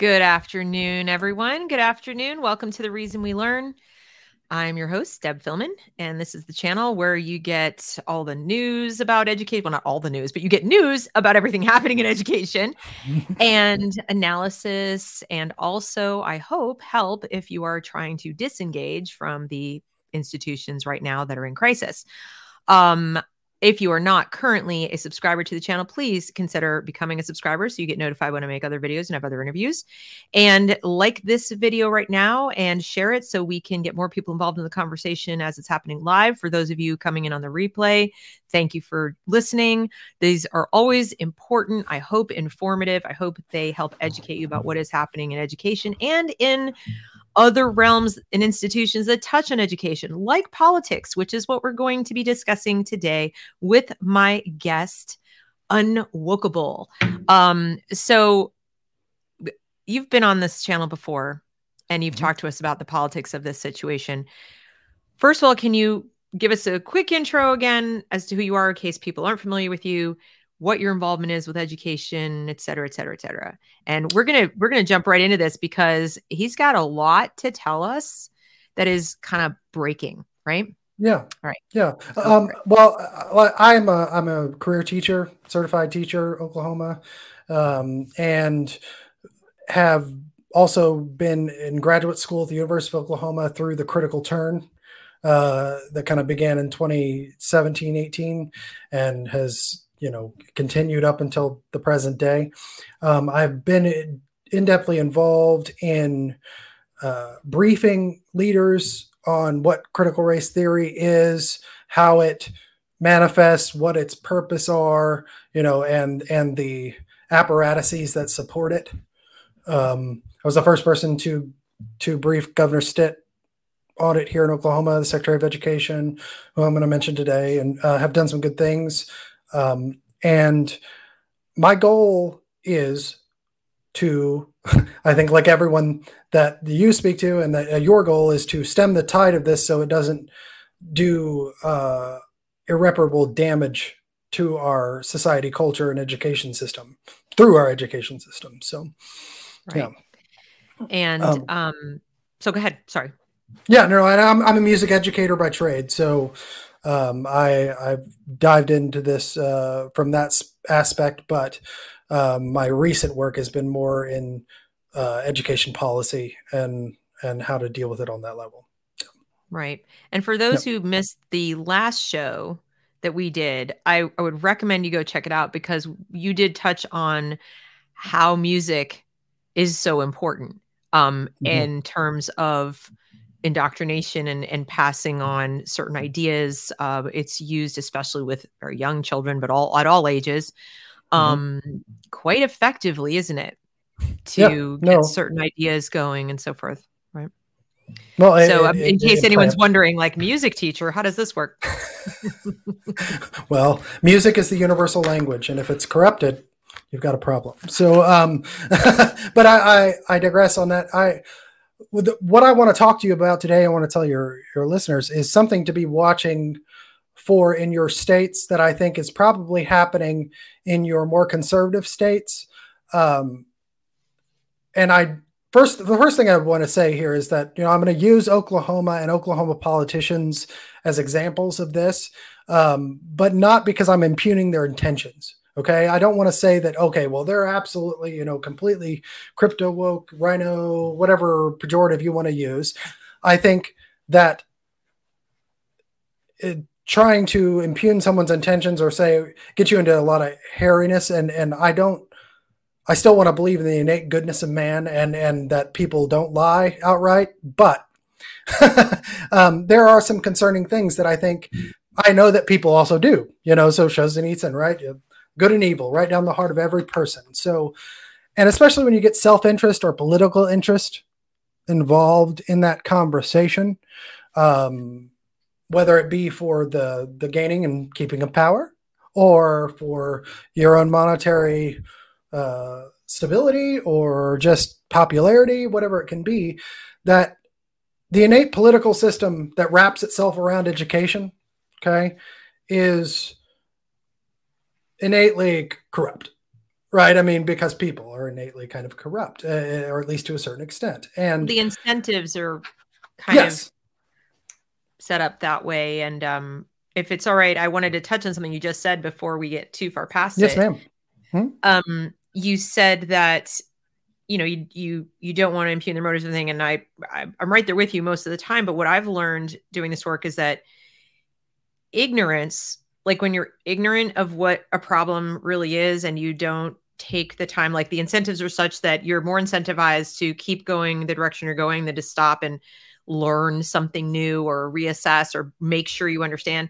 Good afternoon, everyone. Good afternoon. Welcome to The Reason We Learn. I'm your host, Deb Fillman, and this is the channel where you get all the news about education. Well, not all the news, but you get news about everything happening in education and analysis, and also, I hope, help if you are trying to disengage from the institutions right now that are in crisis. Um, if you are not currently a subscriber to the channel, please consider becoming a subscriber so you get notified when I make other videos and have other interviews. And like this video right now and share it so we can get more people involved in the conversation as it's happening live. For those of you coming in on the replay, thank you for listening. These are always important. I hope informative. I hope they help educate you about what is happening in education and in other realms and institutions that touch on education, like politics, which is what we're going to be discussing today with my guest, Unwokable. Um, so you've been on this channel before and you've mm-hmm. talked to us about the politics of this situation. First of all, can you give us a quick intro again as to who you are in case people aren't familiar with you? What your involvement is with education, et cetera, et cetera, et cetera. And we're gonna we're gonna jump right into this because he's got a lot to tell us that is kind of breaking, right? Yeah. All right. Yeah. Um, well, uh, I'm a I'm a career teacher, certified teacher, Oklahoma, um, and have also been in graduate school at the University of Oklahoma through the critical turn uh, that kind of began in 2017, 18, and has you know continued up until the present day. Um, I've been in depthly involved in uh, briefing leaders on what critical race theory is, how it manifests, what its purpose are, you know, and and the apparatuses that support it. Um, I was the first person to to brief Governor Stitt on it here in Oklahoma, the Secretary of Education, who I'm going to mention today, and uh, have done some good things. Um, and my goal is to, I think, like everyone that you speak to, and that uh, your goal is to stem the tide of this so it doesn't do uh, irreparable damage to our society, culture, and education system through our education system. So, right. yeah. And um, um, so go ahead. Sorry. Yeah, no, I'm I'm a music educator by trade, so um, I I've dived into this uh, from that aspect, but um, my recent work has been more in uh, education policy and and how to deal with it on that level. Right. And for those yep. who missed the last show that we did, I, I would recommend you go check it out because you did touch on how music is so important um, mm-hmm. in terms of indoctrination and, and passing on certain ideas. Uh, it's used especially with very young children, but all at all ages, mm-hmm. um, mm-hmm. quite effectively, isn't it? To yeah, no. get certain ideas going and so forth, right? Well, so it, um, in it, case it, anyone's wondering, like music teacher, how does this work? well, music is the universal language, and if it's corrupted, you've got a problem. So, um, but I, I, I digress on that. I what I want to talk to you about today, I want to tell your your listeners is something to be watching for in your states that I think is probably happening in your more conservative states. Um, and I first the first thing I want to say here is that you know I'm going to use Oklahoma and Oklahoma politicians as examples of this, um, but not because I'm impugning their intentions. Okay. I don't want to say that, okay, well, they're absolutely, you know, completely crypto woke, rhino, whatever pejorative you want to use. I think that it, trying to impugn someone's intentions or say, get you into a lot of hairiness. And, and I don't, I still want to believe in the innate goodness of man and, and that people don't lie outright. But um, there are some concerning things that I think I know that people also do, you know, so Solzhenitsyn, right? Good and evil right down the heart of every person. So, and especially when you get self interest or political interest involved in that conversation, um, whether it be for the the gaining and keeping of power or for your own monetary uh, stability or just popularity, whatever it can be, that the innate political system that wraps itself around education, okay, is innately corrupt. right? I mean, because people are innately kind of corrupt, uh, or at least to a certain extent, and the incentives are kind yes. of set up that way. And um, if it's all right, I wanted to touch on something you just said before we get too far past yes, it. Yes, ma'am. Hmm? Um, you said that you know you you you don't want to impugn their motives or anything, and I, I I'm right there with you most of the time. But what I've learned doing this work is that ignorance, like when you're ignorant of what a problem really is, and you don't take the time like the incentives are such that you're more incentivized to keep going the direction you're going than to stop and learn something new or reassess or make sure you understand.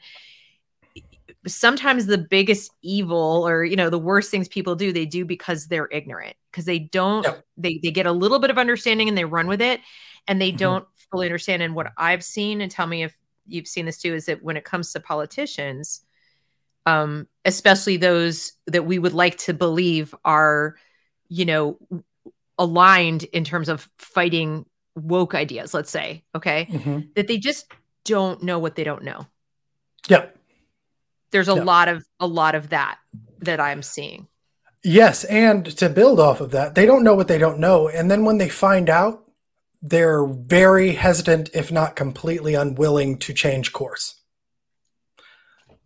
Sometimes the biggest evil or you know the worst things people do they do because they're ignorant because they don't they they get a little bit of understanding and they run with it and they mm-hmm. don't fully understand. And what i've seen and tell me if you've seen this too is that when it comes to politicians um, especially those that we would like to believe are, you know, aligned in terms of fighting woke ideas, let's say, okay, mm-hmm. that they just don't know what they don't know. Yep. There's a yep. lot of a lot of that that I'm seeing. Yes, and to build off of that, they don't know what they don't know, and then when they find out, they're very hesitant, if not completely unwilling, to change course.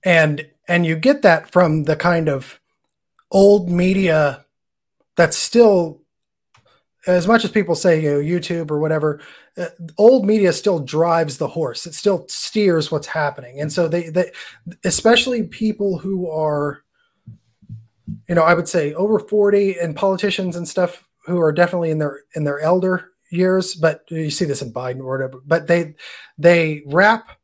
And and you get that from the kind of old media that's still as much as people say you know youtube or whatever uh, old media still drives the horse. It still steers what's happening. And so they, they especially people who are you know i would say over 40 and politicians and stuff who are definitely in their in their elder years but you see this in biden or whatever but they they wrap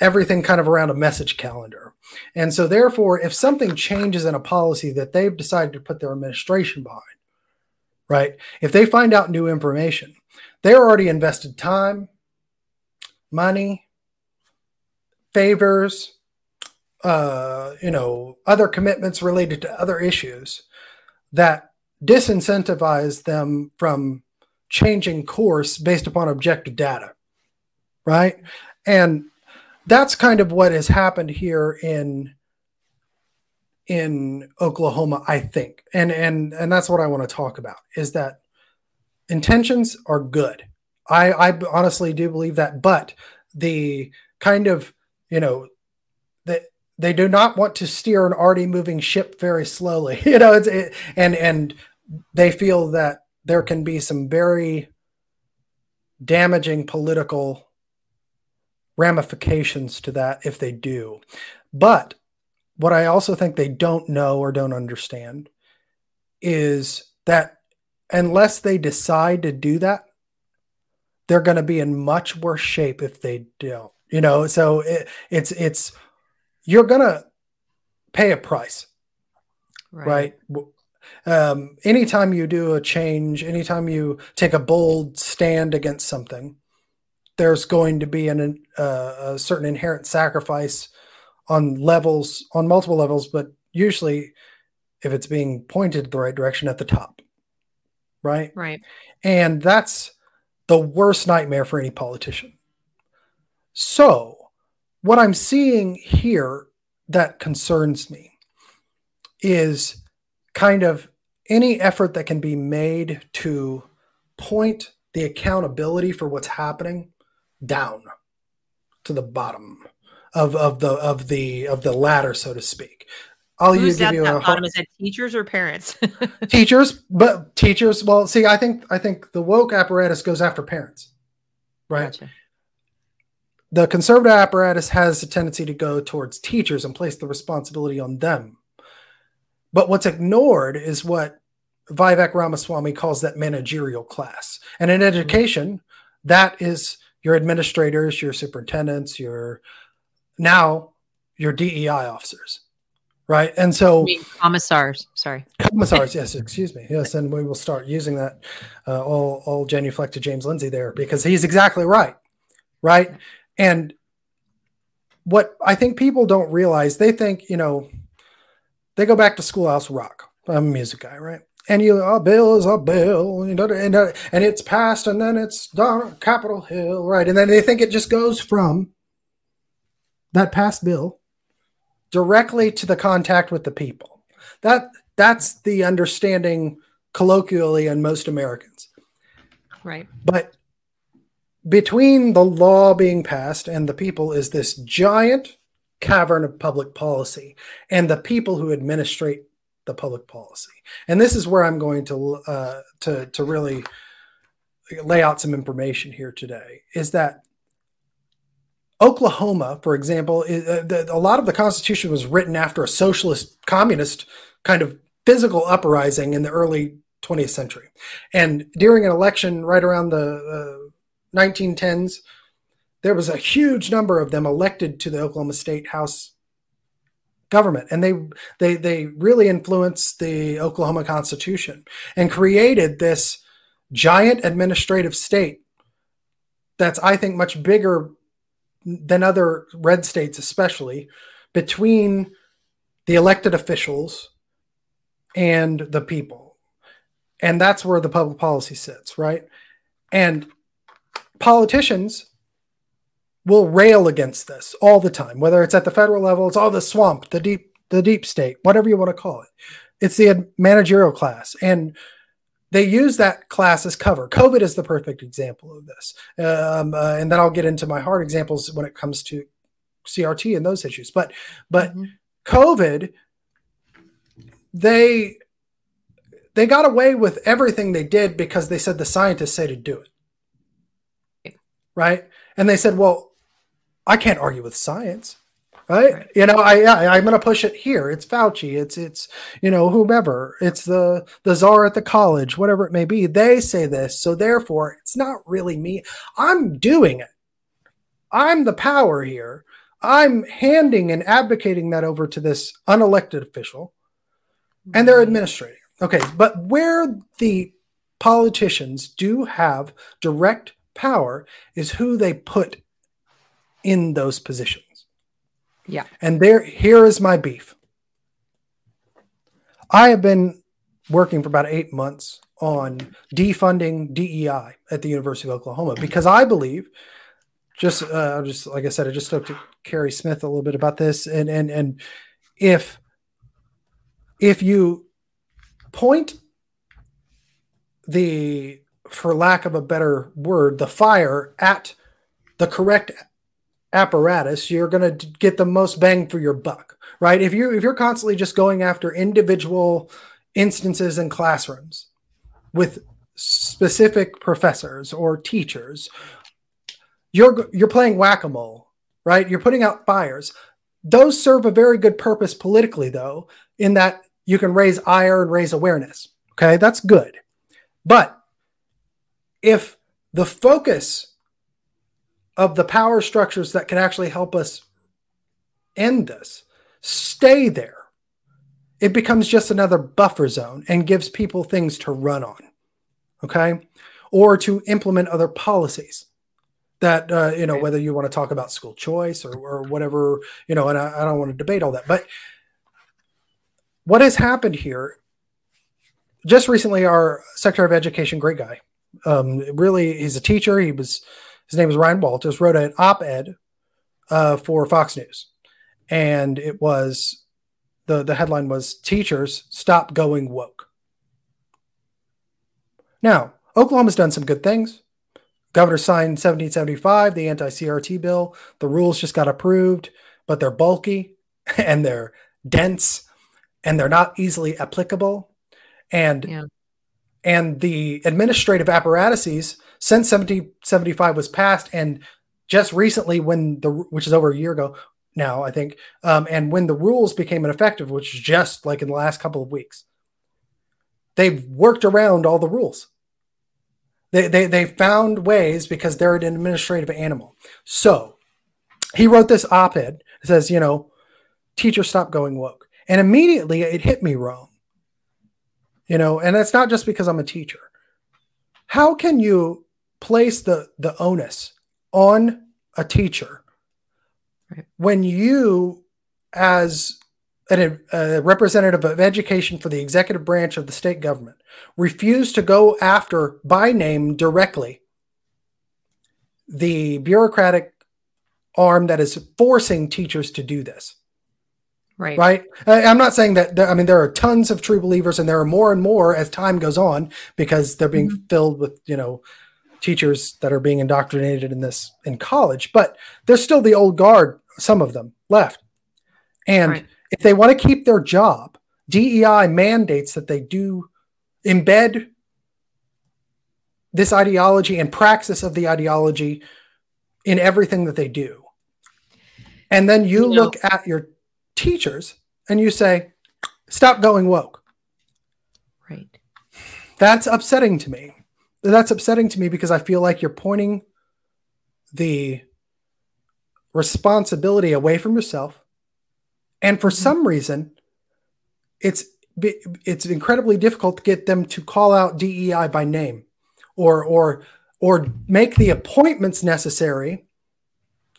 everything kind of around a message calendar. And so, therefore, if something changes in a policy that they've decided to put their administration behind, right? If they find out new information, they're already invested time, money, favors, uh, you know, other commitments related to other issues that disincentivize them from changing course based upon objective data, right? And that's kind of what has happened here in in Oklahoma, I think. And and and that's what I want to talk about is that intentions are good. I I honestly do believe that, but the kind of, you know, that they do not want to steer an already moving ship very slowly. You know, it's it, and and they feel that there can be some very damaging political ramifications to that if they do. But what I also think they don't know or don't understand is that unless they decide to do that, they're going to be in much worse shape if they don't. You know, so it, it's it's you're going to pay a price, right? right? Um, anytime you do a change, anytime you take a bold stand against something, there's going to be an, uh, a certain inherent sacrifice on levels, on multiple levels, but usually if it's being pointed the right direction at the top. Right. Right. And that's the worst nightmare for any politician. So, what I'm seeing here that concerns me is kind of any effort that can be made to point the accountability for what's happening down to the bottom of, of the of the of the ladder, so to speak. I'll Who's give you that a bottom? Is it teachers or parents? teachers, but teachers. Well, see, I think I think the woke apparatus goes after parents, right? Gotcha. The conservative apparatus has a tendency to go towards teachers and place the responsibility on them. But what's ignored is what Vivek Ramaswamy calls that managerial class. And in mm-hmm. education, that is your administrators, your superintendents, your now your DEI officers, right? And so commissars, sorry, commissars. yes, excuse me. Yes, and we will start using that. Uh, all all genuflect to James Lindsay there because he's exactly right, right? And what I think people don't realize, they think you know, they go back to Schoolhouse Rock. I'm a music guy, right? And you a bill is a bill, you know, and, uh, and it's passed, and then it's done Capitol Hill, right? And then they think it just goes from that passed bill directly to the contact with the people. That That's the understanding colloquially in most Americans. Right. But between the law being passed and the people is this giant cavern of public policy and the people who administrate the public policy. And this is where I'm going to uh, to to really lay out some information here today. Is that Oklahoma, for example, is, uh, the, a lot of the Constitution was written after a socialist, communist kind of physical uprising in the early 20th century, and during an election right around the uh, 1910s, there was a huge number of them elected to the Oklahoma State House government and they they they really influenced the Oklahoma Constitution and created this giant administrative state that's I think much bigger than other red states especially between the elected officials and the people. And that's where the public policy sits right? And politicians will rail against this all the time, whether it's at the federal level, it's all the swamp, the deep, the deep state, whatever you want to call it. It's the managerial class. And they use that class as cover. COVID is the perfect example of this. Um, uh, and then I'll get into my hard examples when it comes to CRT and those issues. But, but mm-hmm. COVID, they, they got away with everything they did because they said the scientists say to do it. Right. And they said, well, I can't argue with science. Right? right. You know, I, I I'm going to push it here. It's Fauci. It's it's you know whomever. It's the the czar at the college, whatever it may be. They say this, so therefore it's not really me. I'm doing it. I'm the power here. I'm handing and advocating that over to this unelected official, and they're mm-hmm. administrating. Okay, but where the politicians do have direct power is who they put in those positions. Yeah. And there here is my beef. I have been working for about 8 months on defunding DEI at the University of Oklahoma because I believe just uh, just like I said I just spoke to Carrie Smith a little bit about this and and and if if you point the for lack of a better word the fire at the correct apparatus, you're going to get the most bang for your buck, right? If you if you're constantly just going after individual instances in classrooms with specific professors or teachers, you're you're playing whack-a-mole, right? You're putting out fires. Those serve a very good purpose politically though, in that you can raise ire and raise awareness. Okay? That's good. But if the focus of the power structures that can actually help us end this stay there. It becomes just another buffer zone and gives people things to run on. Okay. Or to implement other policies that, uh, you know, whether you want to talk about school choice or, or whatever, you know, and I, I don't want to debate all that. But what has happened here just recently, our Secretary of Education, great guy, um, really, he's a teacher. He was his name is Ryan Walters, wrote an op ed uh, for Fox News. And it was the, the headline was Teachers Stop Going Woke. Now, Oklahoma's done some good things. Governor signed 1775, the anti CRT bill. The rules just got approved, but they're bulky and they're dense and they're not easily applicable. And yeah. and the administrative apparatuses since 1775 was passed and just recently when the which is over a year ago now i think um, and when the rules became ineffective which is just like in the last couple of weeks they've worked around all the rules. They, they, they found ways because they're an administrative animal. So he wrote this op-ed. It says you know teachers stop going woke. And immediately it hit me wrong. You know and it's not just because i'm a teacher. How can you place the the onus on a teacher right. when you as an, a representative of education for the executive branch of the state government refuse to go after by name directly the bureaucratic arm that is forcing teachers to do this Right. Right. I'm not saying that. I mean, there are tons of true believers, and there are more and more as time goes on because they're being mm-hmm. filled with you know teachers that are being indoctrinated in this in college. But there's still the old guard, some of them left, and right. if they want to keep their job, DEI mandates that they do embed this ideology and praxis of the ideology in everything that they do. And then you, you know, look at your teachers and you say, stop going woke. Right. That's upsetting to me. That's upsetting to me because I feel like you're pointing the responsibility away from yourself. And for some reason, it's it's incredibly difficult to get them to call out DEI by name or or or make the appointments necessary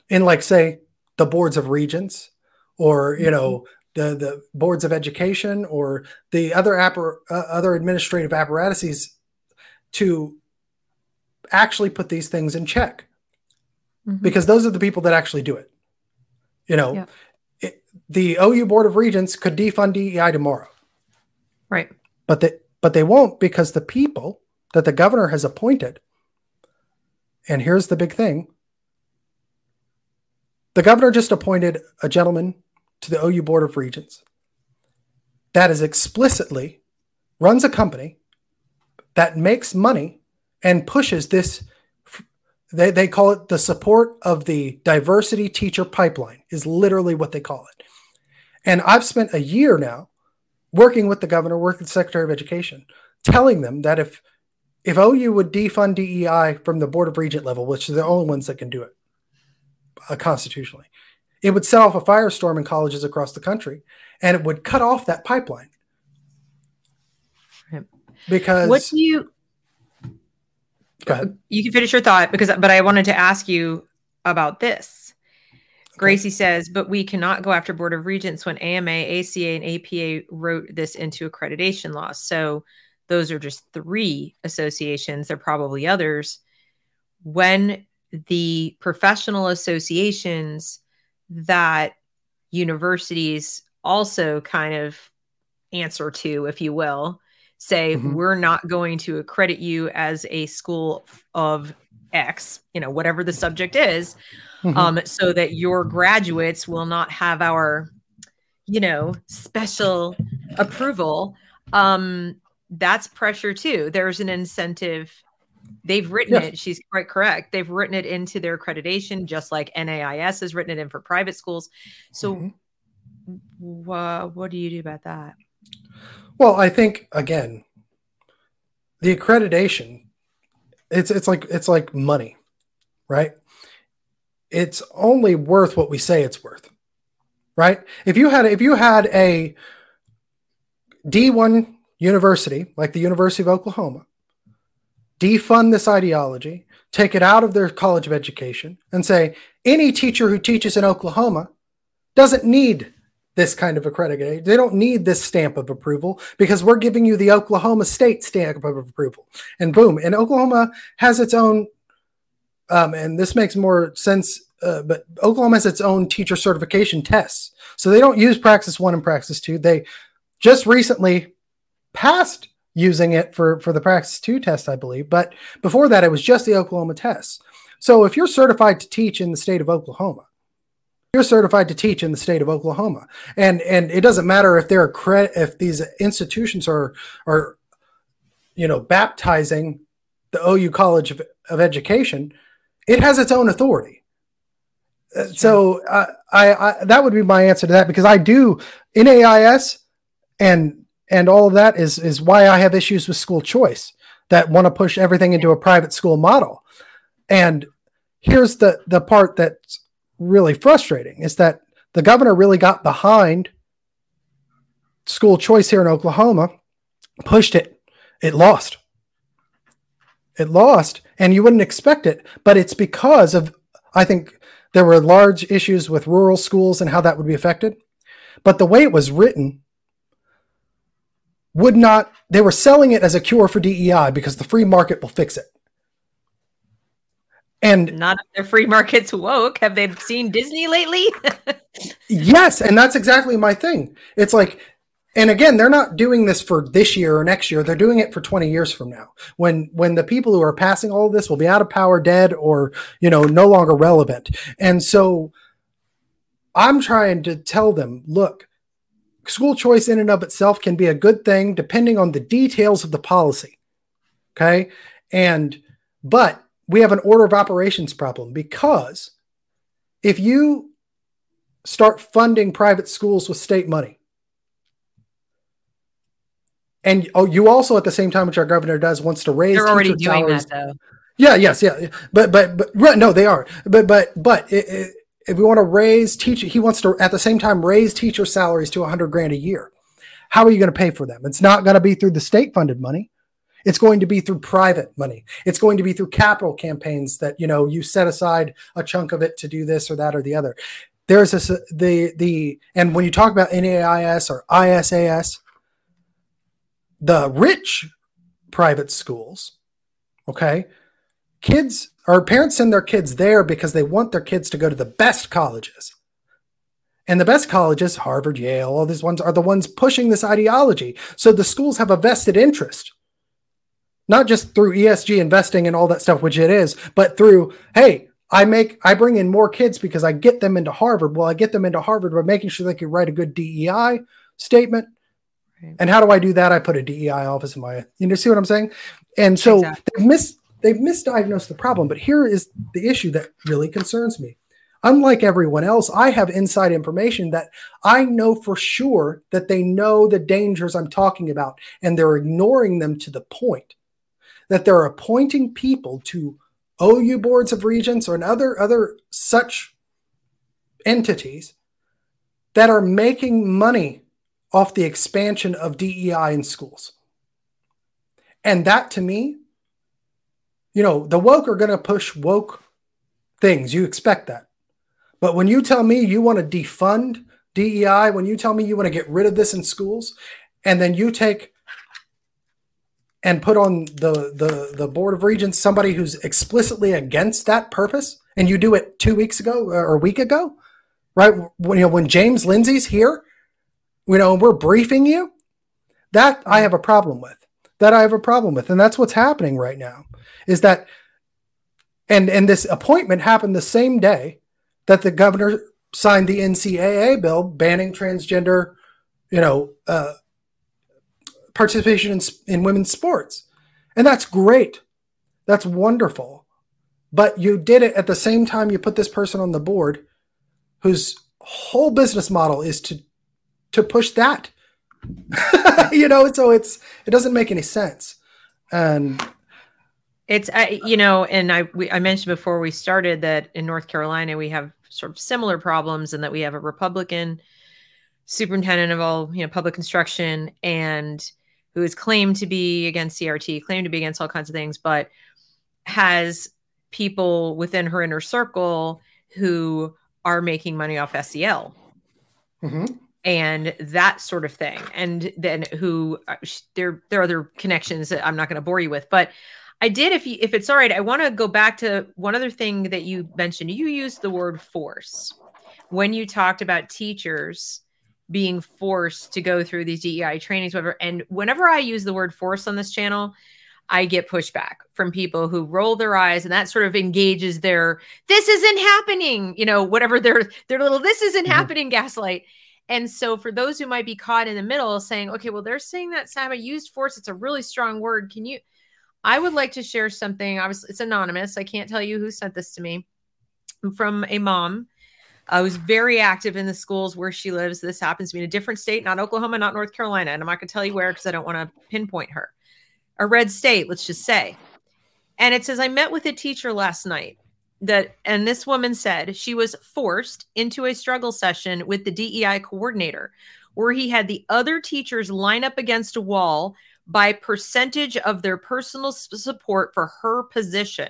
in like say the boards of regents or you know mm-hmm. the the boards of education or the other appar- uh, other administrative apparatuses to actually put these things in check mm-hmm. because those are the people that actually do it you know yeah. it, the OU board of regents could defund DEI tomorrow right but they but they won't because the people that the governor has appointed and here's the big thing the governor just appointed a gentleman to the OU Board of Regents that is explicitly runs a company that makes money and pushes this they, they call it the support of the diversity teacher pipeline is literally what they call it and i've spent a year now working with the governor working with the secretary of education telling them that if if ou would defund dei from the board of regent level which are the only ones that can do it uh, constitutionally. It would set off a firestorm in colleges across the country, and it would cut off that pipeline. Because what do you? Go ahead. You can finish your thought because, but I wanted to ask you about this. Gracie says, but we cannot go after Board of Regents when AMA, ACA, and APA wrote this into accreditation laws. So those are just three associations. There are probably others. When the professional associations that universities also kind of answer to, if you will, say, mm-hmm. we're not going to accredit you as a school of X, you know, whatever the subject is, mm-hmm. um, so that your graduates will not have our, you know, special approval. Um, that's pressure too. There's an incentive They've written yes. it. She's quite correct. They've written it into their accreditation, just like NAIS has written it in for private schools. So, mm-hmm. uh, what do you do about that? Well, I think again, the accreditation, it's it's like it's like money, right? It's only worth what we say it's worth, right? If you had if you had a D one university like the University of Oklahoma defund this ideology, take it out of their college of education, and say any teacher who teaches in Oklahoma doesn't need this kind of accreditation. They don't need this stamp of approval because we're giving you the Oklahoma State stamp of approval. And boom, and Oklahoma has its own, um, and this makes more sense. Uh, but Oklahoma has its own teacher certification tests, so they don't use Praxis One and Praxis Two. They just recently passed using it for for the Praxis 2 test, I believe. But before that, it was just the Oklahoma tests. So if you're certified to teach in the state of Oklahoma, you're certified to teach in the state of Oklahoma, and and it doesn't matter if they're if these institutions are are you know baptizing the OU College of, of Education, it has its own authority. Uh. So uh, I, I that would be my answer to that because I do NAIS and and all of that is is why I have issues with school choice that want to push everything into a private school model. And here's the the part that's really frustrating is that the governor really got behind school choice here in Oklahoma, pushed it, it lost. It lost, and you wouldn't expect it, but it's because of I think there were large issues with rural schools and how that would be affected. But the way it was written would not, they were selling it as a cure for DEI because the free market will fix it. And not if their free markets woke. Have they seen Disney lately? yes, and that's exactly my thing. It's like and again they're not doing this for this year or next year they're doing it for 20 years from now when when the people who are passing all of this will be out of power dead or you know no longer relevant and so i'm trying to tell them look school choice in and of itself can be a good thing depending on the details of the policy okay and but we have an order of operations problem because if you start funding private schools with state money and oh, you also at the same time, which our governor does, wants to raise. They're already doing salaries. that though. Yeah. Yes. Yeah. But but but no, they are. But but but it, it, if we want to raise teacher, he wants to at the same time raise teacher salaries to a hundred grand a year. How are you going to pay for them? It's not going to be through the state funded money. It's going to be through private money. It's going to be through capital campaigns that you know you set aside a chunk of it to do this or that or the other. There's this the the and when you talk about NAIS or ISAS, the rich private schools, okay, kids or parents send their kids there because they want their kids to go to the best colleges. And the best colleges, Harvard, Yale, all these ones are the ones pushing this ideology. So the schools have a vested interest, not just through ESG investing and all that stuff, which it is, but through, hey, I make I bring in more kids because I get them into Harvard. Well, I get them into Harvard by making sure they can write a good DEI statement, Right. And how do I do that? I put a DEI office in my, you know, see what I'm saying? And so exactly. they've mis they've misdiagnosed the problem. But here is the issue that really concerns me. Unlike everyone else, I have inside information that I know for sure that they know the dangers I'm talking about, and they're ignoring them to the point that they're appointing people to OU boards of regents or other other such entities that are making money off the expansion of DEI in schools. And that to me, you know, the woke are going to push woke things. You expect that. But when you tell me you want to defund DEI, when you tell me you want to get rid of this in schools, and then you take and put on the, the, the board of regents somebody who's explicitly against that purpose, and you do it two weeks ago or a week ago, right? When, you know, when James Lindsay's here you know, we're briefing you. That I have a problem with. That I have a problem with. And that's what's happening right now is that, and, and this appointment happened the same day that the governor signed the NCAA bill banning transgender, you know, uh, participation in, in women's sports. And that's great. That's wonderful. But you did it at the same time you put this person on the board whose whole business model is to to push that. you know, so it's it doesn't make any sense. And it's I, you know, and I we, I mentioned before we started that in North Carolina we have sort of similar problems, and that we have a Republican superintendent of all you know public instruction, and who is claimed to be against CRT, claimed to be against all kinds of things, but has people within her inner circle who are making money off SEL. Mm-hmm. And that sort of thing. And then who uh, there there are other connections that i'm not going to bore you with but i did if you if it's all right i want to go back to one other thing that you mentioned. You used the word force. When you talked about teachers being forced to go through these dei trainings whatever and whenever i use the word force on this channel I get pushback from people who roll their eyes and that sort of engages their this isn't happening, you know, whatever their their little this isn't mm-hmm. happening gaslight. And so, for those who might be caught in the middle saying, okay, well, they're saying that Sama used force, it's a really strong word. Can you? I would like to share something. Obviously, it's anonymous. I can't tell you who sent this to me from a mom uh, was very active in the schools where she lives. This happens to be in a different state, not Oklahoma, not North Carolina. And I'm not going to tell you where because I don't want to pinpoint her. A red state, let's just say. And it says, I met with a teacher last night that and this woman said she was forced into a struggle session with the DEI coordinator where he had the other teachers line up against a wall by percentage of their personal support for her position.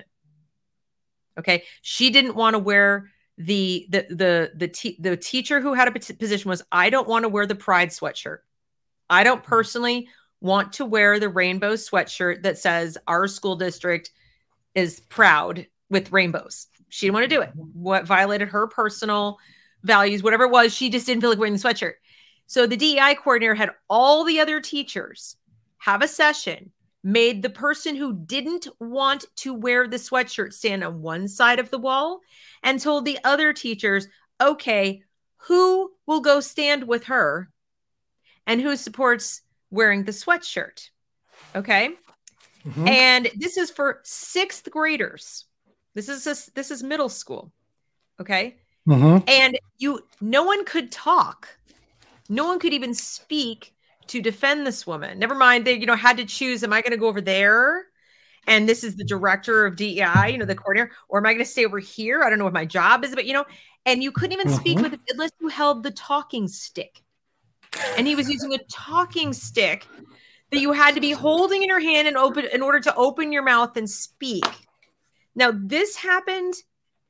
Okay, she didn't want to wear the the the the te- the teacher who had a position was I don't want to wear the pride sweatshirt. I don't mm-hmm. personally want to wear the rainbow sweatshirt that says our school district is proud with rainbows. She didn't want to do it. What violated her personal values, whatever it was, she just didn't feel like wearing the sweatshirt. So the DEI coordinator had all the other teachers have a session, made the person who didn't want to wear the sweatshirt stand on one side of the wall, and told the other teachers, okay, who will go stand with her and who supports wearing the sweatshirt? Okay. Mm-hmm. And this is for sixth graders. This is a, this is middle school. Okay. Mm-hmm. And you, no one could talk. No one could even speak to defend this woman. Never mind, they, you know, had to choose: Am I going to go over there? And this is the director of DEI, you know, the coordinator, or am I going to stay over here? I don't know what my job is, but you know, and you couldn't even speak with unless you held the talking stick. And he was using a talking stick that you had to be holding in your hand and open in order to open your mouth and speak. Now, this happened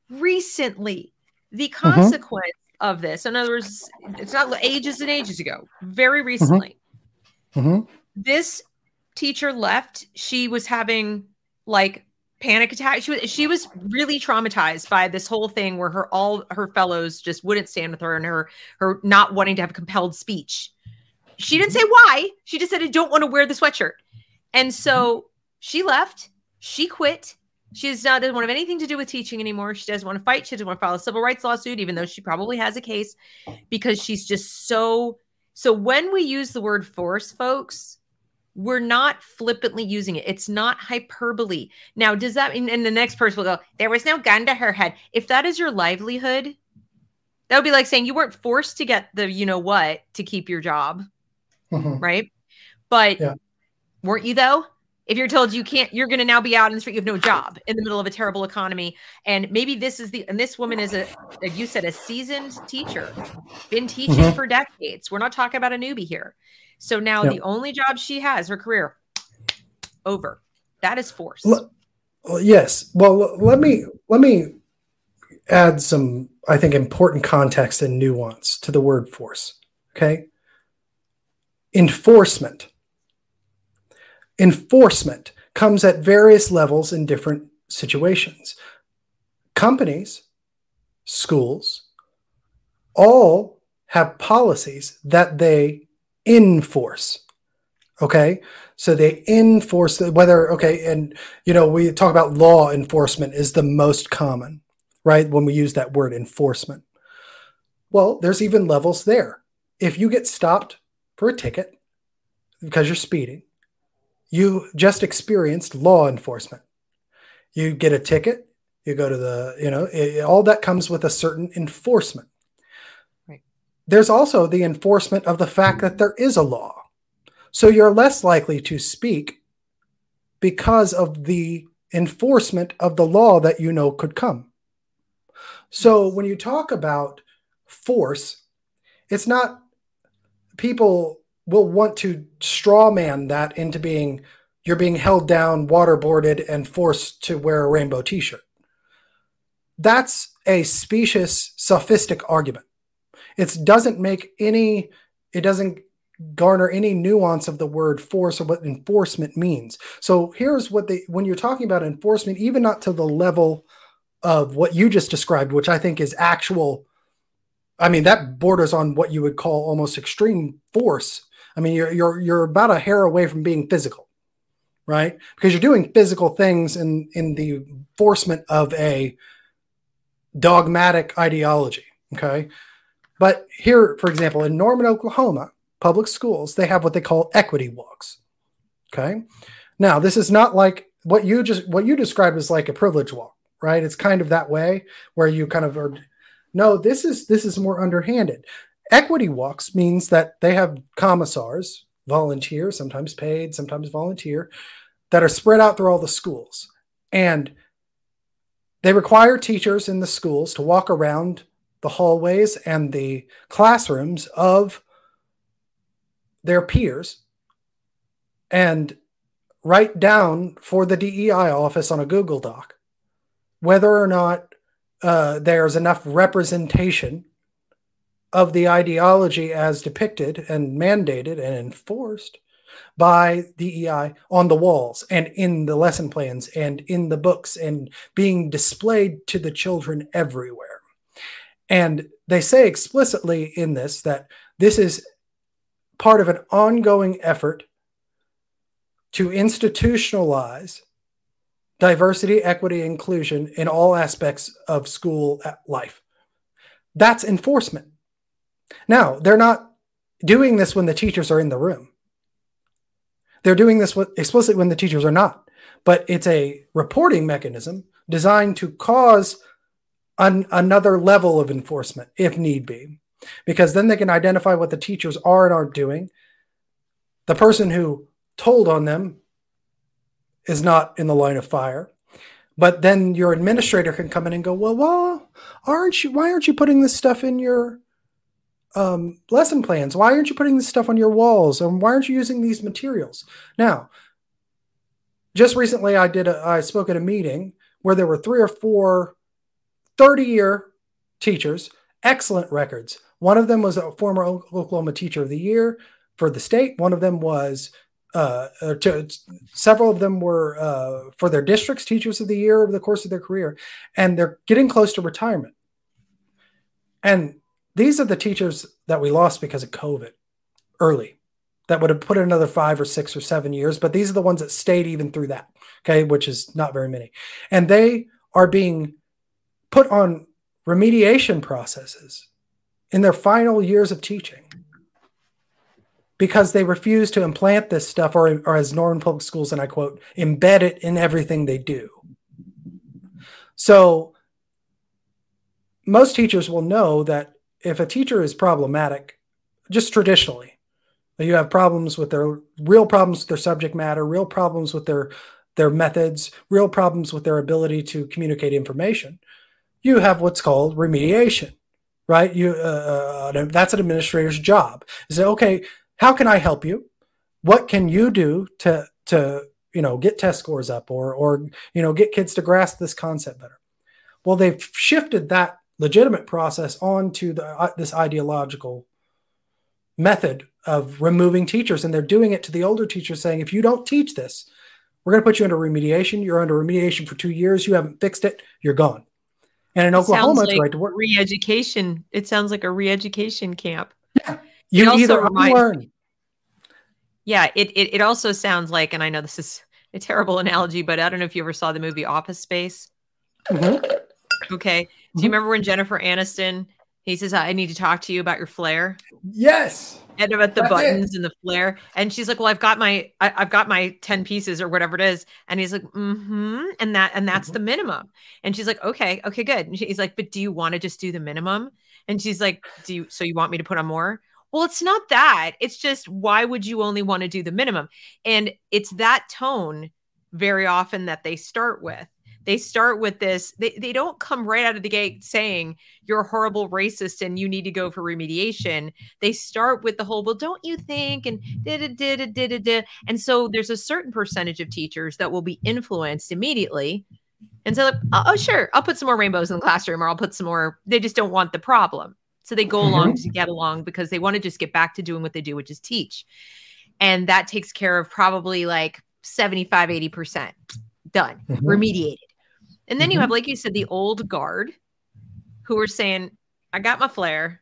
recently. The mm-hmm. consequence of this, in other words, it's not ages and ages ago, very mm-hmm. recently. This teacher left. She was having like panic attack. She was she was really traumatized by this whole thing where her all her fellows just wouldn't stand with her and her her not wanting to have compelled speech. She didn't say why. She just said I don't want to wear the sweatshirt. And so mm-hmm. she left. She quit. She does not doesn't want to have anything to do with teaching anymore. She doesn't want to fight. She doesn't want to file a civil rights lawsuit, even though she probably has a case, because she's just so. So when we use the word force, folks, we're not flippantly using it. It's not hyperbole. Now, does that mean? And the next person will go, "There was no gun to her head." If that is your livelihood, that would be like saying you weren't forced to get the you know what to keep your job, mm-hmm. right? But yeah. weren't you though? If you're told you can't you're going to now be out in the street you have no job in the middle of a terrible economy. And maybe this is the and this woman is a like you said a seasoned teacher been teaching mm-hmm. for decades. We're not talking about a newbie here. So now yep. the only job she has her career over. That is force well, yes. Well let me let me add some i think important context and nuance to the word force okay? Enforcement Enforcement comes at various levels in different situations. Companies, schools, all have policies that they enforce. Okay. So they enforce whether, okay. And, you know, we talk about law enforcement is the most common, right? When we use that word enforcement. Well, there's even levels there. If you get stopped for a ticket because you're speeding, you just experienced law enforcement. You get a ticket, you go to the, you know, it, all that comes with a certain enforcement. Right. There's also the enforcement of the fact that there is a law. So you're less likely to speak because of the enforcement of the law that you know could come. So when you talk about force, it's not people will want to strawman that into being you're being held down, waterboarded, and forced to wear a rainbow t-shirt. That's a specious, sophistic argument. It doesn't make any, it doesn't garner any nuance of the word force or what enforcement means. So here's what they when you're talking about enforcement, even not to the level of what you just described, which I think is actual. I mean, that borders on what you would call almost extreme force I mean, you're you're you're about a hair away from being physical, right? Because you're doing physical things in in the enforcement of a dogmatic ideology. Okay, but here, for example, in Norman, Oklahoma, public schools they have what they call equity walks. Okay, now this is not like what you just what you described as like a privilege walk, right? It's kind of that way where you kind of are. No, this is this is more underhanded. Equity walks means that they have commissars, volunteer, sometimes paid, sometimes volunteer, that are spread out through all the schools. And they require teachers in the schools to walk around the hallways and the classrooms of their peers and write down for the DEI office on a Google Doc whether or not uh, there's enough representation of the ideology as depicted and mandated and enforced by DEI on the walls and in the lesson plans and in the books and being displayed to the children everywhere. And they say explicitly in this that this is part of an ongoing effort to institutionalize diversity, equity, inclusion in all aspects of school life. That's enforcement. Now, they're not doing this when the teachers are in the room. They're doing this explicitly when the teachers are not. But it's a reporting mechanism designed to cause an, another level of enforcement if need be, because then they can identify what the teachers are and aren't doing. The person who told on them is not in the line of fire. But then your administrator can come in and go, well, well, aren't you? Why aren't you putting this stuff in your um, lesson plans? Why aren't you putting this stuff on your walls? And why aren't you using these materials? Now, just recently, I did. A, I spoke at a meeting where there were three or four 30 year teachers, excellent records. One of them was a former Oklahoma Teacher of the Year for the state. One of them was uh, to, several of them were uh, for their districts teachers of the year over the course of their career and they're getting close to retirement and these are the teachers that we lost because of covid early that would have put another five or six or seven years but these are the ones that stayed even through that okay which is not very many and they are being put on remediation processes in their final years of teaching because they refuse to implant this stuff, or, or as Norman Public Schools, and I quote, embed it in everything they do. So most teachers will know that if a teacher is problematic, just traditionally, you have problems with their real problems with their subject matter, real problems with their their methods, real problems with their ability to communicate information. You have what's called remediation, right? You uh, uh that's an administrator's job. Say, okay, how can I help you? What can you do to to you know get test scores up or or you know get kids to grasp this concept better? Well, they've shifted that legitimate process onto the, uh, this ideological method of removing teachers, and they're doing it to the older teachers, saying, if you don't teach this, we're going to put you under remediation. You're under remediation for two years. You haven't fixed it. You're gone. And in Oklahoma, like it's right to work. Re-education. It sounds like a re-education camp. Yeah. You it either learn. Yeah, it, it it also sounds like, and I know this is a terrible analogy, but I don't know if you ever saw the movie Office Space. Mm-hmm. Okay. Do you mm-hmm. remember when Jennifer Aniston he says, I need to talk to you about your flair? Yes. And about the That's buttons it. and the flair. And she's like, Well, I've got my I, have got my 10 pieces or whatever it is. And he's like, mm-hmm. And that and that's mm-hmm. the minimum. And she's like, Okay, okay, good. And he's like, But do you want to just do the minimum? And she's like, Do you so you want me to put on more? Well, it's not that. It's just why would you only want to do the minimum? And it's that tone very often that they start with. They start with this, they, they don't come right out of the gate saying you're a horrible racist and you need to go for remediation. They start with the whole, well, don't you think? And did did did it, And so there's a certain percentage of teachers that will be influenced immediately and so, like, oh, oh, sure, I'll put some more rainbows in the classroom, or I'll put some more. They just don't want the problem. So they go along mm-hmm. to get along because they want to just get back to doing what they do, which is teach. And that takes care of probably like 75, 80% done, mm-hmm. remediated. And then mm-hmm. you have, like you said, the old guard who are saying, I got my flair.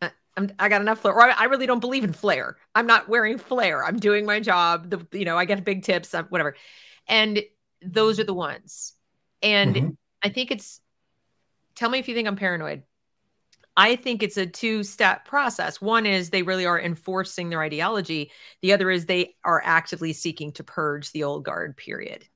Uh, I'm, I got enough flair. Or I, I really don't believe in flair. I'm not wearing flair. I'm doing my job. The, you know, I get big tips, uh, whatever. And those are the ones. And mm-hmm. I think it's, tell me if you think I'm paranoid. I think it's a two step process. One is they really are enforcing their ideology, the other is they are actively seeking to purge the old guard, period.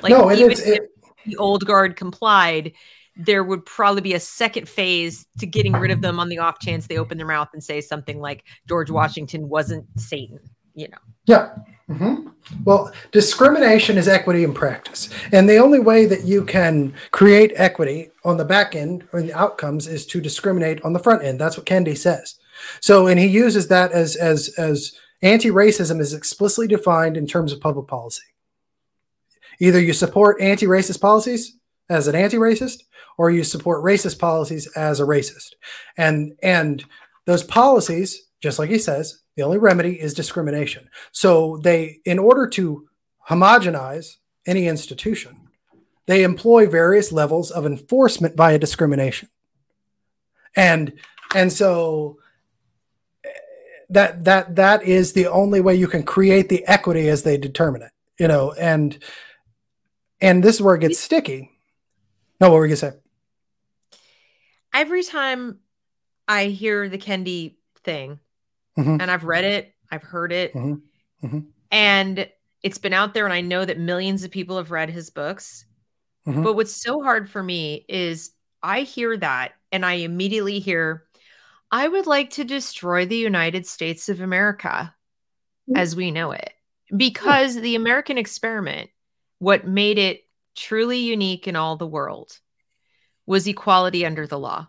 Like, no, even if it, the old guard complied, there would probably be a second phase to getting rid of them on the off chance they open their mouth and say something like George Washington wasn't Satan, you know. Yeah. Mm-hmm. Well, discrimination is equity in practice. And the only way that you can create equity on the back end or the outcomes is to discriminate on the front end. That's what Kendi says. So, and he uses that as, as, as anti-racism is explicitly defined in terms of public policy. Either you support anti-racist policies as an anti-racist, or you support racist policies as a racist. And, and those policies, just like he says, The only remedy is discrimination. So they, in order to homogenize any institution, they employ various levels of enforcement via discrimination. And and so that that that is the only way you can create the equity as they determine it you know and and this is where it gets sticky no what were you gonna say every time i hear the kendi thing mm-hmm. and i've read it i've heard it mm-hmm. Mm-hmm. and it's been out there and i know that millions of people have read his books mm-hmm. but what's so hard for me is i hear that and i immediately hear I would like to destroy the United States of America mm. as we know it because the American experiment, what made it truly unique in all the world, was equality under the law.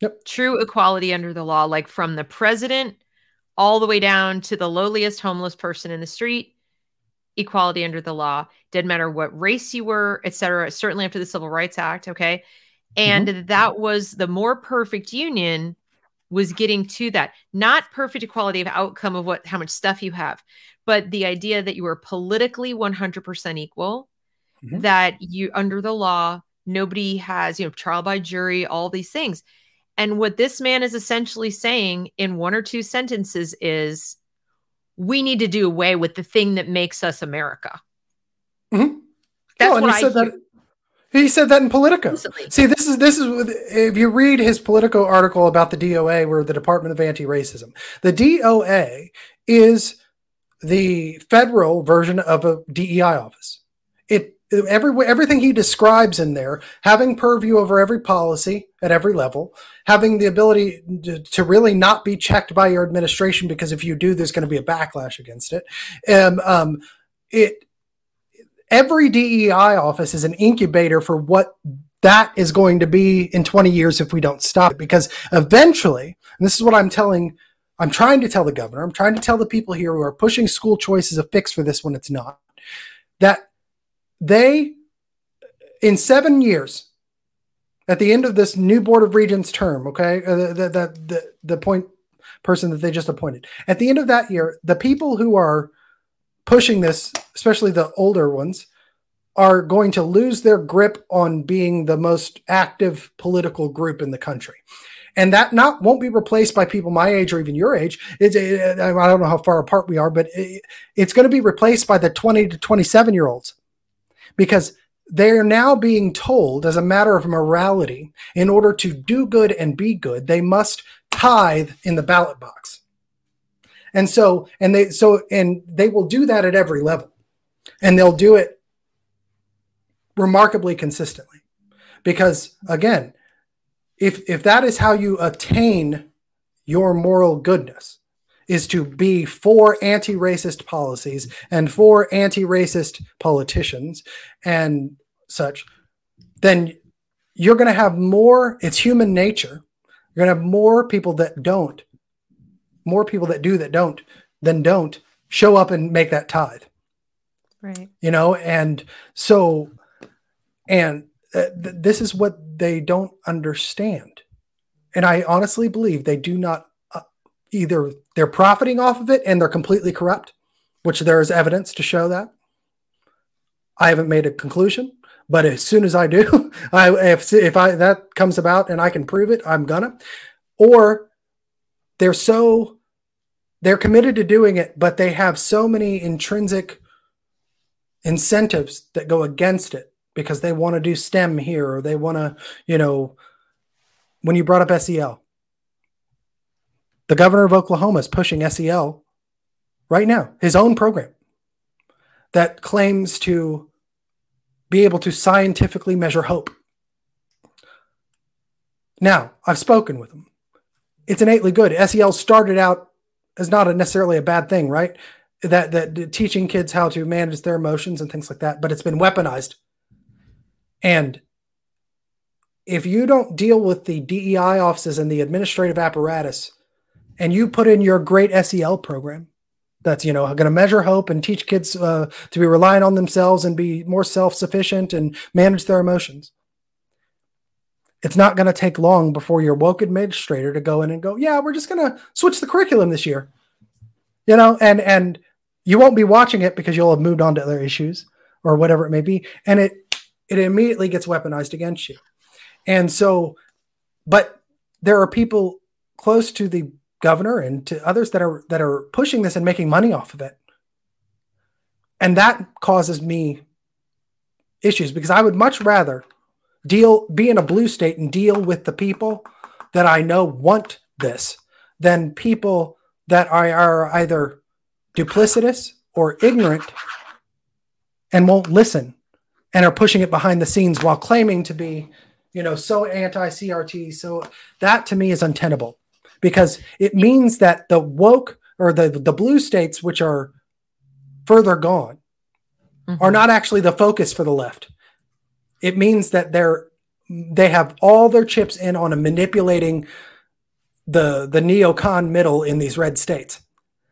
Yep. True equality under the law, like from the president all the way down to the lowliest homeless person in the street. Equality under the law didn't matter what race you were, etc. Certainly after the Civil Rights Act, okay, and mm-hmm. that was the more perfect union was getting to that not perfect equality of outcome of what how much stuff you have but the idea that you are politically 100% equal mm-hmm. that you under the law nobody has you know trial by jury all these things and what this man is essentially saying in one or two sentences is we need to do away with the thing that makes us america mm-hmm. that's what i hear. That, he said that in Politico. See, this is this is if you read his Politico article about the DOA, where the Department of Anti-Racism, the DOA is the federal version of a DEI office. It every everything he describes in there, having purview over every policy at every level, having the ability to, to really not be checked by your administration because if you do, there's going to be a backlash against it. Um, um, it every DEI office is an incubator for what that is going to be in 20 years if we don't stop it. Because eventually, and this is what I'm telling, I'm trying to tell the governor, I'm trying to tell the people here who are pushing school choice as a fix for this when it's not, that they, in seven years, at the end of this new board of regents term, okay, uh, the, the, the, the point person that they just appointed, at the end of that year, the people who are pushing this, especially the older ones, are going to lose their grip on being the most active political group in the country. And that not won't be replaced by people my age or even your age. It's, it, I don't know how far apart we are, but it, it's going to be replaced by the 20 to 27 year olds because they are now being told as a matter of morality in order to do good and be good they must tithe in the ballot box and so, and they, so, and they will do that at every level and they'll do it remarkably consistently because again, if, if that is how you attain your moral goodness, is to be for anti-racist policies and for anti-racist politicians and such, then you're going to have more. It's human nature. You're going to have more people that don't more people that do that don't than don't show up and make that tithe. Right. You know, and so, and uh, th- this is what they don't understand. And I honestly believe they do not uh, either they're profiting off of it and they're completely corrupt, which there is evidence to show that. I haven't made a conclusion, but as soon as I do, I if if I that comes about and I can prove it, I'm gonna. Or they're so they're committed to doing it, but they have so many intrinsic incentives that go against it because they want to do STEM here or they want to, you know, when you brought up SEL, the governor of Oklahoma is pushing SEL right now, his own program that claims to be able to scientifically measure hope. Now, I've spoken with him it's innately good. SEL started out as not a necessarily a bad thing, right? That that teaching kids how to manage their emotions and things like that, but it's been weaponized. And if you don't deal with the DEI offices and the administrative apparatus, and you put in your great SEL program, that's you know going to measure hope and teach kids uh, to be reliant on themselves and be more self-sufficient and manage their emotions it's not going to take long before your woke administrator to go in and go, yeah, we're just going to switch the curriculum this year. You know, and and you won't be watching it because you'll have moved on to other issues or whatever it may be, and it it immediately gets weaponized against you. And so, but there are people close to the governor and to others that are that are pushing this and making money off of it. And that causes me issues because I would much rather deal be in a blue state and deal with the people that I know want this than people that I are either duplicitous or ignorant and won't listen and are pushing it behind the scenes while claiming to be, you know, so anti CRT. So that to me is untenable because it means that the woke or the the blue states, which are further gone, mm-hmm. are not actually the focus for the left. It means that they're they have all their chips in on a manipulating the the neocon middle in these red states.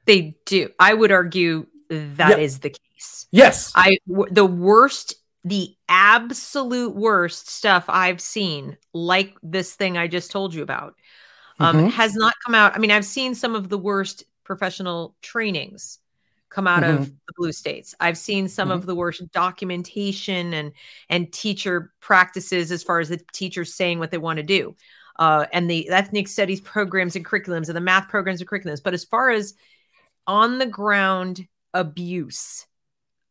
They do. I would argue that yep. is the case. Yes. I w- the worst the absolute worst stuff I've seen like this thing I just told you about um, mm-hmm. has not come out. I mean, I've seen some of the worst professional trainings come out mm-hmm. of the blue states. I've seen some mm-hmm. of the worst documentation and and teacher practices as far as the teachers saying what they want to do. Uh, and the ethnic studies programs and curriculums and the math programs and curriculums. But as far as on the ground abuse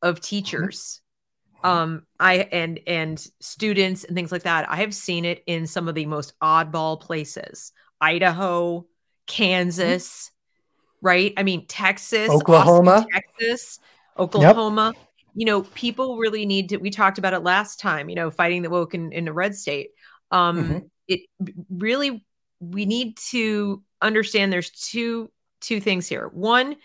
of mm-hmm. teachers, um, I and and students and things like that, I have seen it in some of the most oddball places. Idaho, mm-hmm. Kansas, right? I mean, Texas, Oklahoma, Austin, Texas, Oklahoma. Yep. You know, people really need to. We talked about it last time. You know, fighting the woke in, in a red state. Um, mm-hmm. It really we need to understand. There's two two things here. One,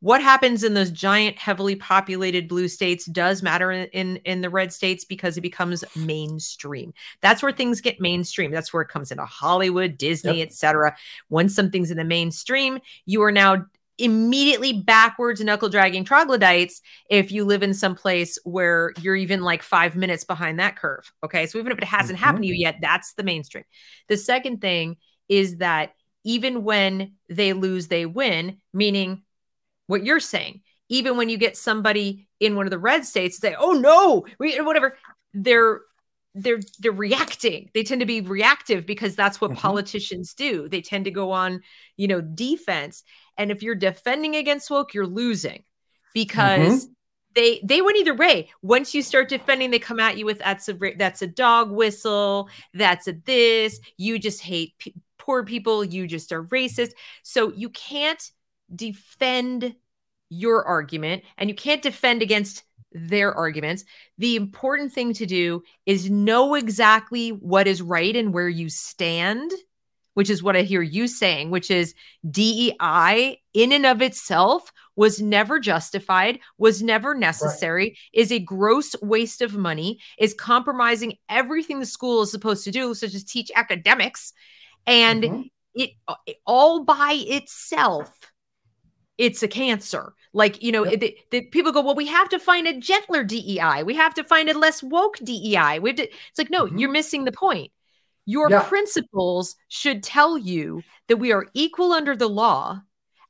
what happens in those giant heavily populated blue states does matter in, in, in the red states because it becomes mainstream. That's where things get mainstream. That's where it comes into hollywood disney yep. etc once something's in the mainstream you are now immediately backwards knuckle dragging troglodytes if you live in some place where you're even like five minutes behind that curve okay? So even if it hasn't mm-hmm. happened to you yet that's the mainstream. The second thing is that even when they lose they win meaning what you're saying. Even when you get somebody in one of the red states say, "Oh no," we, whatever, they're they're they're reacting. They tend to be reactive because that's what mm-hmm. politicians do. They tend to go on, you know, defense. And if you're defending against woke, you're losing because mm-hmm. they they went either way. Once you start defending, they come at you with that's a that's a dog whistle, that's a this. You just hate p- poor people. You just are racist. So you can't defend your argument and you can't defend against their arguments. The important thing to do is know exactly what is right and where you stand, which is what I hear you saying, which is DEI in and of itself was never justified, was never necessary, right. is a gross waste of money, is compromising everything the school is supposed to do, such as teach academics. And mm-hmm. it, it all by itself it's a cancer. Like, you know, yep. the, the, people go, well, we have to find a gentler DEI. We have to find a less woke DEI. We have to, it's like, no, mm-hmm. you're missing the point. Your yeah. principles should tell you that we are equal under the law.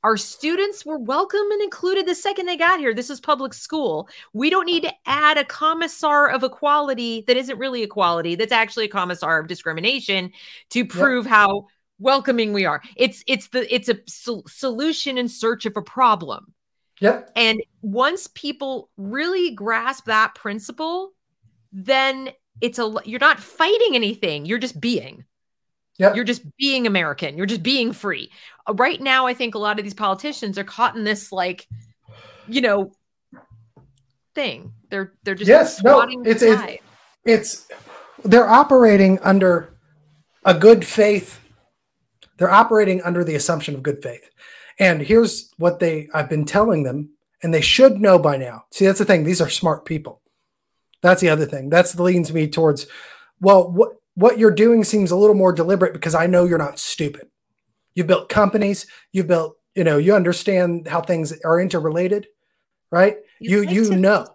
Our students were welcome and included the second they got here. This is public school. We don't need to add a commissar of equality that isn't really equality, that's actually a commissar of discrimination to prove yep. how welcoming we are. It's it's the it's a so- solution in search of a problem. Yep. And once people really grasp that principle, then it's a you're not fighting anything. You're just being. Yep. You're just being American. You're just being free. Uh, right now, I think a lot of these politicians are caught in this like, you know, thing. They're they're just yes, no, it's, it's it's they're operating under a good faith they're operating under the assumption of good faith. And here's what they I've been telling them, and they should know by now. See, that's the thing. These are smart people. That's the other thing. That's the leans me towards, well, what what you're doing seems a little more deliberate because I know you're not stupid. You've built companies, you've built, you know, you understand how things are interrelated, right? You you, you know.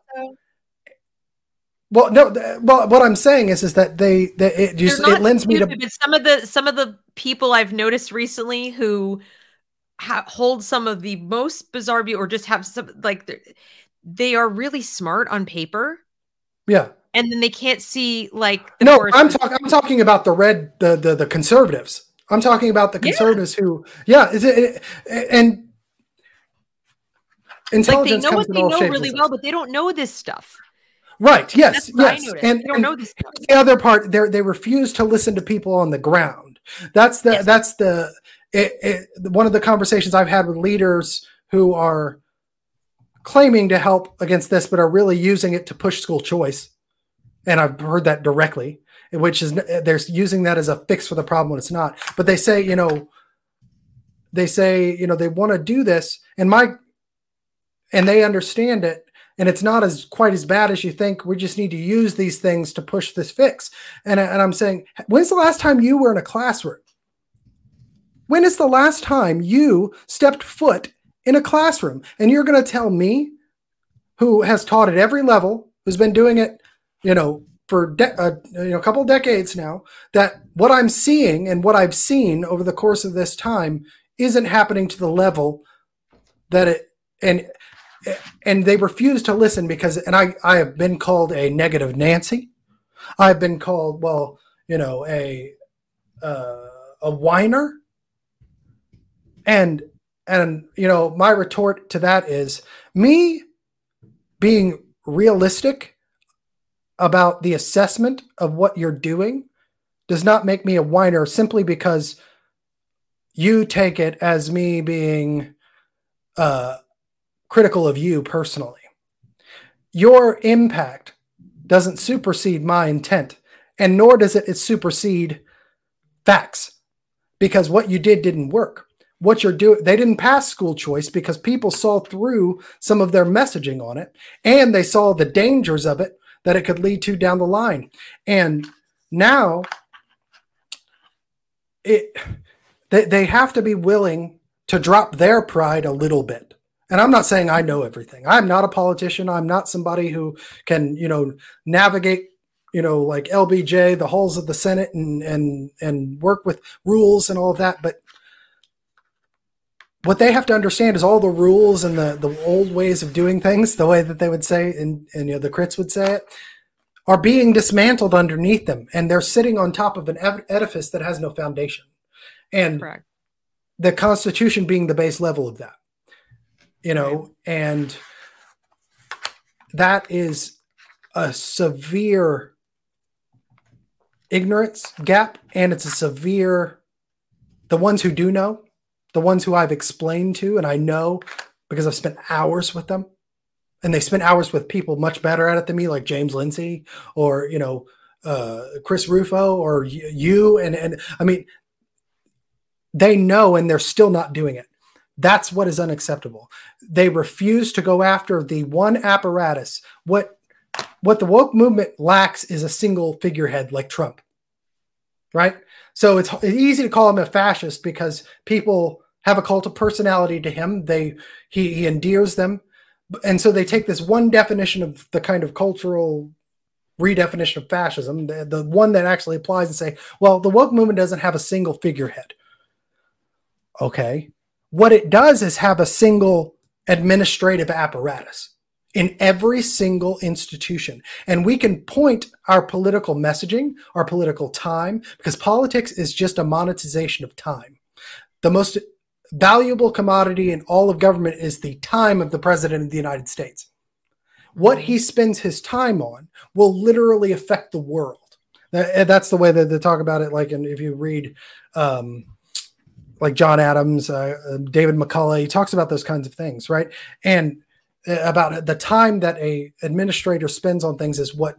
Well, no. Well, what I'm saying is, is that they, they it just it lends stupid, me to. Some of the some of the people I've noticed recently who ha- hold some of the most bizarre view or just have some like they are really smart on paper. Yeah. And then they can't see like no. I'm talking. I'm talking about the red, the the the conservatives. I'm talking about the conservatives yeah. who, yeah, is it, and intelligence like they know what they know really well, but they don't know this stuff. Right. Yes. Yes. And, and the other part, they they refuse to listen to people on the ground. That's the yes. that's the it, it, one of the conversations I've had with leaders who are claiming to help against this, but are really using it to push school choice. And I've heard that directly, which is they're using that as a fix for the problem when it's not. But they say, you know, they say, you know, they want to do this, and my, and they understand it, and it's not as quite as bad as you think. We just need to use these things to push this fix. And, and I'm saying, when's the last time you were in a classroom? When is the last time you stepped foot in a classroom? And you're going to tell me, who has taught at every level, who's been doing it, you know, for de- uh, you know a couple decades now, that what I'm seeing and what I've seen over the course of this time isn't happening to the level that it and and they refuse to listen because and I I have been called a negative Nancy. I've been called well, you know, a uh, a whiner. And and you know, my retort to that is me being realistic about the assessment of what you're doing does not make me a whiner simply because you take it as me being uh, critical of you personally. Your impact doesn't supersede my intent, and nor does it, supersede facts because what you did didn't work what you're doing. They didn't pass school choice because people saw through some of their messaging on it and they saw the dangers of it that it could lead to down the line. And now it they, they have to be willing to drop their pride a little bit. And I'm not saying I know everything. I'm not a politician. I'm not somebody who can, you know, navigate you know, like LBJ, the halls of the Senate, and and and work with rules and all of that. But what they have to understand is all the rules and the, the old ways of doing things, the way that they would say, and, and you know, the crits would say it, are being dismantled underneath them. And they're sitting on top of an edifice that has no foundation. And Correct. the Constitution being the base level of that, you know, and that is a severe ignorance gap. And it's a severe, the ones who do know, the ones who I've explained to and I know because I've spent hours with them and they spent hours with people much better at it than me, like James Lindsay or, you know, uh, Chris Rufo or you. And, and I mean, they know and they're still not doing it. That's what is unacceptable. They refuse to go after the one apparatus. What what the woke movement lacks is a single figurehead like Trump. Right? So it's, it's easy to call him a fascist because people have a cult of personality to him. They he, he endears them, and so they take this one definition of the kind of cultural redefinition of fascism, the, the one that actually applies, and say, well, the woke movement doesn't have a single figurehead. Okay, what it does is have a single administrative apparatus in every single institution. And we can point our political messaging, our political time, because politics is just a monetization of time. The most valuable commodity in all of government is the time of the president of the United States. What he spends his time on will literally affect the world. That's the way that they talk about it. Like, and if you read, um, like John Adams, uh, uh David McCullough, he talks about those kinds of things, right? And uh, about the time that a administrator spends on things is what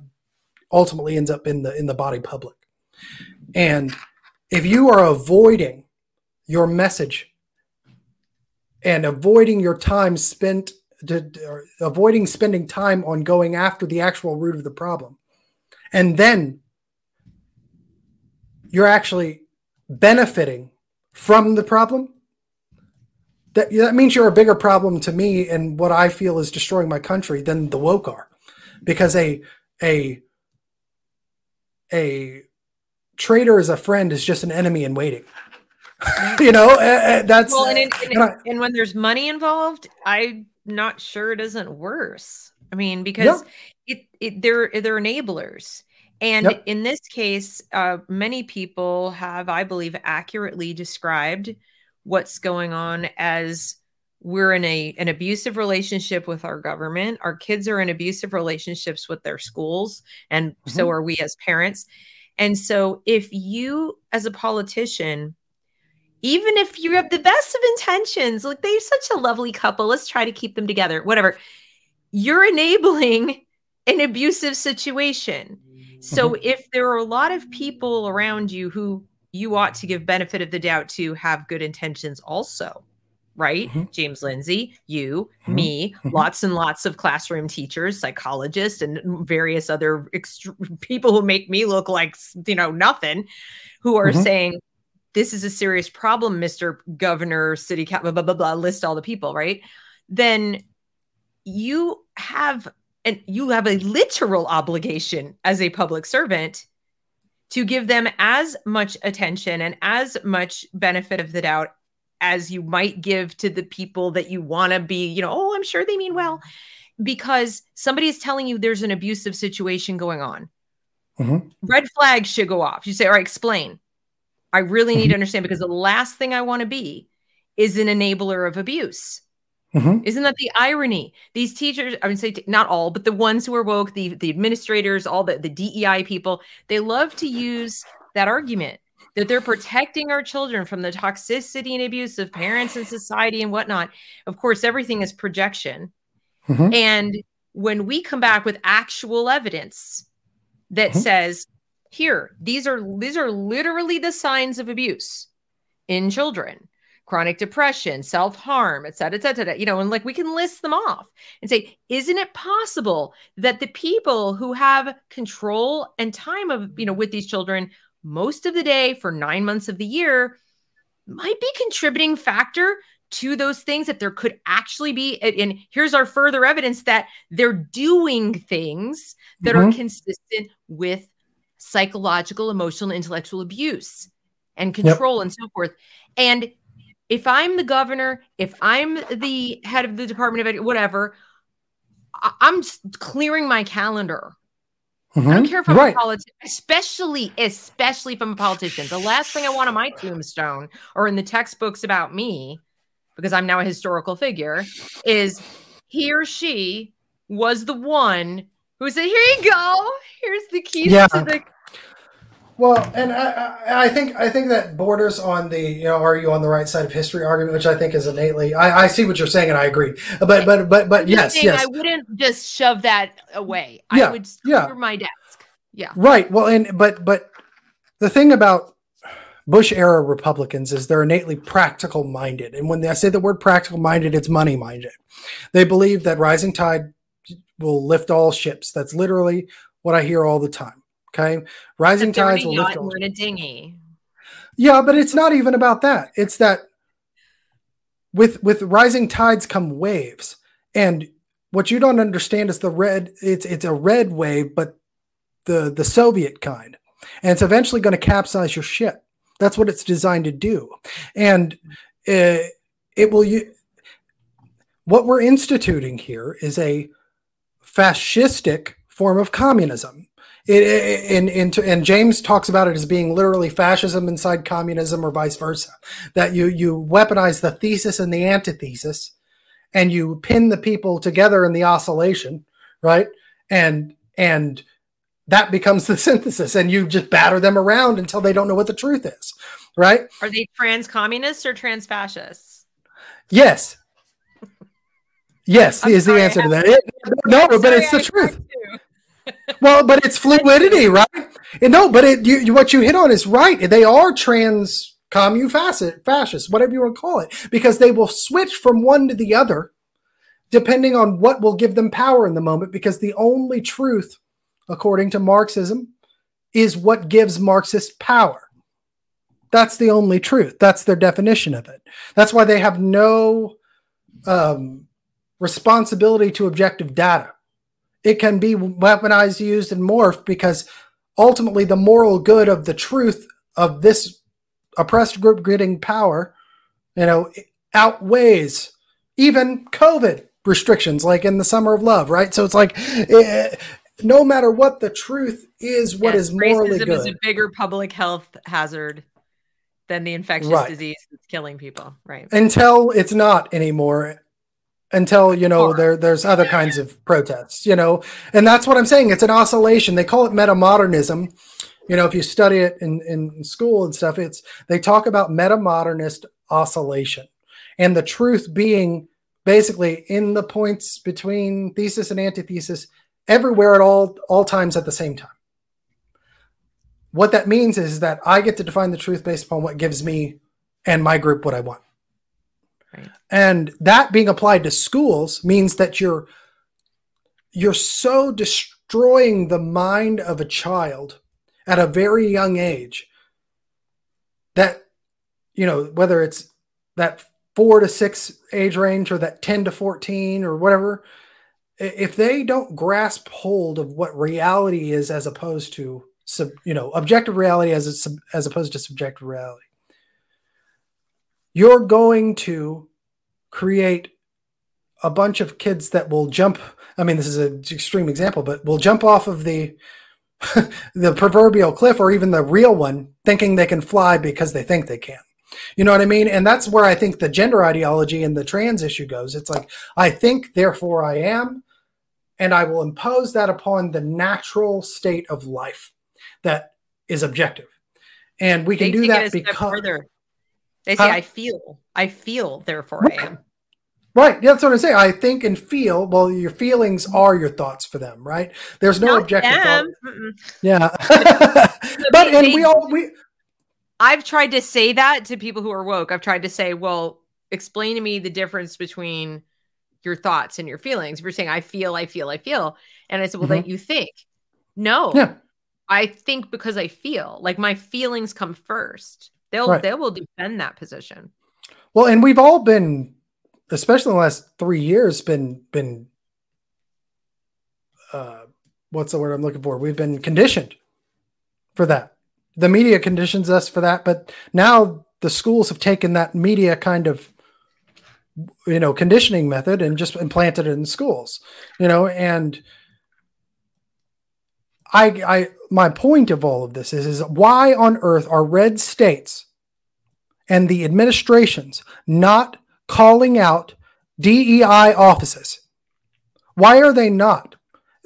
ultimately ends up in the in the body public. And if you are avoiding your message and avoiding your time spent to, avoiding spending time on going after the actual root of the problem and then you're actually benefiting from the problem that that means you're a bigger problem to me and what I feel is destroying my country than the woke are because a a a traitor as a friend is just an enemy in waiting you know, uh, that's well, and, in, and, and, I, and, when there's money involved, I'm not sure it isn't worse. I mean, because yeah. it, it they're they're enablers. And yep. in this case, uh, many people have, I believe, accurately described what's going on as we're in a an abusive relationship with our government. Our kids are in abusive relationships with their schools, and mm-hmm. so are we as parents. And so, if you, as a politician, even if you have the best of intentions, like they're such a lovely couple, let's try to keep them together, whatever, you're enabling an abusive situation. So mm-hmm. if there are a lot of people around you who you ought to give benefit of the doubt to have good intentions also, right? Mm-hmm. James Lindsay, you, mm-hmm. me, mm-hmm. lots and lots of classroom teachers, psychologists, and various other ext- people who make me look like, you know, nothing, who are mm-hmm. saying, this is a serious problem, Mr. Governor, City Council, blah, blah, blah, blah, list all the people, right? Then you have and you have a literal obligation as a public servant to give them as much attention and as much benefit of the doubt as you might give to the people that you want to be, you know, oh, I'm sure they mean well, because somebody is telling you there's an abusive situation going on. Mm-hmm. Red flags should go off. You say, all right, explain. I really need mm-hmm. to understand because the last thing I want to be is an enabler of abuse. Mm-hmm. Isn't that the irony? These teachers, I would say not all, but the ones who are woke, the, the administrators, all the, the DEI people, they love to use that argument that they're protecting our children from the toxicity and abuse of parents and society and whatnot. Of course, everything is projection. Mm-hmm. And when we come back with actual evidence that mm-hmm. says, here, these are these are literally the signs of abuse in children chronic depression, self harm, et cetera, et cetera, et cetera, you know, and like we can list them off and say, isn't it possible that the people who have control and time of, you know, with these children most of the day for nine months of the year might be contributing factor to those things that there could actually be and here's our further evidence that they're doing things that mm-hmm. are consistent with psychological emotional intellectual abuse and control yep. and so forth and if I'm the governor, if I'm the head of the Department of Ed- whatever, I- am clearing my calendar. Mm-hmm. I don't care if I'm right. a politician, especially, especially if I'm a politician. The last thing I want on my tombstone or in the textbooks about me, because I'm now a historical figure, is he or she was the one who said, "Here you go. Here's the keys yeah. to the well, and I, I, think I think that borders on the you know are you on the right side of history argument, which I think is innately. I, I see what you're saying, and I agree. But but but but yes, yes. I wouldn't just shove that away. Yeah, I would yeah. my desk. Yeah. Right. Well, and but but the thing about Bush era Republicans is they're innately practical minded, and when I say the word practical minded, it's money minded. They believe that rising tide will lift all ships. That's literally what I hear all the time. Okay, rising tides will lift. We're in a dinghy. Yeah, but it's not even about that. It's that with with rising tides come waves, and what you don't understand is the red. It's it's a red wave, but the the Soviet kind, and it's eventually going to capsize your ship. That's what it's designed to do, and it, it will. You, what we're instituting here is a fascistic form of communism it, and, and, and James talks about it as being literally fascism inside communism or vice versa. That you you weaponize the thesis and the antithesis, and you pin the people together in the oscillation, right? And and that becomes the synthesis, and you just batter them around until they don't know what the truth is, right? Are they trans communists or trans fascists? Yes. Yes, I'm is sorry, the answer to that. It, no, but it's the truth well, but it's fluidity, right? And no, but it, you, what you hit on is right. They are trans commun facet, fascist, whatever you want to call it, because they will switch from one to the other depending on what will give them power in the moment. Because the only truth, according to Marxism, is what gives Marxist power. That's the only truth. That's their definition of it. That's why they have no um, responsibility to objective data it can be weaponized, used, and morphed because ultimately the moral good of the truth of this oppressed group getting power, you know, outweighs even COVID restrictions, like in the summer of love, right? So it's like, eh, no matter what the truth is, what yes, is morally racism good. is a bigger public health hazard than the infectious right. disease that's killing people, right? Until it's not anymore. Until you know there there's other kinds of protests, you know, and that's what I'm saying. It's an oscillation. They call it metamodernism. You know, if you study it in, in school and stuff, it's they talk about metamodernist oscillation, and the truth being basically in the points between thesis and antithesis everywhere at all all times at the same time what that means is that i get to define the truth based upon what gives me and my group what i want and that being applied to schools means that you're you're so destroying the mind of a child at a very young age that you know whether it's that four to six age range or that 10 to 14 or whatever, if they don't grasp hold of what reality is as opposed to sub, you know objective reality as a, as opposed to subjective reality you're going to create a bunch of kids that will jump i mean this is an extreme example but will jump off of the the proverbial cliff or even the real one thinking they can fly because they think they can you know what I mean? And that's where I think the gender ideology and the trans issue goes. It's like, I think, therefore I am, and I will impose that upon the natural state of life that is objective. And we can they do that because. Further. They say, huh? I feel, I feel, therefore. I am. Right. Yeah, that's what I say. I think and feel. Well, your feelings are your thoughts for them, right? There's no Not objective. Yeah. but and we all we I've tried to say that to people who are woke. I've tried to say, well, explain to me the difference between your thoughts and your feelings. If you're saying, I feel, I feel, I feel. And I said, well, mm-hmm. that you think. No. Yeah. I think because I feel like my feelings come first. They'll right. they will defend that position. Well, and we've all been, especially in the last three years, been been uh what's the word I'm looking for? We've been conditioned for that the media conditions us for that, but now the schools have taken that media kind of you know conditioning method and just implanted it in schools you know and i i my point of all of this is is why on earth are red states and the administrations not calling out DEI offices why are they not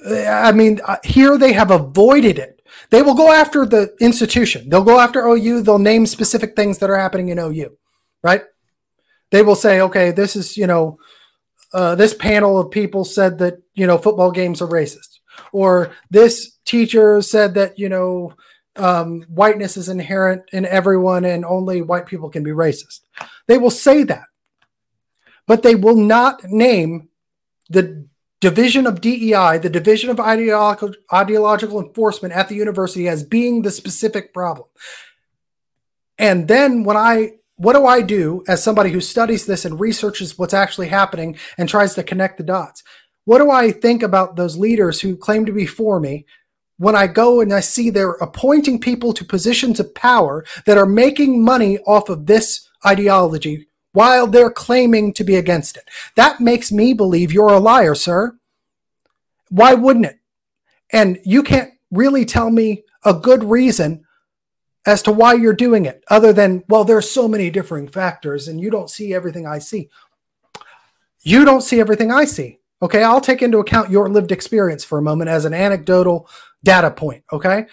i mean uh, here they have avoided it they will go after the institution. They'll go after OU. They'll name specific things that are happening in OU, right? They will say, okay, this is, you know, uh, this panel of people said that, you know, football games are racist. Or this teacher said that, you know, um, whiteness is inherent in everyone and only white people can be racist. They will say that, but they will not name the division of DEI, the division of ideological, ideological enforcement at the university as being the specific problem. And then when I what do I do as somebody who studies this and researches what's actually happening and tries to connect the dots? What do I think about those leaders who claim to be for me when I go and I see they're appointing people to positions of power that are making money off of this ideology while they're claiming to be against it. That makes me believe you're a liar, sir. Why wouldn't it? And you can't really tell me a good reason as to why you're doing it other than, well, there's so many differing factors and you don't see everything I see. You don't see everything I see. Okay. I'll take into account your lived experience for a moment as an anecdotal data point. Okay.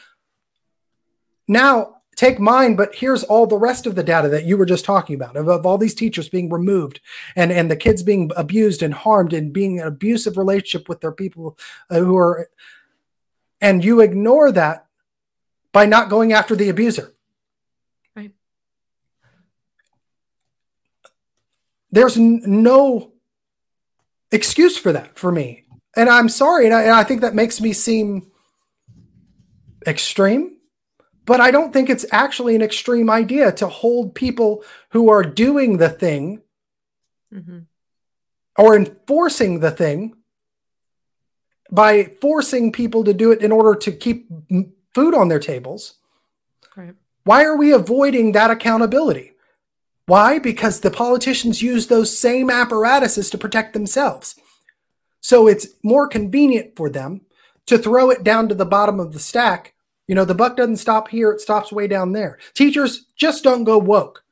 Now, take mine, but here's all the rest of the data that you were just talking about of, of, all these teachers being removed and, and the kids being abused and harmed and being an abusive relationship with their people uh, who are, and you ignore that by not going after the abuser. Right. There's n- no excuse for that for me. And I'm sorry. And I, and I think that makes me seem extreme but I don't think it's actually an extreme idea to hold people who are doing the thing mm-hmm. or enforcing the thing by forcing people to do it in order to keep food on their tables. Right. Why are we avoiding that accountability? Why? Because the politicians use those same apparatuses to protect themselves. So it's more convenient for them to throw it down to the bottom of the stack. You know, the buck doesn't stop here, it stops way down there. Teachers just don't go woke.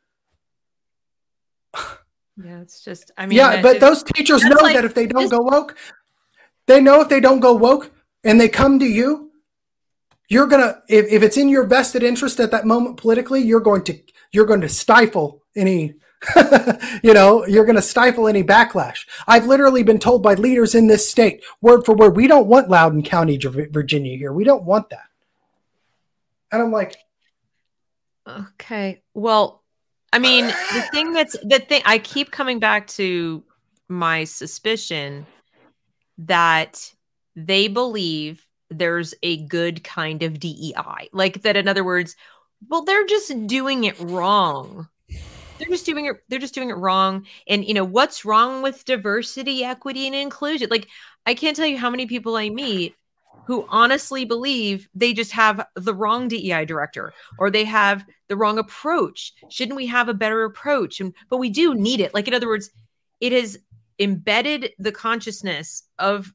Yeah, it's just, I mean, yeah, but those teachers know like, that if they don't go woke, they know if they don't go woke and they come to you, you're gonna if, if it's in your vested interest at that moment politically, you're going to you're going to stifle any you know, you're going to stifle any backlash. I've literally been told by leaders in this state, word for word, we don't want Loudoun County, Virginia here. We don't want that. And I'm like, okay, well, I mean, the thing that's the thing I keep coming back to my suspicion that they believe there's a good kind of DEI. Like that, in other words, well, they're just doing it wrong. They're just doing it, they're just doing it wrong. And you know, what's wrong with diversity, equity, and inclusion? Like, I can't tell you how many people I meet who honestly believe they just have the wrong DEI director or they have the wrong approach. Shouldn't we have a better approach? And but we do need it. Like in other words, it has embedded the consciousness of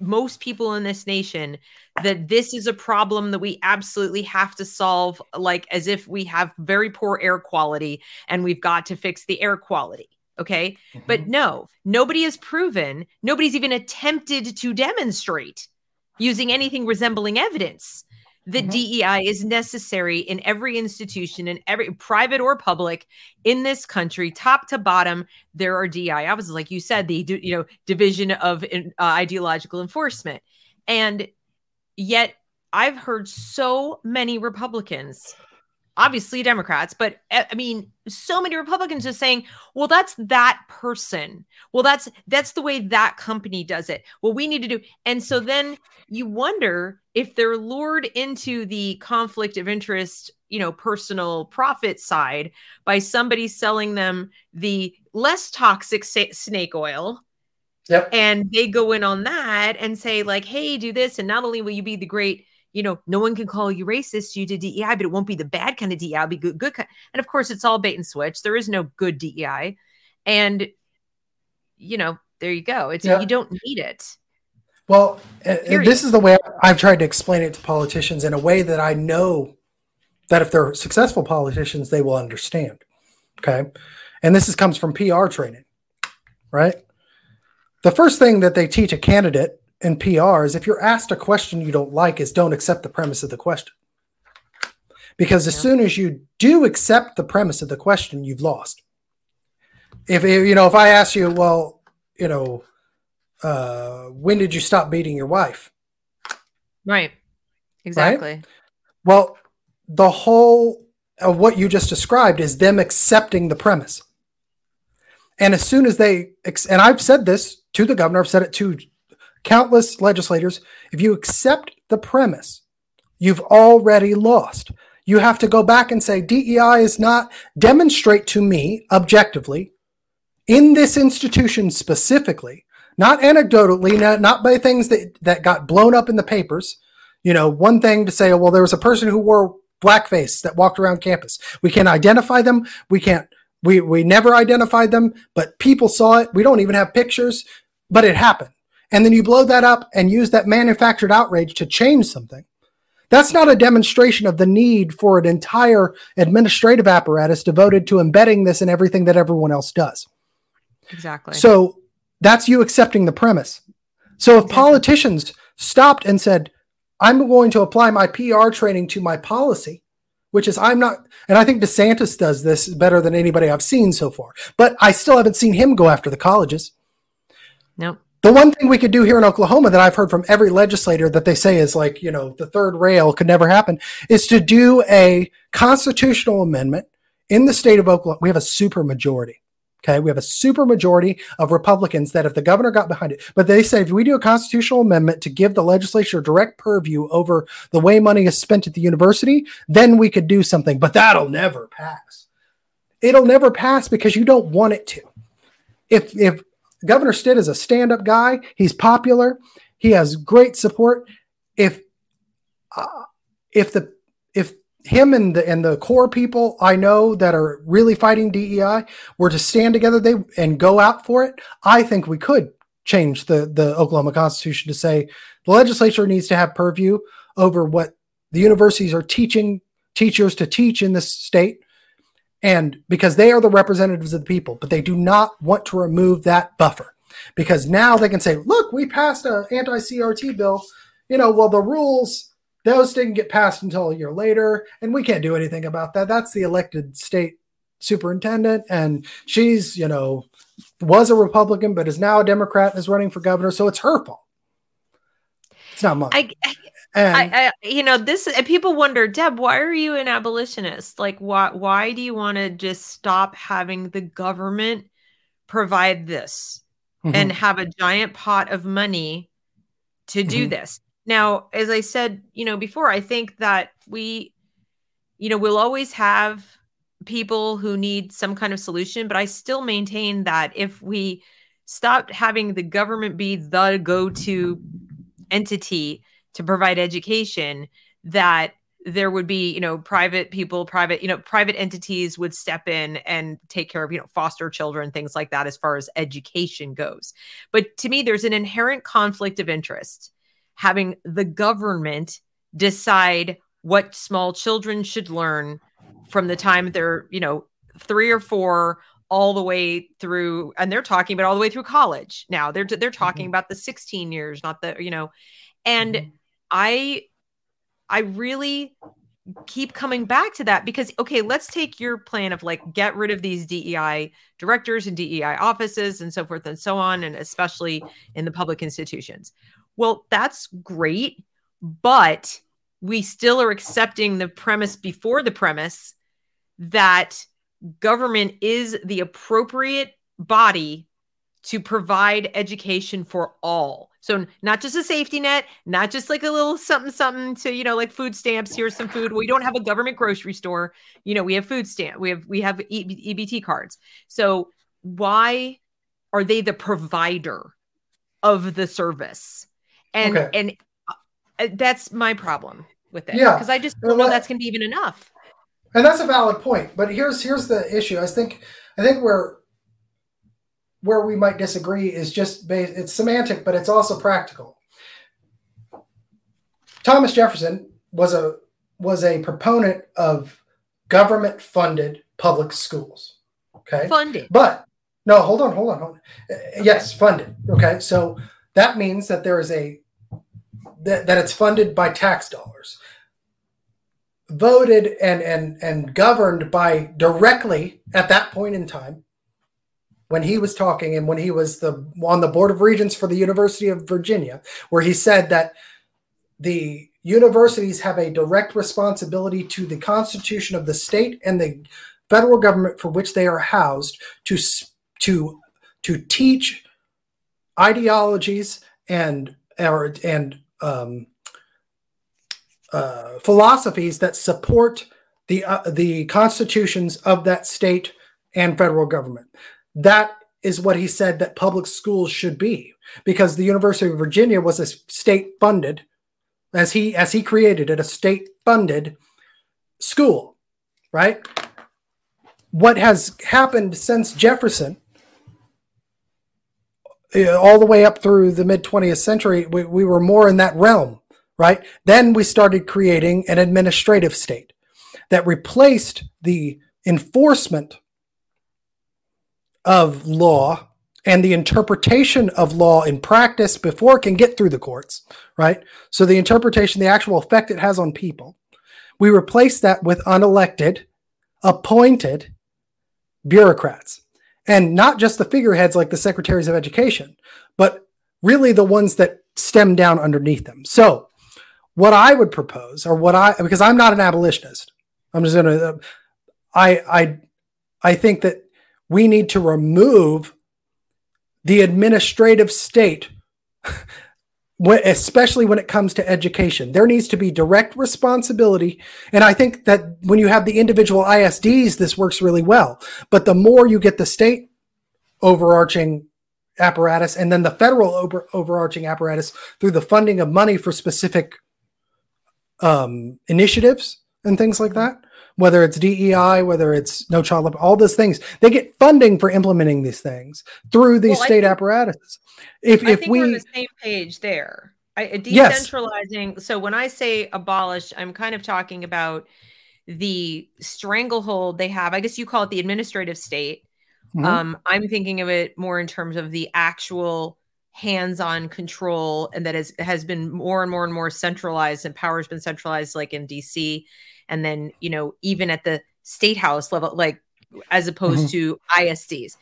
most people in this nation that this is a problem that we absolutely have to solve like as if we have very poor air quality and we've got to fix the air quality okay mm-hmm. but no nobody has proven nobody's even attempted to demonstrate using anything resembling evidence that mm-hmm. DEI is necessary in every institution, in every private or public in this country, top to bottom. There are DEI offices, like you said, the you know division of uh, ideological enforcement, and yet I've heard so many Republicans obviously Democrats, but eh, I mean, so many Republicans just saying, "Well, that's that person. Well, that's that's the way that company does it. Well, we need to do." And so then you wonder if they're lured into the conflict of interest, you know, personal profit side by somebody selling them the less toxic sa- snake oil. Yep. And they go in on that and say like, "Hey, do this and not only will you be the great you know, no one can call you racist. You did DEI, but it won't be the bad kind of DEI. It'll be good, good. Kind. And of course, it's all bait and switch. There is no good DEI, and you know, there you go. It's yeah. you don't need it. Well, this is the way I've tried to explain it to politicians in a way that I know that if they're successful politicians, they will understand. Okay, and this is, comes from PR training, right? The first thing that they teach a candidate in PR is if you're asked a question you don't like, is don't accept the premise of the question. Because as yeah. soon as you do accept the premise of the question, you've lost. If you know, if I ask you, well, you know, uh, when did you stop beating your wife? Right. Exactly. Right? Well, the whole of what you just described is them accepting the premise. And as soon as they, and I've said this to the governor, I've said it to countless legislators, if you accept the premise, you've already lost. You have to go back and say DEI is not demonstrate to me objectively in this institution specifically, not anecdotally, not, not by things that, that got blown up in the papers. You know, one thing to say, well, there was a person who wore blackface that walked around campus. We can't identify them. We can't, we, we never identified them, but people saw it. We don't even have pictures, but it happened and then you blow that up and use that manufactured outrage to change something. That's not a demonstration of the need for an entire administrative apparatus devoted to embedding this in everything that everyone else does. Exactly. So that's you accepting the premise. So if politicians stopped and said, I'm going to apply my PR training to my policy, which is I'm not, and I think DeSantis does this better than anybody I've seen so far, but I still haven't seen him go after the colleges. Nope. The one thing we could do here in Oklahoma that I've heard from every legislator that they say is like, you know, the third rail could never happen is to do a constitutional amendment in the state of Oklahoma. We have a super majority. Okay. We have a super majority of Republicans that if the governor got behind it, but they say if we do a constitutional amendment to give the legislature direct purview over the way money is spent at the university, then we could do something. But that'll never pass. It'll never pass because you don't want it to. If if Governor Stitt is a stand up guy. He's popular. He has great support. If uh, if the if him and the and the core people I know that are really fighting DEI were to stand together they and go out for it, I think we could change the the Oklahoma Constitution to say the legislature needs to have purview over what the universities are teaching teachers to teach in this state and because they are the representatives of the people but they do not want to remove that buffer because now they can say look we passed a anti-crt bill you know well the rules those didn't get passed until a year later, and we can't do anything about that. That's the elected state superintendent, and she's, you know, was a Republican, but is now a Democrat and is running for governor. So it's her fault. It's not mine. I, and, I, I, you know, this people wonder, Deb, why are you an abolitionist? Like, why, why do you want to just stop having the government provide this mm-hmm. and have a giant pot of money to do mm-hmm. this? Now, as I said, you know, before, I think that we, you know, we'll always have people who need some kind of solution, but I still maintain that if we stopped having the government be the go-to entity to provide education, that there would be, you know, private people, private, you know, private entities would step in and take care of, you know, foster children, things like that, as far as education goes. But to me, there's an inherent conflict of interest having the government decide what small children should learn from the time they're, you know, three or four all the way through and they're talking about all the way through college now they're they're talking mm-hmm. about the 16 years not the you know and mm-hmm. I i really keep coming back to that because okay let's take your plan of like get rid of these DEI directors and DEI offices and so forth and so on and especially in the public institutions. Well, that's great, but we still are accepting the premise before the premise that government is the appropriate body to provide education for all. So not just a safety net, not just like a little something something to, you know, like food stamps, here's some food. We don't have a government grocery store. You know, we have food stamp. We have we have EBT cards. So why are they the provider of the service? and okay. and uh, that's my problem with it. Yeah, because I just don't know that's going to be even enough. And that's a valid point. But here's here's the issue. I think I think where where we might disagree is just based, it's semantic, but it's also practical. Thomas Jefferson was a was a proponent of government funded public schools. Okay. Funded. But no, hold on, hold on, hold on. Yes, funded. Okay. So that means that there is a that, that it's funded by tax dollars voted and and and governed by directly at that point in time when he was talking and when he was the on the board of regents for the University of Virginia where he said that the universities have a direct responsibility to the constitution of the state and the federal government for which they are housed to to to teach ideologies and or and um, uh, philosophies that support the uh, the constitutions of that state and federal government. That is what he said that public schools should be, because the University of Virginia was a state funded, as he as he created it, a state funded school, right? What has happened since Jefferson eh, all the way up through the mid 20th century, we, we were more in that realm, right? Then we started creating an administrative state that replaced the enforcement of law and the interpretation of law in practice before it can get through the courts, right? So the interpretation, the actual effect it has on people. We replace that with unelected, appointed bureaucrats and not just the figureheads like the secretaries of education, but really the ones that stem down underneath them. So, what I would propose, or what I, because I'm not an abolitionist, I'm just going to, uh, I, I, I think that we need to remove the administrative state especially when it comes to education. There needs to be direct responsibility. And I think that when you have the individual ISDs, this works really well. But the more you get the state overarching apparatus and then the federal over, overarching apparatus through the funding of money for specific um, initiatives and things like that. Whether it's DEI, whether it's No Child all those things, they get funding for implementing these things through these well, state think, apparatuses. If I if we on the same page there, I, decentralizing. Yes. So when I say abolish, I'm kind of talking about the stranglehold they have. I guess you call it the administrative state. Mm-hmm. Um, I'm thinking of it more in terms of the actual hands-on control and that is, has been more and more and more centralized and power has been centralized like in dc and then you know even at the state house level like as opposed mm-hmm. to isds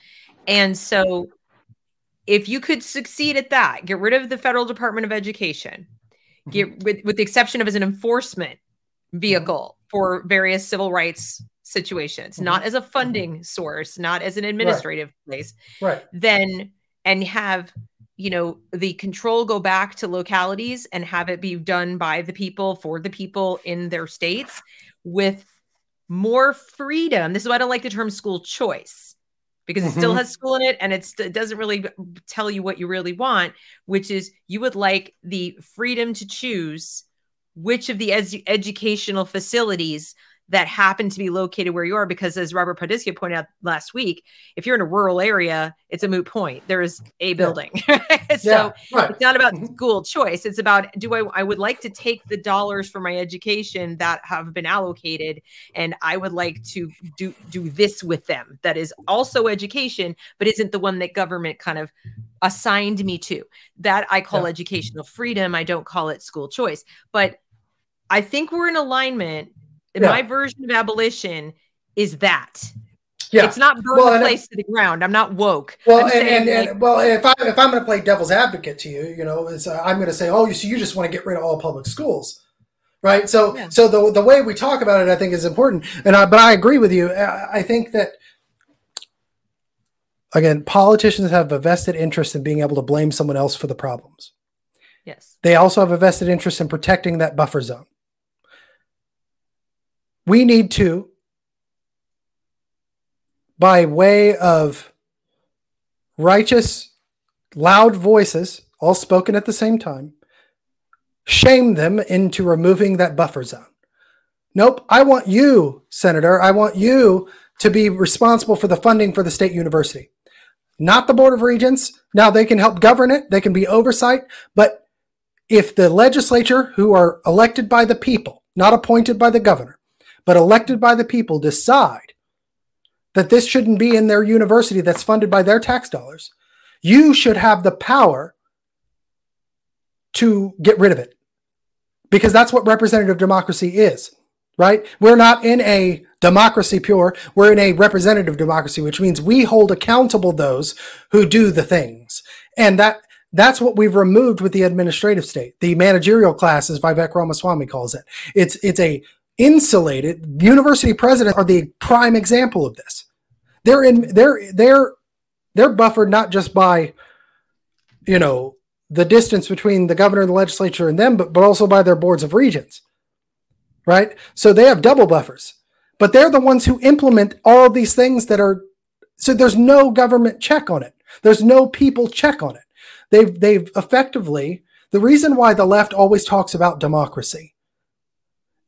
and so if you could succeed at that get rid of the federal department of education get mm-hmm. with, with the exception of as an enforcement vehicle mm-hmm. for various civil rights situations not as a funding source not as an administrative right. place right then and have you know the control go back to localities and have it be done by the people for the people in their states with more freedom this is why i don't like the term school choice because mm-hmm. it still mm-hmm. has school in it and it doesn't really tell you what you really want which is you would like the freedom to choose which of the ed- educational facilities that happen to be located where you are because as robert Pondiscio pointed out last week if you're in a rural area it's a moot point there is a building yeah. so yeah, right. it's not about mm-hmm. school choice it's about do i i would like to take the dollars for my education that have been allocated and i would like to do do this with them that is also education but isn't the one that government kind of assigned me to that i call yeah. educational freedom i don't call it school choice but i think we're in alignment yeah. my version of abolition is that. Yeah. It's not burn well, the place to the ground. I'm not woke. Well, and, and, and, like, well, if I if I'm going to play devil's advocate to you, you know, uh, I'm going to say, oh, you so you just want to get rid of all public schools, right? So yeah. so the the way we talk about it, I think, is important. And I, but I agree with you. I, I think that again, politicians have a vested interest in being able to blame someone else for the problems. Yes. They also have a vested interest in protecting that buffer zone we need to, by way of righteous, loud voices, all spoken at the same time, shame them into removing that buffer zone. Nope, I want you, Senator, I want you to be responsible for the funding for the state university, not the Board of Regents. Now they can help govern it, they can be oversight, but if the legislature, who are elected by the people, not appointed by the governor, but elected by the people decide that this shouldn't be in their university that's funded by their tax dollars, you should have the power to get rid of it. Because that's what representative democracy is, right? We're not in a democracy pure, we're in a representative democracy, which means we hold accountable those who do the things. And that that's what we've removed with the administrative state. The managerial class, as Vivek Ramaswamy calls it. It's it's a insulated. University presidents are the prime example of this. They're in they're they're they're buffered not just by you know the distance between the governor and the legislature and them, but, but also by their boards of regents. Right? So they have double buffers. But they're the ones who implement all these things that are so there's no government check on it. There's no people check on it. They've they've effectively the reason why the left always talks about democracy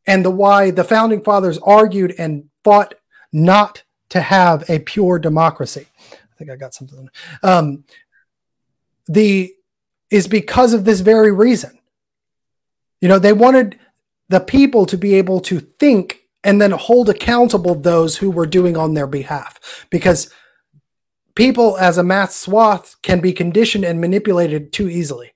and the why the founding fathers argued and fought not to have a pure democracy. I think I got something. Um, the is because of this very reason. You know, they wanted the people to be able to think and then hold accountable those who were doing on their behalf because people as a mass swath can be conditioned and manipulated too easily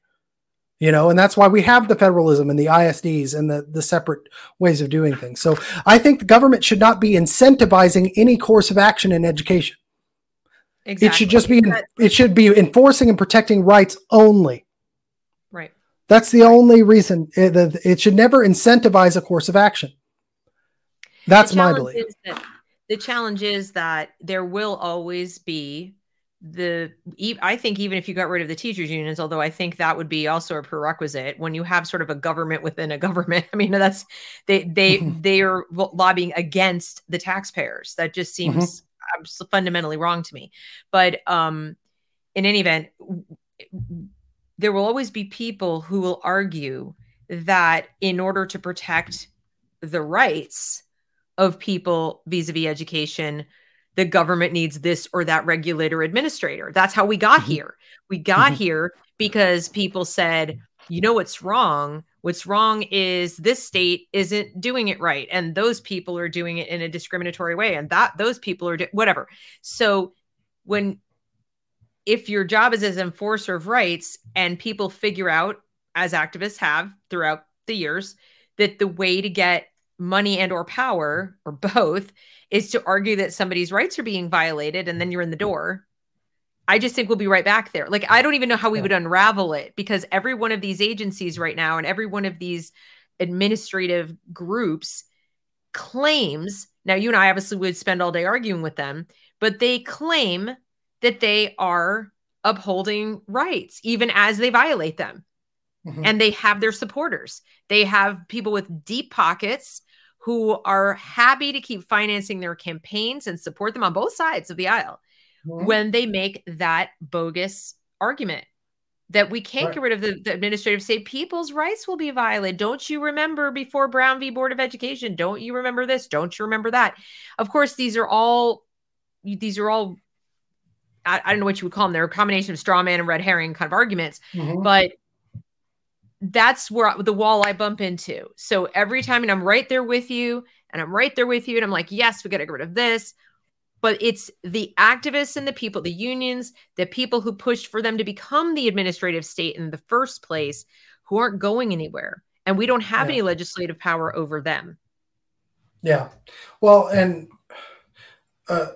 you know and that's why we have the federalism and the isds and the, the separate ways of doing things. So i think the government should not be incentivizing any course of action in education. Exactly. it should just be it should be enforcing and protecting rights only. Right. That's the only reason eh, it, it should never incentivize a course of action. That's my belief. the challenge is that there will always be the i think even if you got rid of the teachers unions although i think that would be also a prerequisite when you have sort of a government within a government i mean that's they they mm-hmm. they are lobbying against the taxpayers that just mm-hmm. seems mm-hmm. fundamentally wrong to me but um in any event there will always be people who will argue that in order to protect the rights of people vis-a-vis education the government needs this or that regulator administrator that's how we got mm-hmm. here we got mm-hmm. here because people said you know what's wrong what's wrong is this state isn't doing it right and those people are doing it in a discriminatory way and that those people are do- whatever so when if your job is as enforcer of rights and people figure out as activists have throughout the years that the way to get money and or power or both is to argue that somebody's rights are being violated and then you're in the door i just think we'll be right back there. Like i don't even know how we would unravel it because every one of these agencies right now and every one of these administrative groups claims now you and i obviously would spend all day arguing with them but they claim that they are upholding rights even as they violate them. Mm-hmm. and they have their supporters. They have people with deep pockets who are happy to keep financing their campaigns and support them on both sides of the aisle mm-hmm. when they make that bogus argument that we can't right. get rid of the, the, administrative state. People's rights will be violated. Don't you remember before brown v. Board of education? Don't you remember this? Don't you remember that? Of course these are all these are all I, I don't know what you would call them. They're a combination of straw man and red herring kind of arguments. Mm-hmm. but that's where the wall I bump into. So every time, and I'm right there with you, and I'm right there with you, and I'm like, yes, we got to get rid of this. But it's the activists and the people, the unions, the people who pushed for them to become the administrative state in the first place, who aren't going anywhere. And we don't have yeah. any legislative power over them. Yeah. Well, and uh,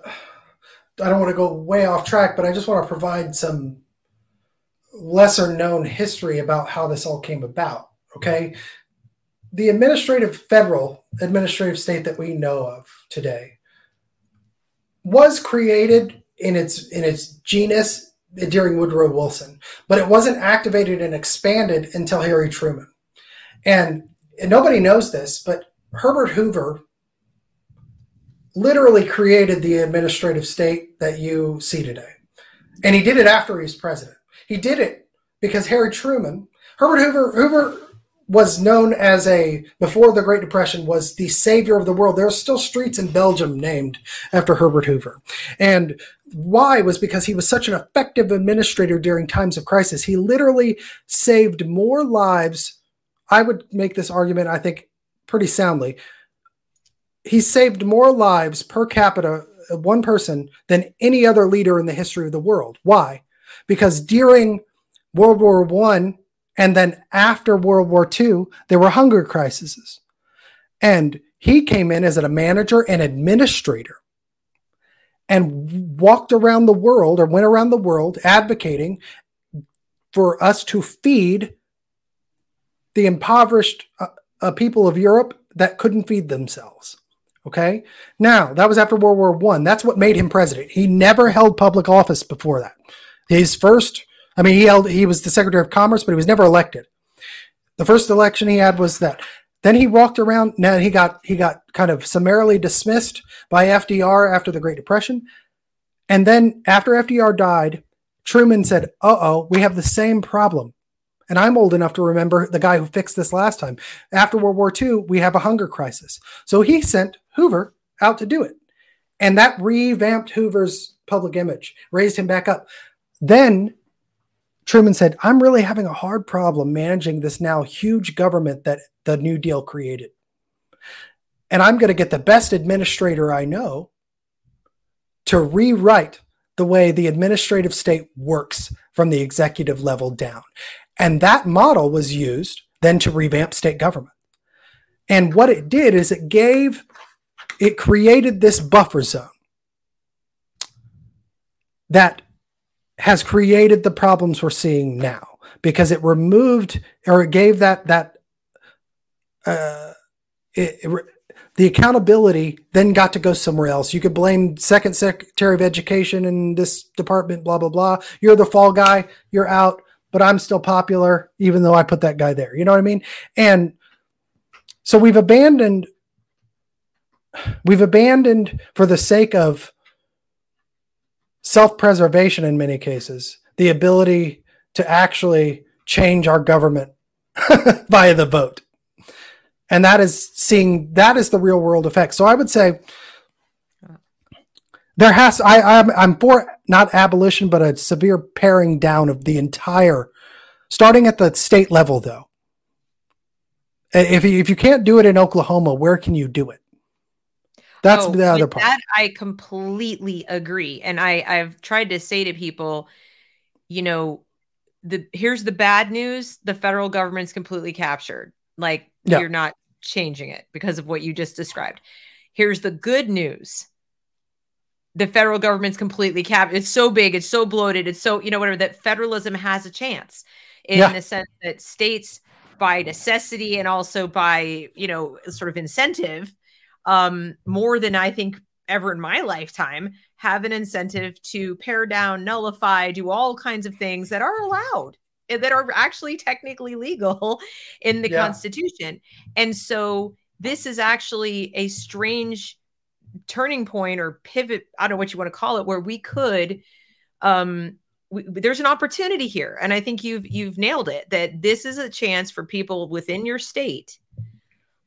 I don't want to go way off track, but I just want to provide some lesser known history about how this all came about. Okay. The administrative federal administrative state that we know of today was created in its in its genus during Woodrow Wilson, but it wasn't activated and expanded until Harry Truman. And, and nobody knows this, but Herbert Hoover literally created the administrative state that you see today. And he did it after he was president. He did it because Harry Truman, Herbert Hoover, Hoover was known as a before the Great Depression was the savior of the world. There are still streets in Belgium named after Herbert Hoover, and why was because he was such an effective administrator during times of crisis. He literally saved more lives. I would make this argument, I think, pretty soundly. He saved more lives per capita, uh, one person, than any other leader in the history of the world. Why? Because during World War One and then after World War Two, there were hunger crises. And he came in as a manager and administrator and walked around the world or went around the world advocating for us to feed the impoverished uh, uh, people of Europe that couldn't feed themselves. Okay. Now that was after World War One. That's what made him president. He never held public office before that. His first, I mean, he held, he was the Secretary of Commerce, but he was never elected. The first election he had was that. Then he walked around. Now he got he got kind of summarily dismissed by FDR after the Great Depression, and then after FDR died, Truman said, "Uh oh, we have the same problem." And I'm old enough to remember the guy who fixed this last time. After World War II, we have a hunger crisis. So he sent Hoover out to do it. And that revamped Hoover's public image, raised him back up. Then Truman said, I'm really having a hard problem managing this now huge government that the New Deal created. And I'm going to get the best administrator I know to rewrite the way the administrative state works from the executive level down. And that model was used then to revamp state government. And what it did is it gave, it created this buffer zone that has created the problems we're seeing now because it removed or it gave that that uh, it, it, the accountability then got to go somewhere else. You could blame second secretary of education in this department, blah blah blah. You're the fall guy. You're out, but I'm still popular, even though I put that guy there. You know what I mean? And so we've abandoned. We've abandoned for the sake of self preservation in many cases, the ability to actually change our government via the vote. and that is seeing that is the real world effect. So I would say there has I I'm, I'm for not abolition, but a severe paring down of the entire, starting at the state level though. If you, if you can't do it in Oklahoma, where can you do it? That's oh, the other part. That I completely agree, and I I've tried to say to people, you know, the here's the bad news: the federal government's completely captured. Like yeah. you're not changing it because of what you just described. Here's the good news: the federal government's completely capped. It's so big, it's so bloated, it's so you know whatever that federalism has a chance in yeah. the sense that states by necessity and also by you know sort of incentive um, more than I think ever in my lifetime, have an incentive to pare down, nullify, do all kinds of things that are allowed eh, that are actually technically legal in the yeah. Constitution. And so this is actually a strange turning point or pivot, I don't know what you want to call it, where we could um we, there's an opportunity here and i think you've you've nailed it that this is a chance for people within your state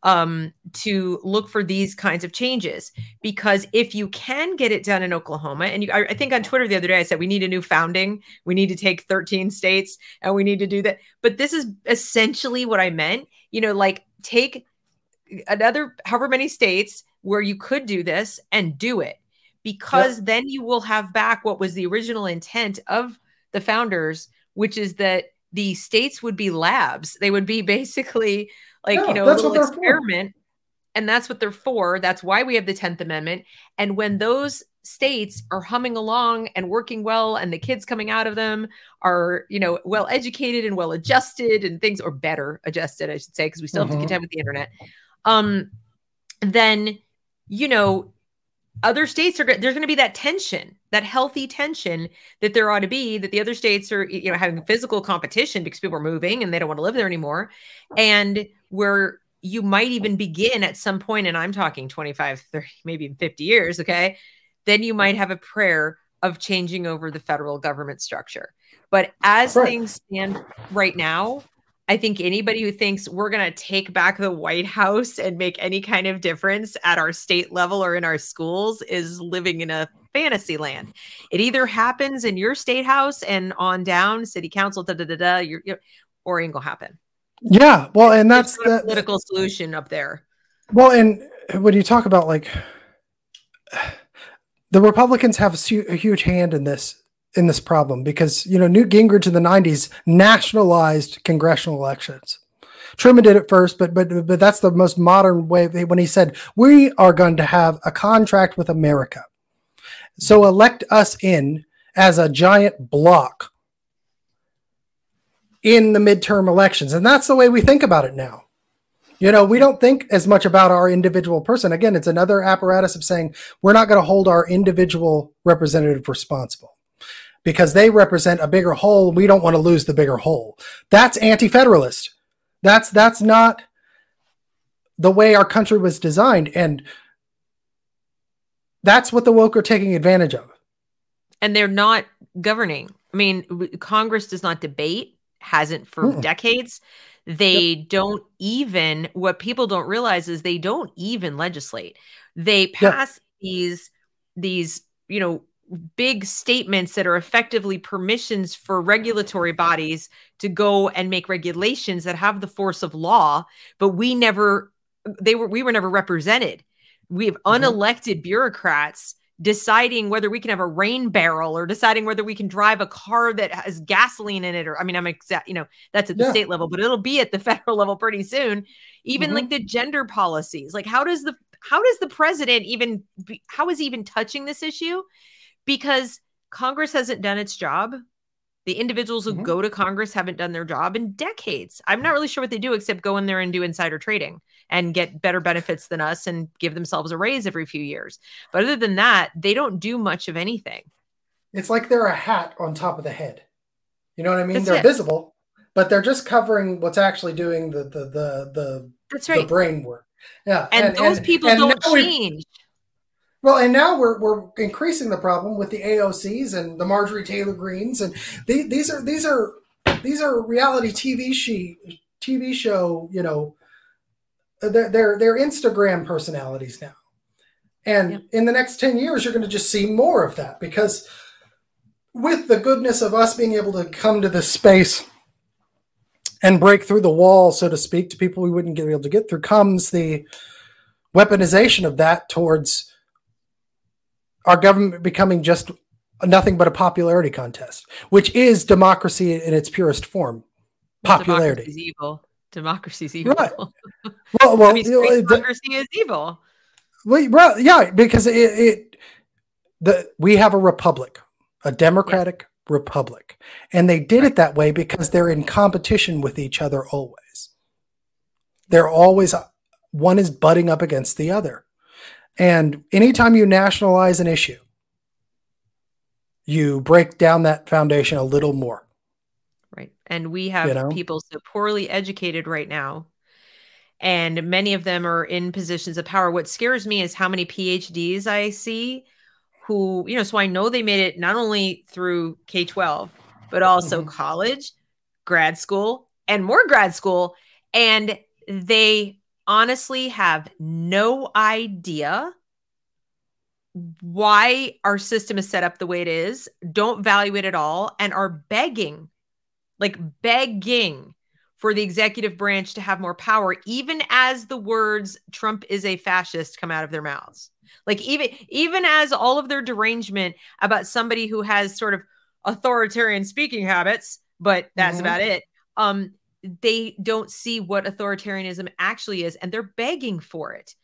um, to look for these kinds of changes. Because if you can get it done in Oklahoma, and you, I, I, think on Twitter the other day I said we need a new founding, we need to take 13 states, and we need to do that. But this is essentially what I meant. You know, like take another however many states where you could do this and do it, because yep. then you will have back what was the original intent of the founders, which is that the states would be labs. They would be basically like yeah, you know a little experiment and that's what they're for. That's why we have the 10th amendment. And when those states are humming along and working well and the kids coming out of them are you know well educated and well adjusted and things are better adjusted i should say because we still have to mm-hmm. contend with the internet um then you know other states are there's going to be that tension that healthy tension that there ought to be that the other states are you know having physical competition because people are moving and they don't want to live there anymore and where you might even begin at some point and i'm talking 25 30 maybe 50 years okay then you might have a prayer of changing over the federal government structure but as right. things stand right now I think anybody who thinks we're going to take back the White House and make any kind of difference at our state level or in our schools is living in a fantasy land. It either happens in your state house and on down, city council, da da da da, you're, you're, or it ain't gonna happen. Yeah, well, and that's the political solution up there. Well, and when you talk about like the Republicans have a, a huge hand in this in this problem because you know Newt Gingrich in the 90s nationalized congressional elections. Truman did it first, but but but that's the most modern way when he said we are going to have a contract with America. So elect us in as a giant block in the midterm elections. And that's the way we think about it now. You know, we don't think as much about our individual person. Again, it's another apparatus of saying we're not going to hold our individual representative responsible because they represent a bigger whole. We don't want to lose the bigger whole. That's anti-federalist. That's that's not the way our country was designed, and that's what the woke are taking advantage of. And they're not governing. I mean, Congress does not debate, hasn't for Mm-mm. decades. They yep. don't even. What people don't realize is they don't even legislate. They pass yep. these these you know big statements that are effectively permissions for regulatory bodies to go and make regulations that have the force of law but we never they were we were never represented we have mm-hmm. unelected bureaucrats deciding whether we can have a rain barrel or deciding whether we can drive a car that has gasoline in it or i mean i'm exact you know that's at the yeah. state level but it'll be at the federal level pretty soon even mm-hmm. like the gender policies like how does the how does the president even be, how is he even touching this issue because Congress hasn't done its job. The individuals who mm-hmm. go to Congress haven't done their job in decades. I'm not really sure what they do except go in there and do insider trading and get better benefits than us and give themselves a raise every few years. But other than that, they don't do much of anything. It's like they're a hat on top of the head. You know what I mean? That's they're it. visible, but they're just covering what's actually doing the the the the, That's right. the brain work. Yeah. And, and those and, people and don't change. Well, and now we're, we're increasing the problem with the AOCs and the Marjorie Taylor Greens, and these are these are these are reality TV she, TV show you know they're they're, they're Instagram personalities now. And yep. in the next 10 years, you're going to just see more of that because with the goodness of us being able to come to this space and break through the wall, so to speak, to people we wouldn't get, be able to get through, comes the weaponization of that towards our government becoming just nothing but a popularity contest, which is democracy in its purest form. Popularity is evil. Democracy is evil. Right. Well, well, I mean, democracy is evil. Well, yeah, because it, it the we have a republic, a democratic yeah. republic, and they did it that way because they're in competition with each other always. They're always uh, one is butting up against the other. And anytime you nationalize an issue, you break down that foundation a little more. Right. And we have you know? people so poorly educated right now. And many of them are in positions of power. What scares me is how many PhDs I see who, you know, so I know they made it not only through K 12, but also mm-hmm. college, grad school, and more grad school. And they honestly have no idea why our system is set up the way it is, don't value it at all, and are begging, like begging for the executive branch to have more power, even as the words Trump is a fascist come out of their mouths. Like even even as all of their derangement about somebody who has sort of authoritarian speaking habits, but that's mm-hmm. about it. Um, they don't see what authoritarianism actually is and they're begging for it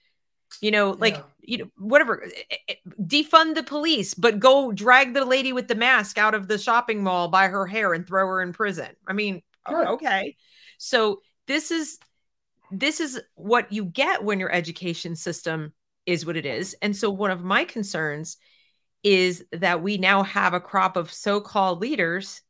you know like yeah. you know whatever eh, eh, defund the police but go drag the lady with the mask out of the shopping mall by her hair and throw her in prison i mean right. okay so this is this is what you get when your education system is what it is and so one of my concerns is that we now have a crop of so-called leaders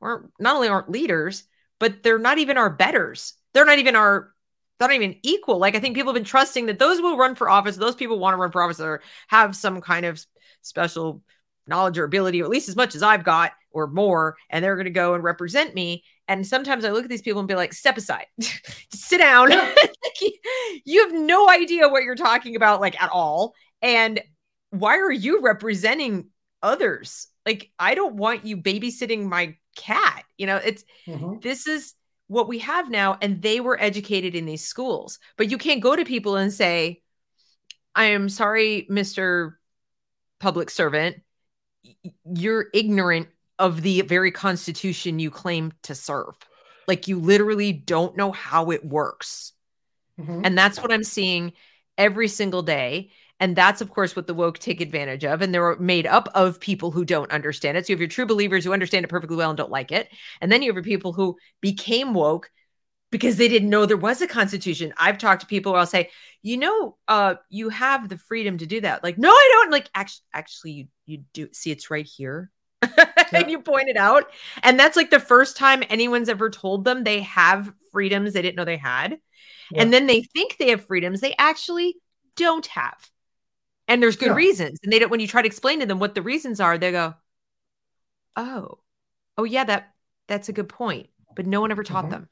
or not only aren't leaders but they're not even our betters. They're not even our they're not even equal. Like I think people have been trusting that those will run for office. Those people want to run for office or have some kind of special knowledge or ability, or at least as much as I've got or more, and they're going to go and represent me. And sometimes I look at these people and be like, step aside, sit down. you have no idea what you're talking about, like at all. And why are you representing others? Like, I don't want you babysitting my cat. You know, it's mm-hmm. this is what we have now, and they were educated in these schools. But you can't go to people and say, I am sorry, Mr. Public Servant, you're ignorant of the very constitution you claim to serve. Like you literally don't know how it works. Mm-hmm. And that's what I'm seeing every single day. And that's, of course, what the woke take advantage of. And they're made up of people who don't understand it. So you have your true believers who understand it perfectly well and don't like it. And then you have your people who became woke because they didn't know there was a constitution. I've talked to people where I'll say, you know, uh, you have the freedom to do that. Like, no, I don't. Like, actually, actually, you you do see it's right here. and you point it out. And that's like the first time anyone's ever told them they have freedoms they didn't know they had. And then they think they have freedoms they actually don't have and there's good yeah. reasons. And they don't when you try to explain to them what the reasons are they go oh oh yeah that that's a good point. But no one ever taught mm-hmm. them.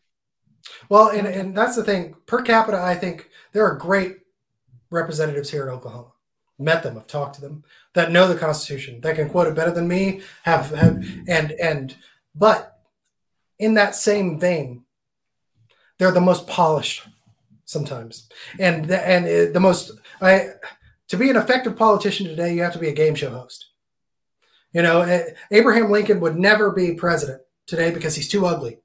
Well and, and that's the thing. Per capita i think there are great representatives here in oklahoma. Met them have talked to them that know the constitution that can quote it better than me have, have and and but in that same vein they're the most polished sometimes. And the, and the most i to be an effective politician today, you have to be a game show host. You know, eh, Abraham Lincoln would never be president today because he's too ugly.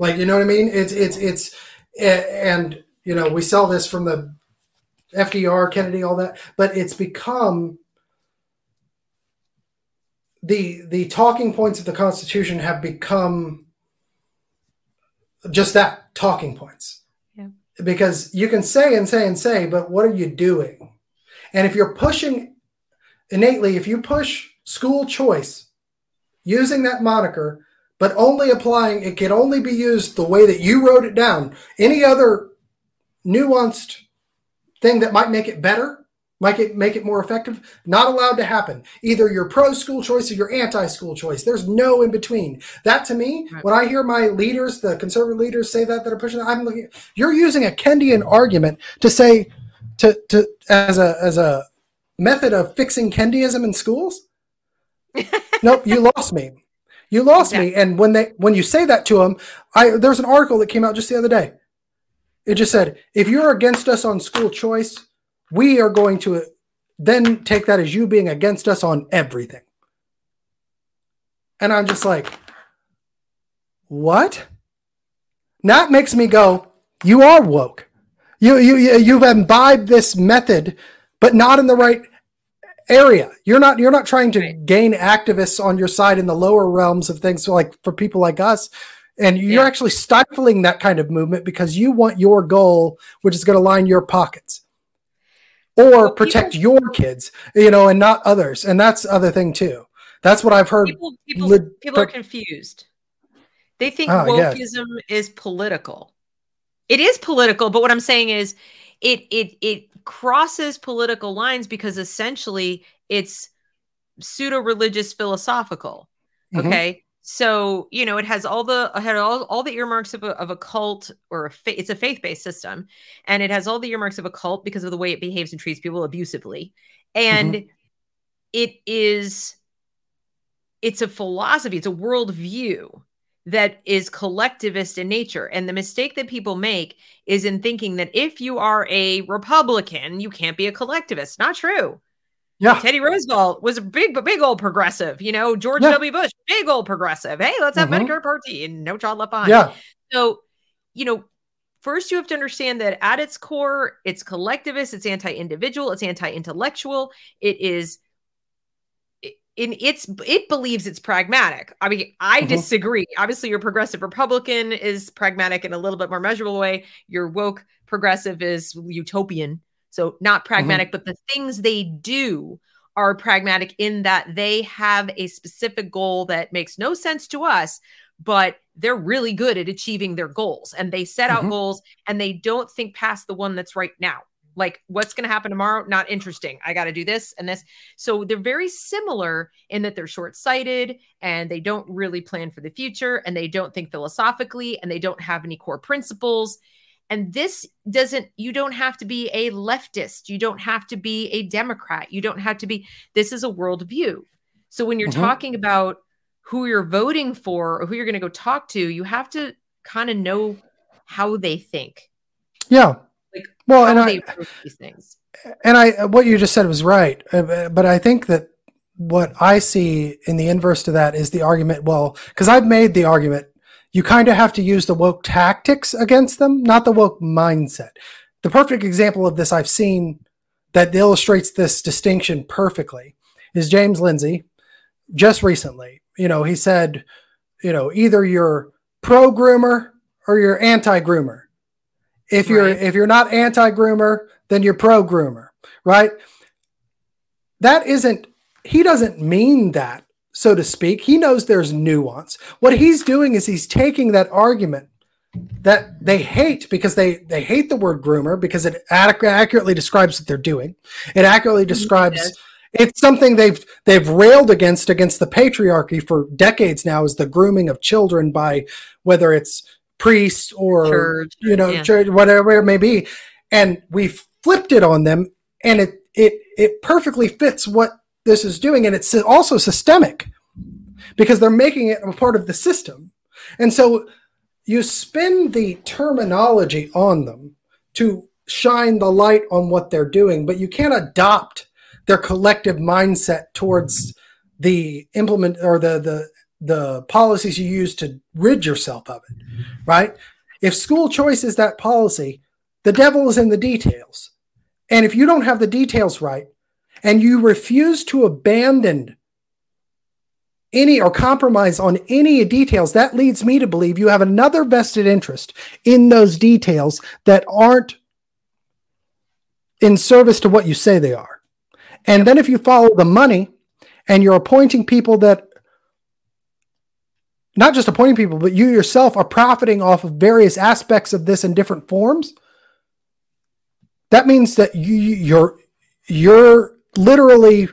Like, you know what I mean? It's it's it's eh, and you know, we sell this from the FDR, Kennedy, all that, but it's become the the talking points of the Constitution have become just that talking points. Yeah. Because you can say and say and say, but what are you doing? And if you're pushing innately, if you push school choice using that moniker, but only applying, it can only be used the way that you wrote it down. Any other nuanced thing that might make it better Make it make it more effective. Not allowed to happen. Either you're pro school choice or you're anti school choice. There's no in between. That to me, when I hear my leaders, the conservative leaders, say that that are pushing, that, I'm looking. You're using a Kendian argument to say to to as a as a method of fixing Kendiism in schools. nope, you lost me. You lost me. And when they when you say that to them, I there's an article that came out just the other day. It just said if you're against us on school choice we are going to then take that as you being against us on everything. And I'm just like, what? That makes me go, you are woke. You you you've imbibed this method, but not in the right area. You're not you're not trying to right. gain activists on your side in the lower realms of things. So like for people like us, and you're yeah. actually stifling that kind of movement because you want your goal, which is going to line your pockets or well, protect people, your kids, you know, and not others. And that's the other thing too. That's what I've heard. People, people, li- people are confused. They think oh, wokeism is political. It is political, but what I'm saying is it it it crosses political lines because essentially it's pseudo religious philosophical. Mm-hmm. Okay. So you know, it has all the had all, all the earmarks of a, of a cult or a fa- it's a faith based system, and it has all the earmarks of a cult because of the way it behaves and treats people abusively, and mm-hmm. it is it's a philosophy, it's a worldview that is collectivist in nature. And the mistake that people make is in thinking that if you are a Republican, you can't be a collectivist. Not true. Yeah. Teddy Roosevelt was a big, big old progressive. You know, George yeah. W. Bush, big old progressive. Hey, let's have mm-hmm. Medicare Part D and no child left behind. Yeah. So, you know, first you have to understand that at its core, it's collectivist, it's anti-individual, it's anti-intellectual, it is in its it believes it's pragmatic. I mean, I mm-hmm. disagree. Obviously, your progressive Republican is pragmatic in a little bit more measurable way. Your woke progressive is utopian so not mm-hmm. pragmatic, mm-hmm. but the things they do are pragmatic in that they have a specific goal that makes no sense to us, but they're really good at achieving their goals and they set out mm-hmm. goals and they don't think past the one that's right now. Like what's going to happen tomorrow? Not interesting. I got to do this and this. So they're very similar in that they're short sighted and they don't really plan for the future and they don't think philosophically and they don't have any core principles and this doesn't, you don't have to be a leftist. You don't have to be a Democrat. You don't have to be, this is a worldview. So when you're mm-hmm. talking about who you're voting for or who you're going to go talk to, you have to kind of know how they think. Yeah. Well, and I, these things. And I, what you just said was right. Uh, but I think that what I see in the inverse to that is the argument. Well, because I've made the argument you kind of have to use the woke tactics against them, not the woke mindset. The perfect example of this I've seen that illustrates this distinction perfectly is James Lindsay just recently. You know, he said, you know, either you're pro groomer or you're anti groomer. If you're right. if you're not anti groomer, then you're pro groomer, right? That isn't he doesn't mean that so to speak. He knows there's nuance. What he's doing is he's taking that argument that they hate because they they hate the word groomer because it accurately describes what they're doing. It accurately describes it's something they've they've railed against against the patriarchy for decades now is the grooming of children by whether it's priests or church, you know yeah. church, whatever it may be and we flipped it on them and it it it perfectly fits what this is doing. And it's also systemic because they're making it a part of the system. And so you spin the terminology on them to shine the light on what they're doing, but you can't adopt their collective mindset towards the implement or the the the policies you use to rid yourself of it, right? If school choice is that policy, the devil is in the details. And if you don't have the details right, and you refuse to abandon any or compromise on any details, that leads me to believe you have another vested interest in those details that aren't in service to what you say they are. And then if you follow the money and you're appointing people that not just appointing people, but you yourself are profiting off of various aspects of this in different forms. That means that you, you're you're literally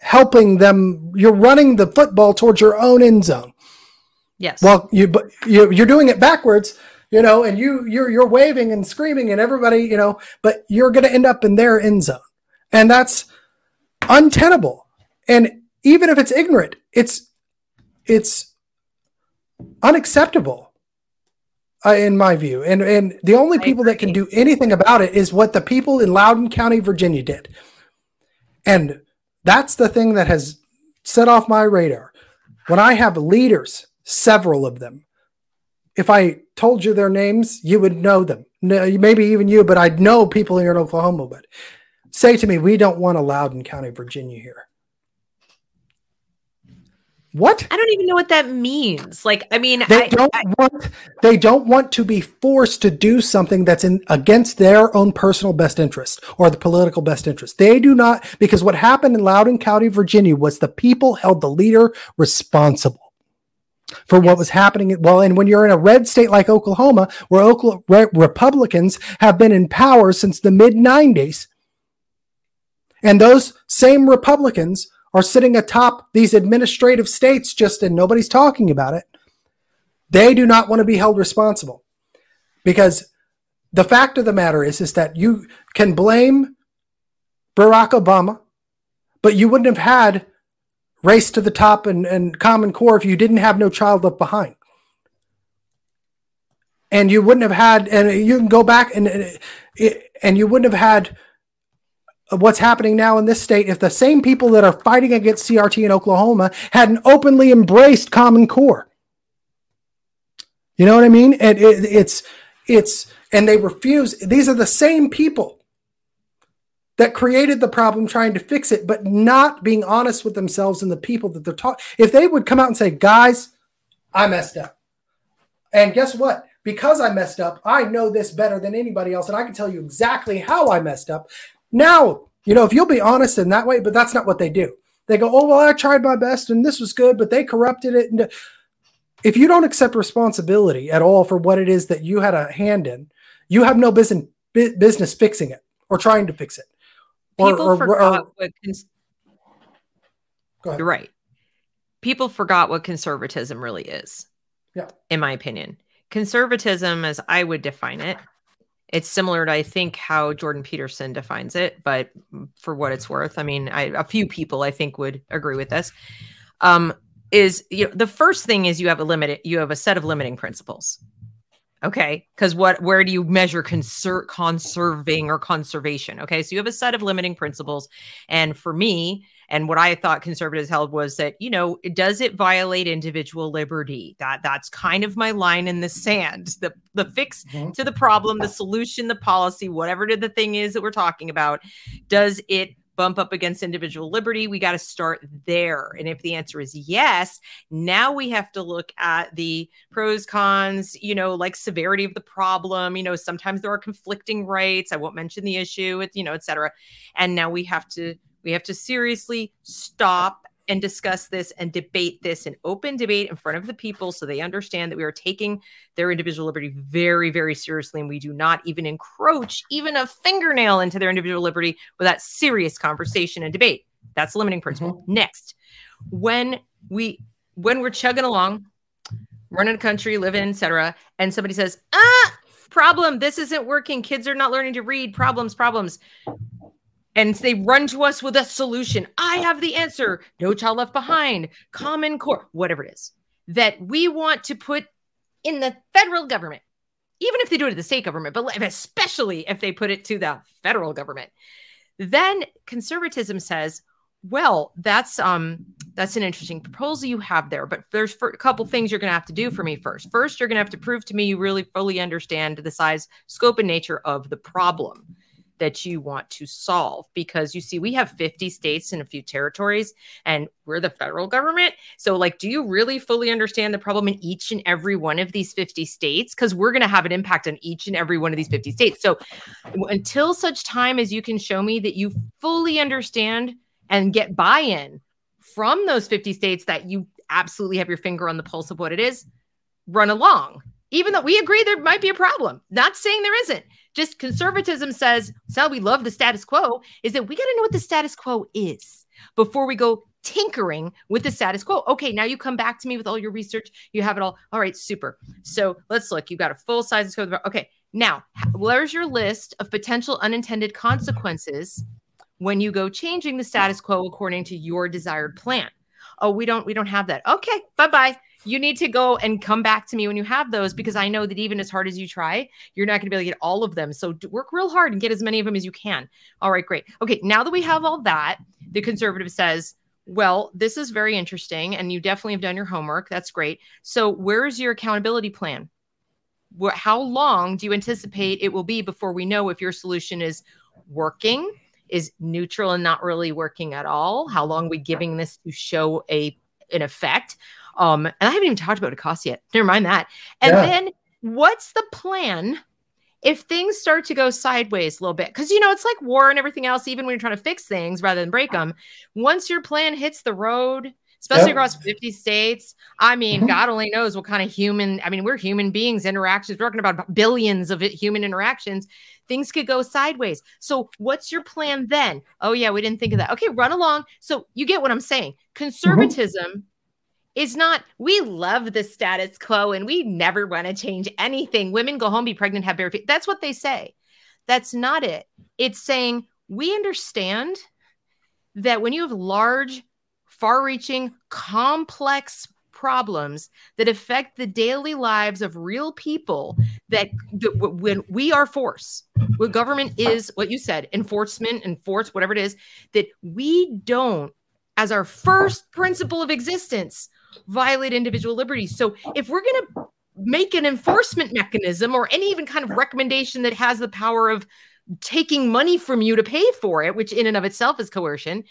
helping them. You're running the football towards your own end zone. Yes. Well, you but you you're doing it backwards, you know, and you you're you're waving and screaming and everybody, you know, but you're going to end up in their end zone, and that's untenable. And even if it's ignorant, it's it's unacceptable uh, in my view. And and the only people that can do anything about it is what the people in Loudoun County, Virginia did. And that's the thing that has set off my radar. When I have leaders, several of them, if I told you their names, you would know them. Maybe even you, but I'd know people here in Oklahoma. But say to me, we don't want a Loudoun County, Virginia here. What? I don't even know what that means. Like, I mean, they I, don't I, want they don't want to be forced to do something that's in against their own personal best interest or the political best interest. They do not because what happened in Loudoun County, Virginia, was the people held the leader responsible for what was happening. Well, and when you're in a red state like Oklahoma, where Oklahoma, Republicans have been in power since the mid '90s, and those same Republicans are sitting atop these administrative states just and nobody's talking about it. They do not want to be held responsible because the fact of the matter is, is that you can blame Barack Obama, but you wouldn't have had race to the top and, and common core if you didn't have no child left behind. And you wouldn't have had, and you can go back and, and you wouldn't have had what's happening now in this state if the same people that are fighting against CRT in Oklahoma hadn't openly embraced Common Core. You know what I mean? And it, it's it's and they refuse. These are the same people that created the problem, trying to fix it, but not being honest with themselves and the people that they're talking. If they would come out and say, "Guys, I messed up," and guess what? Because I messed up, I know this better than anybody else, and I can tell you exactly how I messed up. Now, you know, if you'll be honest in that way, but that's not what they do. They go, oh, well, I tried my best and this was good, but they corrupted it. And uh, if you don't accept responsibility at all for what it is that you had a hand in, you have no business business fixing it or trying to fix it. Or, People or, forgot or, what. Cons- You're right. People forgot what conservatism really is. Yeah. In my opinion, conservatism, as I would define it, it's similar to I think how Jordan Peterson defines it, but for what it's worth, I mean, I, a few people I think would agree with this. Um, is you know the first thing is you have a limit, you have a set of limiting principles. Okay, because what where do you measure conser- conserving or conservation? Okay, so you have a set of limiting principles, and for me, and what I thought conservatives held was that, you know, does it violate individual liberty? That that's kind of my line in the sand. The the fix mm-hmm. to the problem, the solution, the policy, whatever the thing is that we're talking about, does it bump up against individual liberty? We got to start there. And if the answer is yes, now we have to look at the pros, cons, you know, like severity of the problem. You know, sometimes there are conflicting rights. I won't mention the issue, you know, et cetera. And now we have to we have to seriously stop and discuss this and debate this in open debate in front of the people so they understand that we are taking their individual liberty very, very seriously. And we do not even encroach even a fingernail into their individual liberty without serious conversation and debate. That's the limiting principle. Mm-hmm. Next, when we when we're chugging along, running a country, living, etc., and somebody says, ah, problem, this isn't working. Kids are not learning to read. Problems, problems and they run to us with a solution. I have the answer. No child left behind, common core, whatever it is that we want to put in the federal government, even if they do it to the state government, but especially if they put it to the federal government. Then conservatism says, well, that's um that's an interesting proposal you have there, but there's a couple things you're going to have to do for me first. First, you're going to have to prove to me you really fully understand the size, scope, and nature of the problem that you want to solve because you see we have 50 states and a few territories and we're the federal government. So like do you really fully understand the problem in each and every one of these 50 states? Because we're going to have an impact on each and every one of these 50 states. So until such time as you can show me that you fully understand and get buy-in from those 50 states that you absolutely have your finger on the pulse of what it is run along. Even though we agree there might be a problem. Not saying there isn't Just conservatism says, so we love the status quo, is that we got to know what the status quo is before we go tinkering with the status quo. Okay, now you come back to me with all your research. You have it all. All right, super. So let's look. You've got a full size code. Okay, now where's your list of potential unintended consequences when you go changing the status quo according to your desired plan? Oh, we don't we don't have that. Okay, bye-bye. You need to go and come back to me when you have those because I know that even as hard as you try, you're not going to be able to get all of them. So work real hard and get as many of them as you can. All right, great. Okay, now that we have all that, the conservative says, well, this is very interesting, and you definitely have done your homework. That's great. So, where's your accountability plan? How long do you anticipate it will be before we know if your solution is working, is neutral and not really working at all? How long are we giving this to show a an effect? Um, and I haven't even talked about a cost yet. Never mind that. And yeah. then, what's the plan if things start to go sideways a little bit, because you know, it's like war and everything else, even when you're trying to fix things rather than break them, once your plan hits the road, especially yep. across 50 states, I mean, mm-hmm. God only knows what kind of human, I mean, we're human beings, interactions, we're talking about billions of human interactions. Things could go sideways. So, what's your plan then? Oh, yeah, we didn't think of that. Okay, run along. So, you get what I'm saying. Mm-hmm. Conservatism. Mm-hmm is not we love the status quo and we never want to change anything. Women go home, be pregnant, have baby. That's what they say. That's not it. It's saying we understand that when you have large, far reaching, complex problems that affect the daily lives of real people that, that when we are force when government is what you said enforcement enforce whatever it is that we don't as our first principle of existence violate individual liberties. So if we're going to make an enforcement mechanism or any even kind of recommendation that has the power of taking money from you to pay for it, which in and of itself is coercion,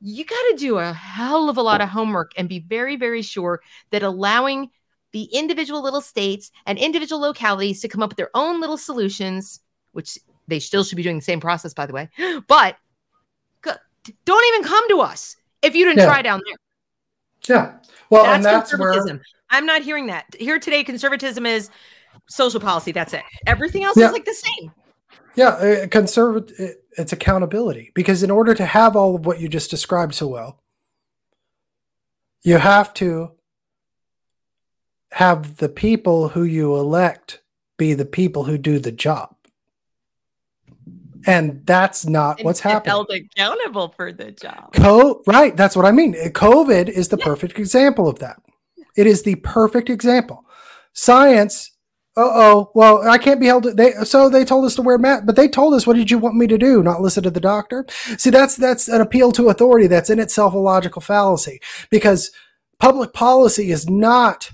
you got to do a hell of a lot of homework and be very, very sure that allowing the individual little states and individual localities to come up with their own little solutions, which they still should be doing the same process, by the way, but don't even come to us if you didn't yeah. try down there. Yeah. Well, that's and that's conservatism. Where... I'm not hearing that. Here today, conservatism is social policy. That's it. Everything else yeah. is like the same. Yeah, uh, conservative. It's accountability because in order to have all of what you just described so well, you have to have the people who you elect be the people who do the job and that's not and what's happening. Held accountable for the job. Co- right, that's what I mean. COVID is the yeah. perfect example of that. It is the perfect example. Science. Uh oh. Well, I can't be held. To, they so they told us to wear mask, but they told us what did you want me to do? Not listen to the doctor. See, that's that's an appeal to authority. That's in itself a logical fallacy because public policy is not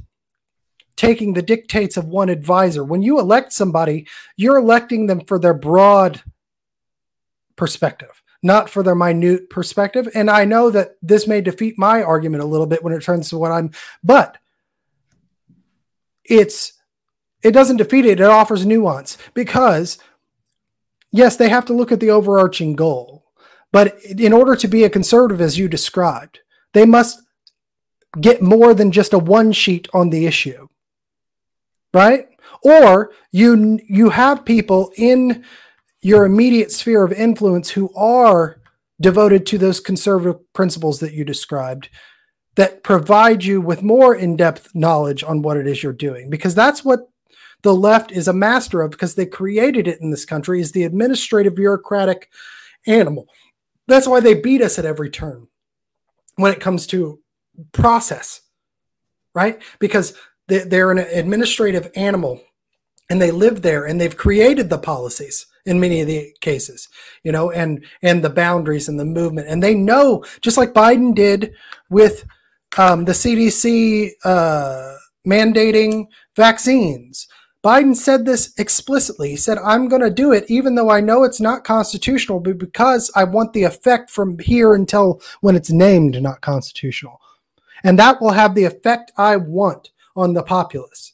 taking the dictates of one advisor. When you elect somebody, you're electing them for their broad perspective, not for their minute perspective. And I know that this may defeat my argument a little bit when it turns to what I'm, but it's it doesn't defeat it, it offers nuance because yes, they have to look at the overarching goal. But in order to be a conservative, as you described, they must get more than just a one sheet on the issue. Right? Or you you have people in your immediate sphere of influence who are devoted to those conservative principles that you described that provide you with more in-depth knowledge on what it is you're doing. Because that's what the left is a master of because they created it in this country is the administrative bureaucratic animal. That's why they beat us at every turn when it comes to process right? Because they're an administrative animal and they live there and they've created the policies in many of the cases you know and and the boundaries and the movement. And they know just like biden did with um, the cdc uh, mandating vaccines. Biden said this explicitly. He said i'm going to do it even though i know it's not constitutional but because i want the effect from here until when it's named not constitutional. And that will have the effect i want on the populace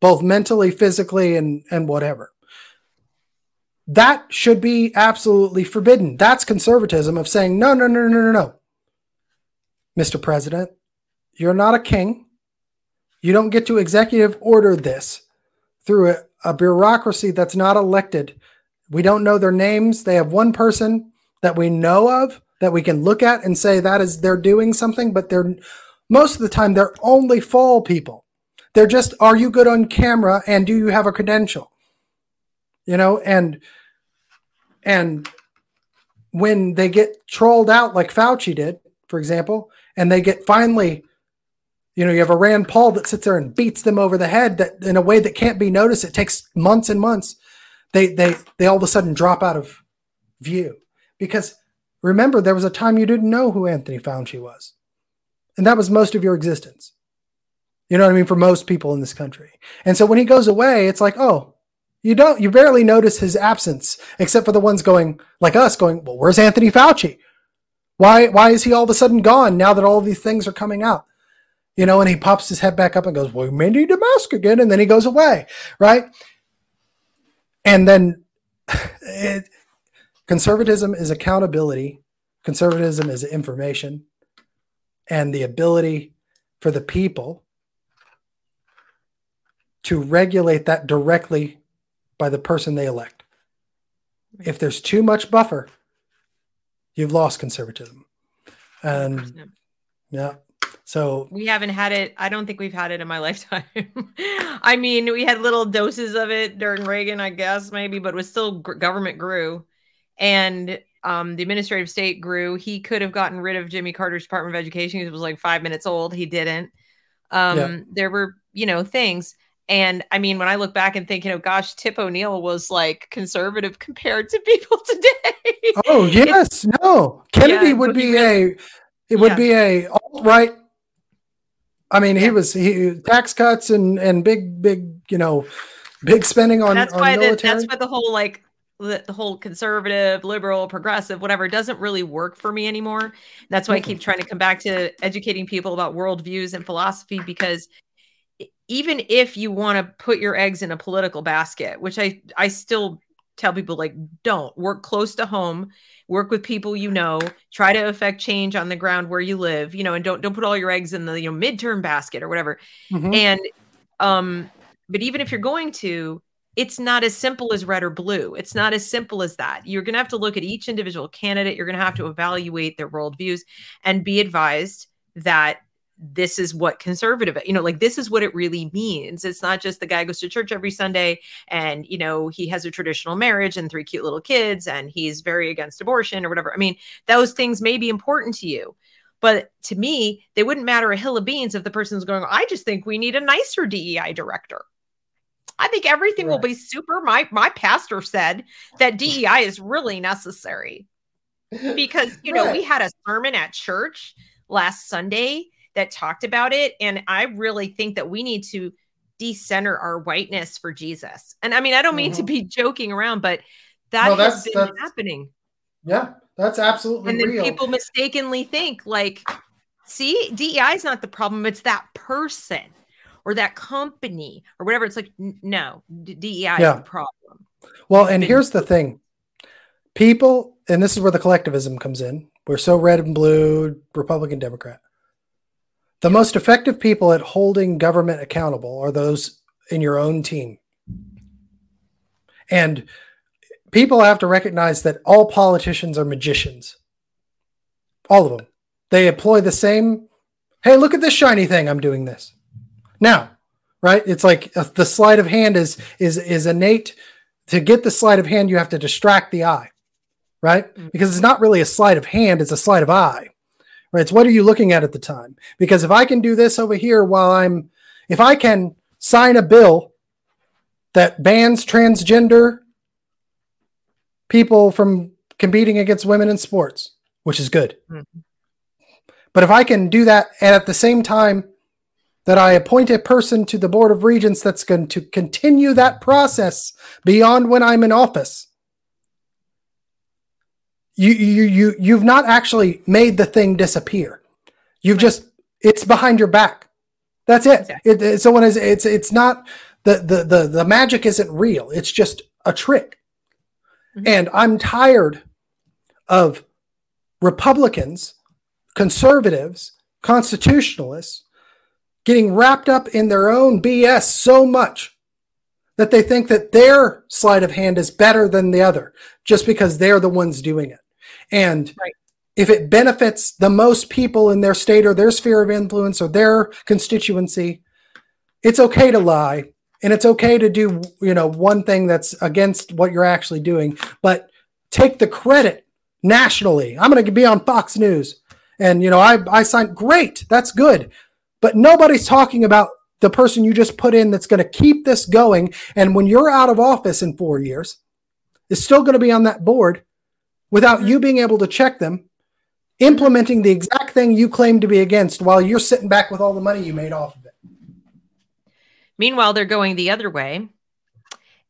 both mentally physically and and whatever that should be absolutely forbidden. That's conservatism of saying, no, no, no, no, no, no. Mr. President, you're not a king. You don't get to executive order this through a, a bureaucracy that's not elected. We don't know their names. They have one person that we know of that we can look at and say that is they're doing something, but they're most of the time they're only fall people. They're just, are you good on camera and do you have a credential? You know, and and when they get trolled out like Fauci did, for example, and they get finally, you know, you have a Rand Paul that sits there and beats them over the head that in a way that can't be noticed. It takes months and months. They they they all of a sudden drop out of view because remember there was a time you didn't know who Anthony Fauci was, and that was most of your existence. You know what I mean? For most people in this country. And so when he goes away, it's like, oh, you don't, you barely notice his absence, except for the ones going like us going, well, where's Anthony Fauci? Why, why is he all of a sudden gone now that all these things are coming out? You know, and he pops his head back up and goes, well, we may need to mask again. And then he goes away. Right. And then it, conservatism is accountability. Conservatism is information and the ability for the people to regulate that directly by the person they elect. If there's too much buffer, you've lost conservatism. And 100%. yeah. So we haven't had it. I don't think we've had it in my lifetime. I mean, we had little doses of it during Reagan, I guess, maybe, but it was still government grew. And um, the administrative state grew. He could have gotten rid of Jimmy Carter's Department of Education. He was like five minutes old. He didn't. Um, yeah. There were, you know, things. And I mean, when I look back and think, you know, gosh, Tip O'Neill was like conservative compared to people today. Oh yes, no. Kennedy yeah, would be a it would yeah. be a alt right. I mean, yeah. he was he tax cuts and and big big you know big spending on that's on why. The, that's why the whole like the, the, whole conservative, liberal, progressive, whatever doesn't really work for me anymore. That's why I keep trying to come back to educating people about worldviews and philosophy because even if you want to put your eggs in a political basket, which I I still tell people like don't work close to home, work with people you know, try to affect change on the ground where you live, you know, and don't don't put all your eggs in the you know midterm basket or whatever. Mm-hmm. And um but even if you're going to it's not as simple as red or blue. It's not as simple as that. You're going to have to look at each individual candidate. You're going to have to evaluate their worldviews and be advised that this is what conservative you know like this is what it really means it's not just the guy goes to church every sunday and you know he has a traditional marriage and three cute little kids and he's very against abortion or whatever i mean those things may be important to you but to me they wouldn't matter a hill of beans if the person's going i just think we need a nicer dei director I think everything right. will be super. My my pastor said that DEI is really necessary because you know right. we had a sermon at church last Sunday that talked about it. And I really think that we need to decenter our whiteness for Jesus. And I mean, I don't mean mm-hmm. to be joking around, but that no, has been that's, happening. Yeah, that's absolutely And then real. people mistakenly think like, see, DEI is not the problem, it's that person or that company or whatever. It's like, no, DEI yeah. is the problem. Well, and here's the thing people, and this is where the collectivism comes in. We're so red and blue, Republican, Democrat. The most effective people at holding government accountable are those in your own team. And people have to recognize that all politicians are magicians. All of them. They employ the same, hey, look at this shiny thing, I'm doing this. Now, right? It's like uh, the sleight of hand is is is innate. To get the sleight of hand, you have to distract the eye, right? Mm. Because it's not really a sleight of hand, it's a sleight of eye right? It's what are you looking at at the time? Because if I can do this over here while I'm, if I can sign a bill that bans transgender people from competing against women in sports, which is good. Mm-hmm. But if I can do that and at the same time that I appoint a person to the board of regents that's going to continue that process beyond when I'm in office, you you you you've not actually made the thing disappear. You've just it's behind your back. That's it. Exactly. it, it so when it's, it's it's not the, the the the magic isn't real. It's just a trick. Mm-hmm. And I'm tired of Republicans, conservatives, constitutionalists getting wrapped up in their own BS so much that they think that their sleight of hand is better than the other just because they're the ones doing it. And right. if it benefits the most people in their state or their sphere of influence or their constituency, it's okay to lie and it's okay to do, you know, one thing that's against what you're actually doing, but take the credit nationally. I'm going to be on Fox News. And you know, I I signed great. That's good. But nobody's talking about the person you just put in that's going to keep this going. And when you're out of office in four years, is still going to be on that board without mm-hmm. you being able to check them, implementing the exact thing you claim to be against while you're sitting back with all the money you made off of it. Meanwhile, they're going the other way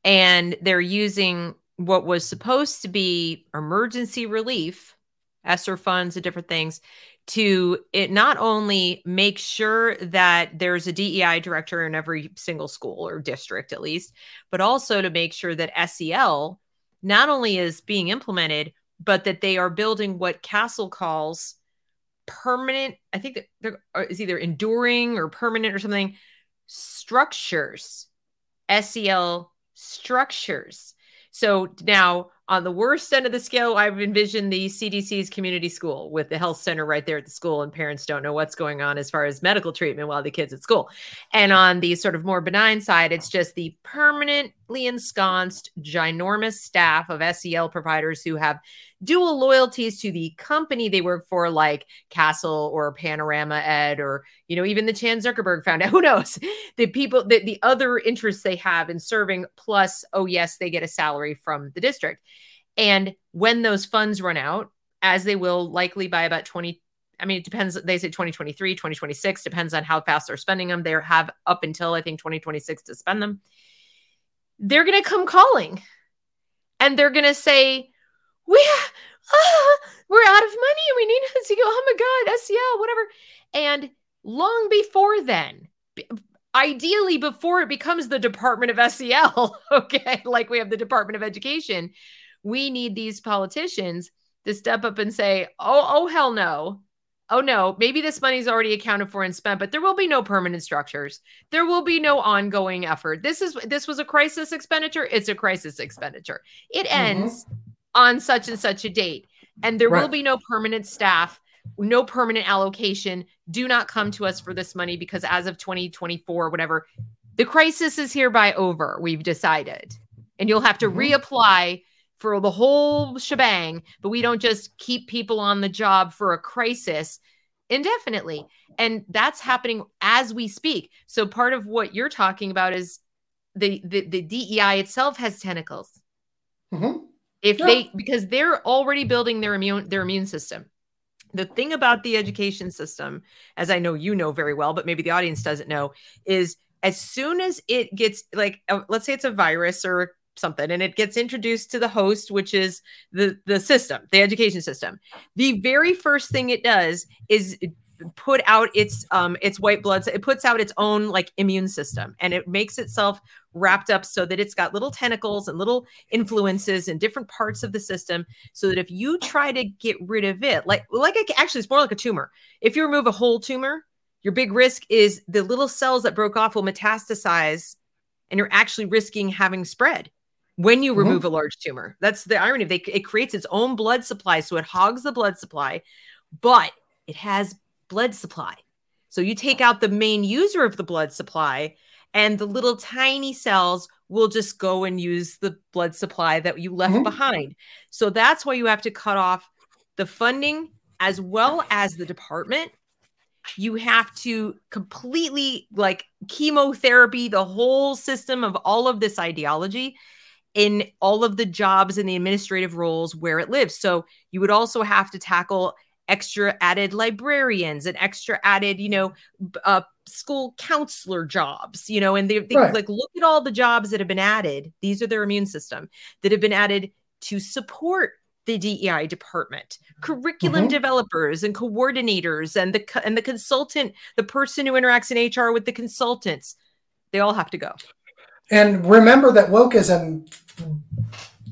and they're using what was supposed to be emergency relief, ESSER funds and different things to it not only make sure that there's a DEI director in every single school or district at least, but also to make sure that SEL not only is being implemented, but that they are building what CASEL calls permanent, I think that there uh, either enduring or permanent or something structures, SEL structures. So now on the worst end of the scale, I've envisioned the CDC's community school with the health center right there at the school, and parents don't know what's going on as far as medical treatment while the kids at school. And on the sort of more benign side, it's just the permanently ensconced, ginormous staff of SEL providers who have dual loyalties to the company they work for, like CASEL or Panorama Ed, or you know, even the Chan Zuckerberg Foundation. Who knows? The people, the, the other interests they have in serving, plus, oh yes, they get a salary from the district. And when those funds run out, as they will likely by about 20 I mean, it depends. They say 2023, 2026, depends on how fast they're spending them. They have up until I think 2026 to spend them. They're going to come calling. And they're going to say, we ah, we're out of money and we need to go oh my god SEL whatever. And long before then ideally before it becomes the department of SEL okay like we have the department of education we need these politicians to step up and say oh oh hell no oh no, maybe this money is already accounted for and spent, but there will be no permanent structures. There will be no ongoing effort. This is this was a crisis expenditure. It's a crisis expenditure. It mm-hmm. ends mm-hmm on such and such a date. And there right. will be no permanent staff, no permanent allocation. Do not come to us for this money because as of 2024, whatever, the crisis is hereby over. We've decided. And you'll have to mm-hmm. reapply for the whole shebang, but we don't just keep people on the job for a crisis indefinitely. And that's happening as we speak. So part of what you're talking about is the the, the DEI itself has tentacles. Mm-hmm. If yeah. they because they're already building their immune their immune system. The thing about the education system, as I know you know very well, but maybe the audience doesn't know, is as soon as it gets like uh, let's say it's a virus or something and it gets introduced to the host which is the the system the education system. The very first thing it does is put out its um its white blood it puts out its own like immune system and it makes itself wrapped up so that it's got little tentacles and little influences in different parts of the system so that if you try to get rid of it like like a, actually it's more like a tumor. If you remove a whole tumor your big risk is the little cells that broke off will metastasize and you're actually risking having spread when you mm-hmm. remove a large tumor that's the irony they, it creates its own blood supply so it hogs the blood supply but it has blood supply. So you take out the main user of the blood supply, and the little tiny cells will just go and use the blood supply that you left mm-hmm. behind. So that's why you have to cut off the funding as well as the department. You have to completely like chemotherapy the whole system of all of this ideology in all of the jobs and the administrative roles where it lives. So you would also have to tackle extra added librarians and extra added, you know, uh, school counselor jobs, you know, and they, they right. like look at all the jobs that have been added. These are their immune system that have been added to support the DEI department, curriculum mm-hmm. developers and coordinators and the and the consultant, the person who interacts in HR with the consultants. They all have to go. And remember that wokeism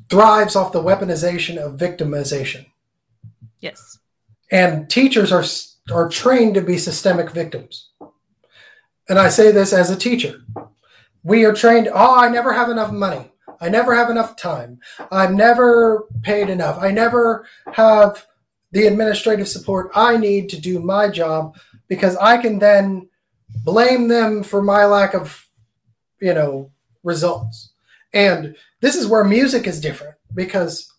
thrives off the weaponization of victimization. Yes and teachers are are trained to be systemic victims. And I say this as a teacher. we are trained. Oh, I never have enough money. I never have enough time. I'm never paid enough. I never have the administrative support I need to do my job because I can then blame them for my lack of, you know, results. And this is where music is different because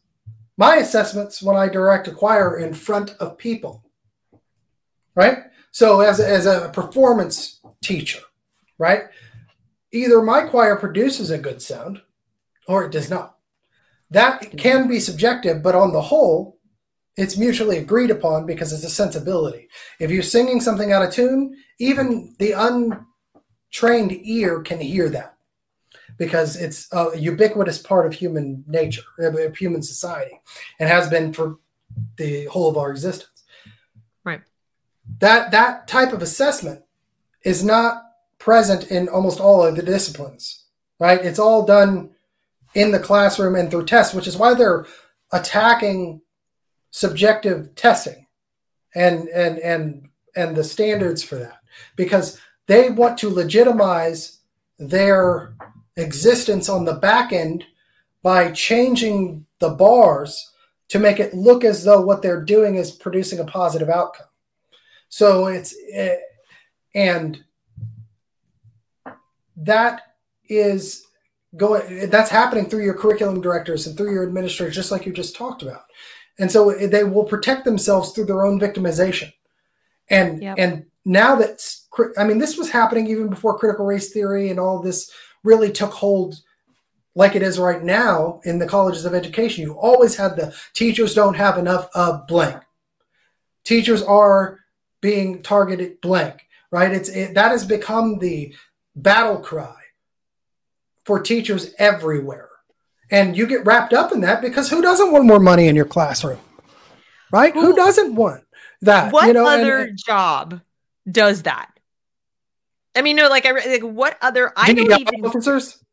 my assessments when I direct a choir in front of people, right? So as a, as a performance teacher, right? Either my choir produces a good sound or it does not. That can be subjective, but on the whole, it's mutually agreed upon because it's a sensibility. If you're singing something out of tune, even the untrained ear can hear that because it's a ubiquitous part of human nature, of human society, and has been for the whole of our existence. Right. That that type of assessment is not present in almost all of the disciplines. Right. It's all done in the classroom and through tests, which is why they're attacking subjective testing and and and and the standards for that because they want to legitimize their existence on the back end by changing the bars to make it look as though what they're doing is producing a positive outcome. So it's it, and that is going that's happening through your curriculum directors and through your administrators just like you just talked about. And so they will protect themselves through their own victimization. And yep. and now that I mean this was happening even before critical race theory and all this really took hold like it is right now in the colleges of education. You always had the teachers don't have enough of blank. Teachers are being targeted blank, right? It's it, that has become the battle cry for teachers everywhere. And you get wrapped up in that because who doesn't want more money in your classroom? Right? Who, who doesn't want that? What you know, other and, job does that? I mean, no, like I like what other I don't even officers.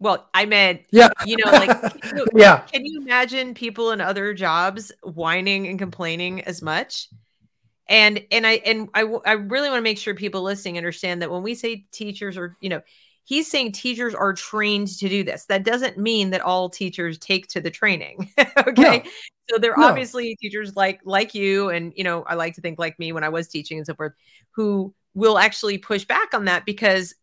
Well, I meant, yeah, you know, like, yeah. Can you imagine people in other jobs whining and complaining as much? And and I and I I really want to make sure people listening understand that when we say teachers are, you know, he's saying teachers are trained to do this. That doesn't mean that all teachers take to the training. okay. No. So there are no. obviously teachers like like you and you know, I like to think like me when I was teaching and so forth, who will actually push back on that because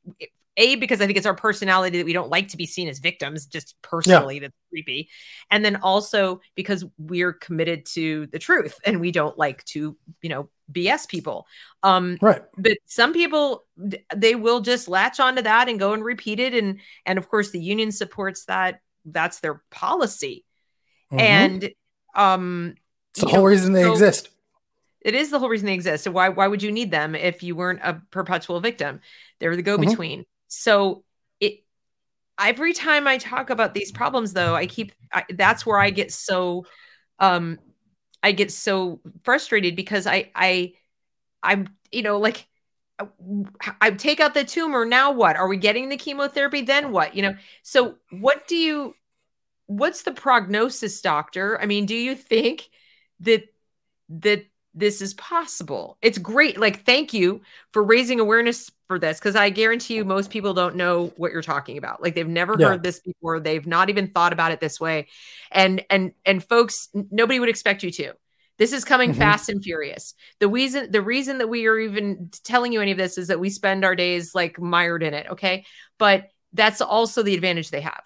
a because i think it's our personality that we don't like to be seen as victims just personally yeah. that's creepy. And then also because we're committed to the truth and we don't like to you know bs people. Um right. but some people they will just latch onto that and go and repeat it. And and of course the union supports that. That's their policy. Mm-hmm. and um it's the whole know, reason they so, exist it is the whole reason they exist. So why why would you need them if you weren't a perpetual victim? They're the go between. Mm-hmm. So it every time I talk about these problems, though, I keep I, that's where I get so um I get so frustrated because I I I'm you know like I take out the tumor. Now what? Are we getting the chemotherapy? Then what? You know. So what do you? What's the prognosis, doctor? I mean, do you think that that this is possible. It's great. Like, thank you for raising awareness for this because I guarantee you most people don't know what you're talking about. Like they've never yeah. heard this before. They've not even thought about it this way. And and and folks, nobody would expect you to. This is coming mm-hmm. fast and furious. The reason the reason that we are even telling you any of this is that we spend our days like mired in it, okay? But that's also the advantage they have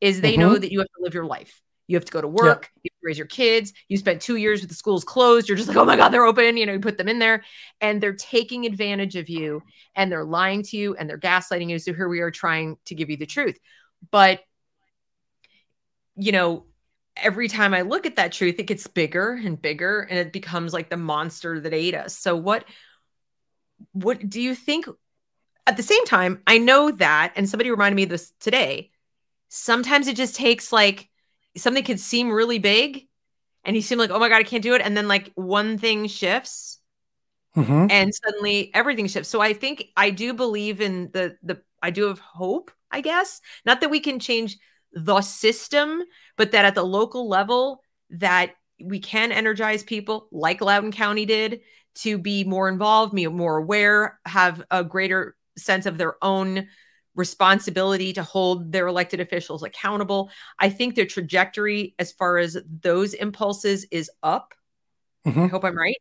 is they mm-hmm. know that you have to live your life. You have to go to work, you raise your kids. You spent two years with the schools closed. You're just like, oh my God, they're open. You know, you put them in there and they're taking advantage of you and they're lying to you and they're gaslighting you. So here we are trying to give you the truth. But, you know, every time I look at that truth, it gets bigger and bigger and it becomes like the monster that ate us. So what what do you think at the same time, I know that, and somebody reminded me of this today. Sometimes it just takes like something could seem really big and you seem like, oh my God, I can't do it. And then like one thing shifts mm-hmm. and suddenly everything shifts. So I think I do believe in the, the, I do have hope, I guess. Not that we can change the system, but that at the local level, that we can energize people like Loudoun County did to be more involved, be more aware, have a greater sense of their own responsibility to hold their elected officials accountable. I think their trajectory as far as those impulses is up. Mm-hmm. I hope I'm right.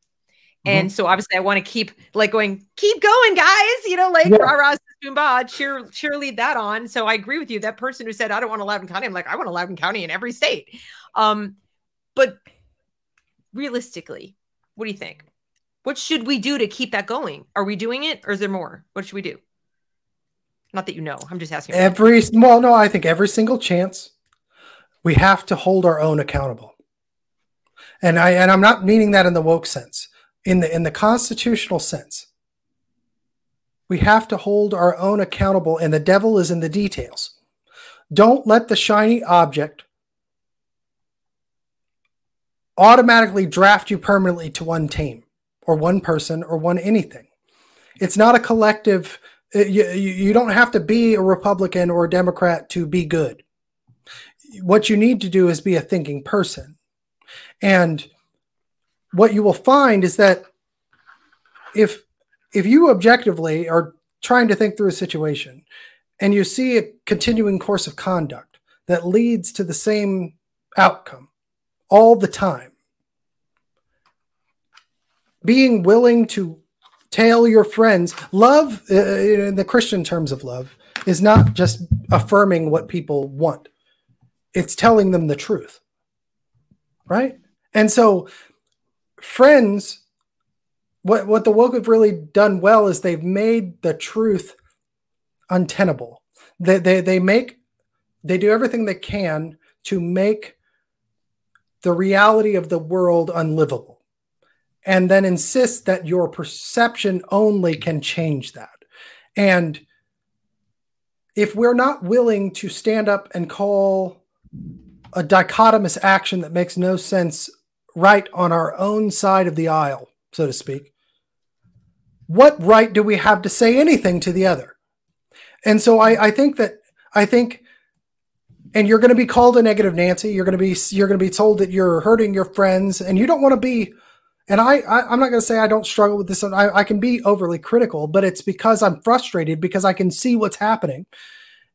Mm-hmm. And so obviously I want to keep like going, keep going, guys, you know, like yeah. rah rah boomba, cheer, cheer lead that on. So I agree with you. That person who said, I don't want a Loudoun County, I'm like, I want a Loudoun County in every state. Um, but realistically, what do you think? What should we do to keep that going? Are we doing it or is there more? What should we do? Not that you know. I'm just asking. Every well, no, I think every single chance we have to hold our own accountable. And I and I'm not meaning that in the woke sense. In the in the constitutional sense. We have to hold our own accountable and the devil is in the details. Don't let the shiny object automatically draft you permanently to one team or one person or one anything. It's not a collective Uh, you, you don't have to be a Republican or a Democrat to be good. What you need to do is be a thinking person. And what you will find is that if if you objectively are trying to think through a situation and you see a continuing course of conduct that leads to the same outcome all the time, being willing to tell your friends. Love uh, in the christian terms of love is not just affirming what people want. It's telling them the truth right? And so friends what what the woke have really done well is they've made the truth untenable. They they, they make they do everything they can to make the reality of the world unlivable and then insist that your perception only can change that. And if we're not willing to stand up and call a dichotomous action that makes no sense right on our own side of the aisle, so to speak, what right do we have to say anything to the other? And so I, I think that I think and you're going to be called a negative Nancy. You're going to be you're going to be told that you're hurting your friends, and you don't want to be and I, I am not going to say I don't struggle with this. I, I can be overly critical, but it's because I'm frustrated because I can see what's happening,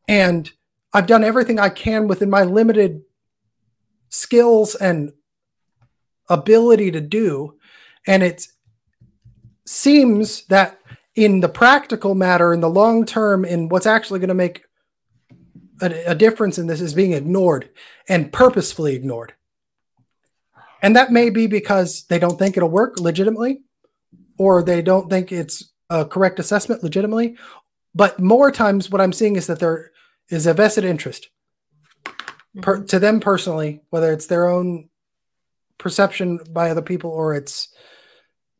and I've done everything I can within my limited skills and ability to do, and it seems that in the practical matter, in the long term, in what's actually going to make a, a difference in this is being ignored and purposefully ignored. And that may be because they don't think it'll work legitimately, or they don't think it's a correct assessment legitimately. But more times, what I'm seeing is that there is a vested interest per, mm-hmm. to them personally, whether it's their own perception by other people or it's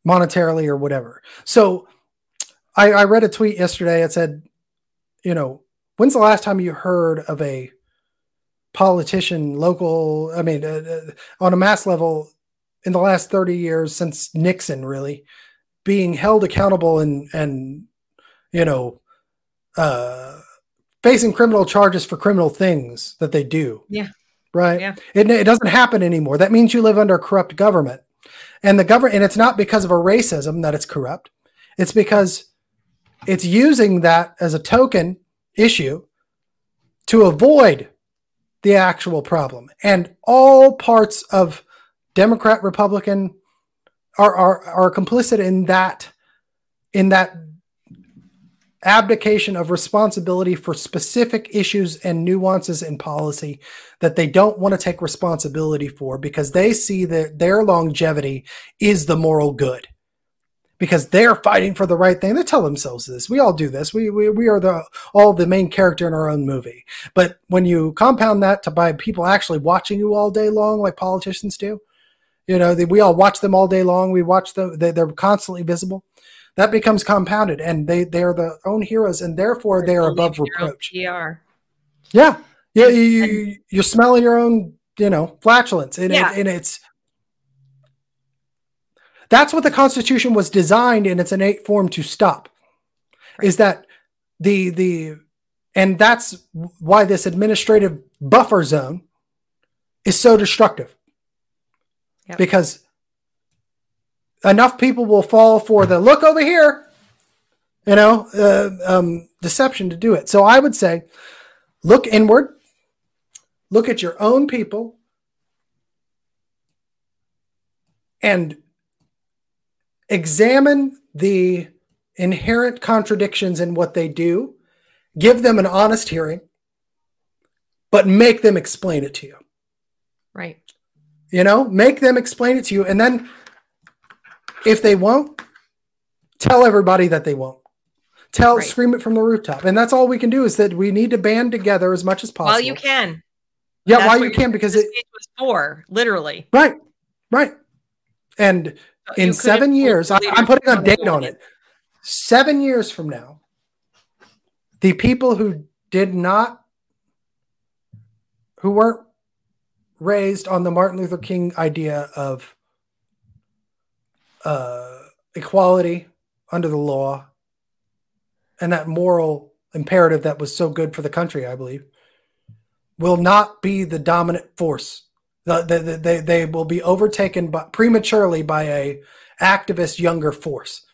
monetarily or whatever. So I, I read a tweet yesterday. It said, you know, when's the last time you heard of a politician, local, I mean, uh, uh, on a mass level in the last 30 years since Nixon, really being held accountable and, and, you know, uh, facing criminal charges for criminal things that they do. Yeah. Right. Yeah. It, it doesn't happen anymore. That means you live under a corrupt government. And the government, and it's not because of a racism that it's corrupt. It's because it's using that as a token issue to avoid the actual problem. And all parts of Democrat, Republican are, are, are complicit in that, in that abdication of responsibility for specific issues and nuances in policy that they don't want to take responsibility for because they see that their longevity is the moral good because they're fighting for the right thing. They tell themselves this. We all do this. We, we, we are the all the main character in our own movie. But when you compound that to by people actually watching you all day long, like politicians do, you know, they, we all watch them all day long. We watch them; they, they're constantly visible. That becomes compounded, and they they are the own heroes, and therefore they are above reproach. PR. Yeah, yeah. You, you, you're smelling your own, you know, flatulence, and, yeah. it, and it's that's what the Constitution was designed in its innate form to stop. Right. Is that the the and that's why this administrative buffer zone is so destructive. Yep. Because enough people will fall for the look over here, you know, uh, um, deception to do it. So I would say look inward, look at your own people, and examine the inherent contradictions in what they do, give them an honest hearing, but make them explain it to you. Right. You know, make them explain it to you. And then if they won't, tell everybody that they won't. Tell, right. scream it from the rooftop. And that's all we can do is that we need to band together as much as possible. While you can. Yeah, that's while you can, because it was for, literally. Right. Right. And in seven years, I, am putting a date on it. Seven years from now, the people who did not, who weren't raised on the Martin Luther King idea of uh, equality under the law and that moral imperative that was so good for the country, I believe, will not be the dominant force the, the, they, they will be overtaken by, prematurely by a activist younger force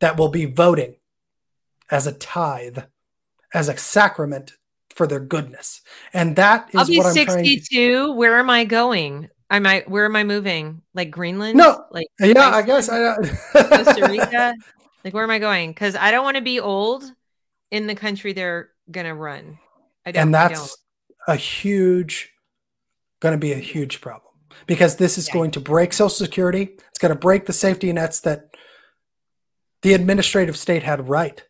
that will be voting as a tithe, as a sacrament for their goodness. And that is I'll be what I'm 62. Where am I going? Am I where am I moving? Like Greenland? No. Like yeah, I guess I Costa Rica. Like where am I going? Because I don't want to be old in the country they're gonna run. I don't, and that's a huge going to be a huge problem because this is yeah. going to break Social Security. It's going to break the safety nets that the administrative state had right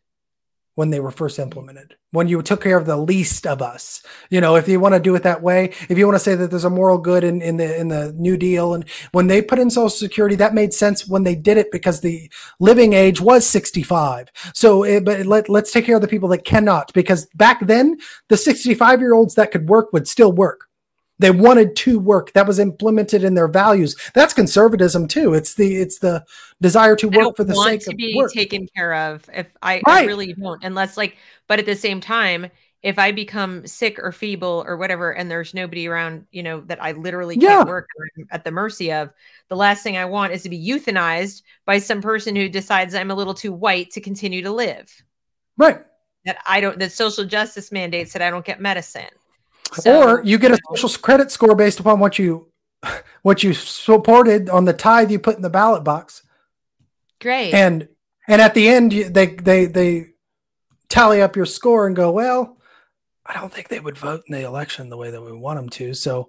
when they were first implemented. When you took care of the least of us, you know, if you want to do it that way, if you want to say that there's a moral good in, in the in the New Deal, and when they put in Social Security, that made sense when they did it because the living age was 65. So, it, eh, but let, let's take care of the people that cannot, because back then the 65 year olds that could work would still work. They wanted to work. That was implemented in their values. That's conservatism too. It's the it's the desire to work for the sake to of be work. taken care of. If I, right. I really don't, unless like, but at the same time, if I become sick or feeble or whatever, and there's nobody around, you know, that I literally can't yeah. work at the mercy of, the last thing I want is to be euthanized by some person who decides I'm a little too white to continue to live. Right. That I don't. That social justice mandates that I don't get medicine. So, or you get a social credit score based upon what you what you supported on the tithe you put in the ballot box. Great. And and at the end they they they tally up your score and go, well, I don't think they would vote in the election the way that we want them to. So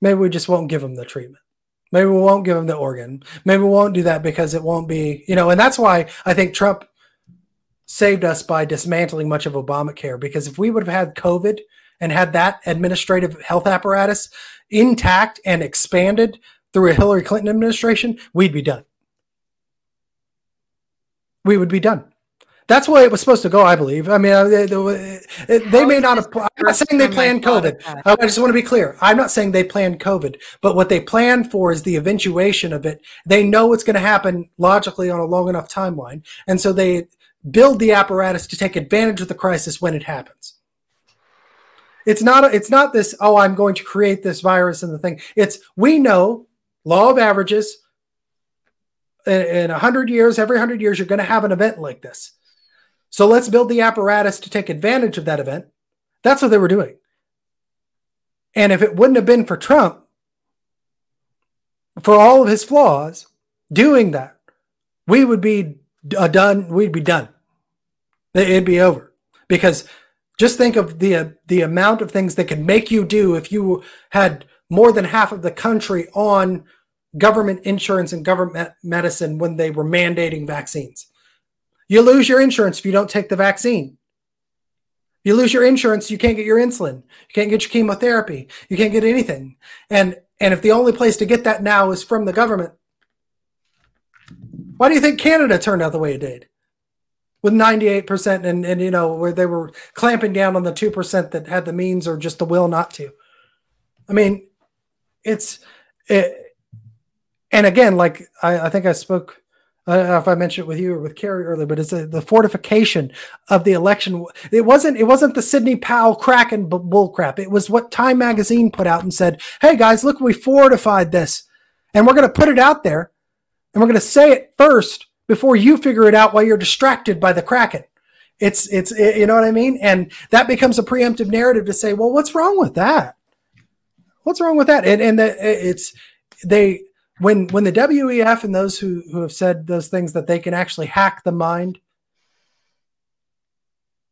maybe we just won't give them the treatment. Maybe we won't give them the organ. Maybe we won't do that because it won't be, you know, and that's why I think Trump saved us by dismantling much of Obamacare because if we would have had COVID and had that administrative health apparatus intact and expanded through a Hillary Clinton administration, we'd be done. We would be done. That's the way it was supposed to go, I believe. I mean, uh, they, they, may not have. I'm not saying they planned COVID. I just want to be clear. I'm not saying they planned COVID, but what they planned for is the eventuation of it. They know it's going to happen logically on a long enough timeline, and so they build the apparatus to take advantage of the crisis when it happens. It's not it's not this oh I'm going to create this virus and the thing. It's we know law of averages in a hundred years, every hundred years, you're going to have an event like this. So let's build the apparatus to take advantage of that event. That's what they were doing. And if it wouldn't have been for Trump, for all of his flaws, doing that, we would be done. We'd be done. It'd be over because just think of the uh, the amount of things that could make you do if you had more than half of the country on government insurance and government medicine when they were mandating vaccines. You lose your insurance if you don't take the vaccine. You lose your insurance, you can't get your insulin. You can't get your chemotherapy. You can't get anything. And and if the only place to get that now is from the government, why do you think Canada turned out the way it did? With 98% and, and you know where they were clamping down on the 2% that had the means or just the will not to i mean it's it, and again like I, I think i spoke I don't know if I mentioned it with you or with Carrie earlier, but it's a, the fortification of the election. It wasn't it wasn't the Sidney Powell crack Kraken bullcrap. It was what Time Magazine put out and said, "Hey guys, look, we fortified this, and we're going to put it out there, and we're going to say it first, before you figure it out while you're distracted by the Kraken. It's it's it, you know what I mean, and that becomes a preemptive narrative to say, well, what's wrong with that? What's wrong with that? And and the, it's they when when the WEF and those who who have said those things that they can actually hack the mind,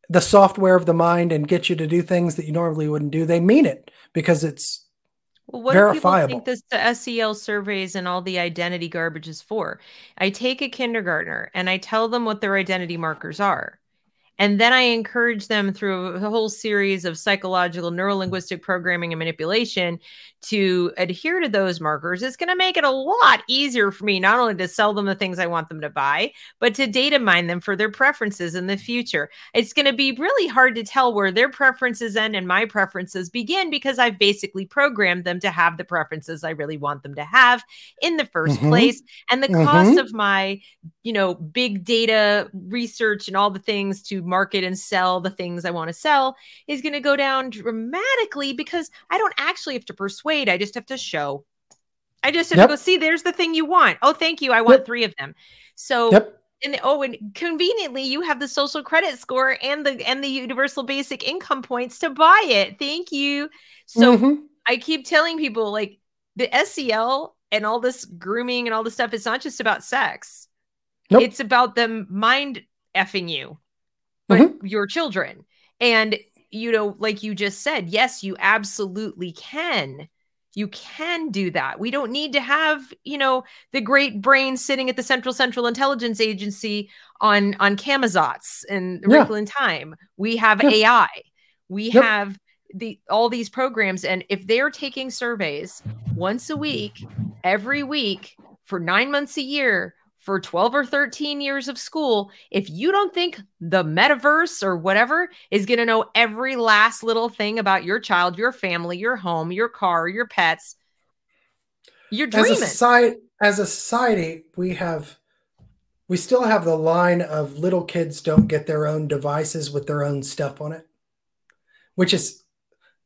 the software of the mind, and get you to do things that you normally wouldn't do, they mean it because it's well, what verifiable. do people think this the SEL surveys and all the identity garbage is for? I take a kindergartner and I tell them what their identity markers are. And then I encourage them through a whole series of psychological, neurolinguistic programming and manipulation to adhere to those markers. It's going to make it a lot easier for me not only to sell them the things I want them to buy, but to data mine them for their preferences in the future. It's going to be really hard to tell where their preferences end and my preferences begin because I've basically programmed them to have the preferences I really want them to have in the 1st mm-hmm. place. And the mm-hmm. cost of my, you know, big data research and all the things to market and sell the things I want to sell is going to go down dramatically because I don't actually have to persuade. I just have to show. I just have yep. to go see, there's the thing you want. Oh, thank you. I want yep. three of them. So, yep. And oh, and conveniently, you have the social credit score and the and the universal basic income points to buy it. Thank you. So mm-hmm. I keep telling people like the SEL and all this grooming and all this stuff. It's not just about sex. Nope. It's about them mind effing you but mm-hmm. your children. And, you know, like you just said, yes, you absolutely can. You can do that. We don't need to have, you know, the great brain sitting at the Central Central Intelligence Agency on on Camazotz and yeah. Wrinkle in Time. We have yeah. AI. We yep. have the all these programs, and if they're taking surveys once a week, every week for nine months a year, for 12 or 13 years of school, if you don't think the metaverse or whatever is going to know every last little thing about your child, your family, your home, your car, your pets, you're dreaming. As a society, as a society, we have we still have the line of little kids don't get their own devices with their own stuff on it, which is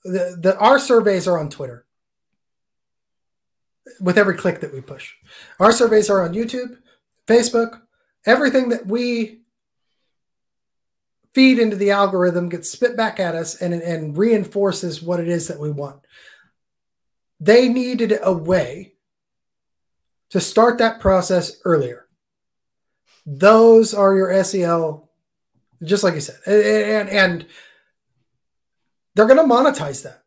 the, the our surveys are on Twitter with every click that we push. Our surveys are on YouTube. Facebook, everything that we feed into the algorithm gets spit back at us and, and reinforces what it is that we want. They needed a way to start that process earlier. Those are your SEL, just like you said, and and they're going to monetize that.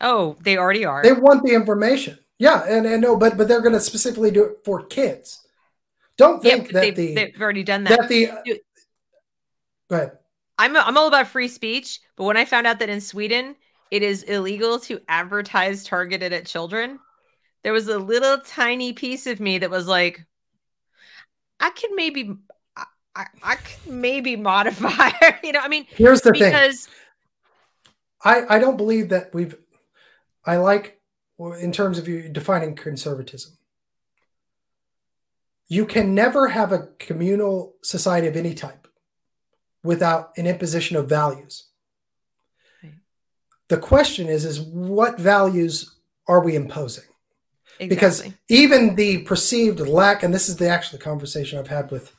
Oh, they already are. They want the information. Yeah, and, and no, but but they're going to specifically do it for kids. Don't think yeah, that they've, the they've already done that. that the, go ahead. I'm I'm all about free speech, but when I found out that in Sweden it is illegal to advertise targeted at children, there was a little tiny piece of me that was like, I could maybe I, I could maybe modify. you know, I mean, here's the because thing. I I don't believe that we've. I like in terms of you defining conservatism you can never have a communal society of any type without an imposition of values. Right. The question is, is what values are we imposing? Exactly. Because even the perceived lack, and this is the actual conversation I've had with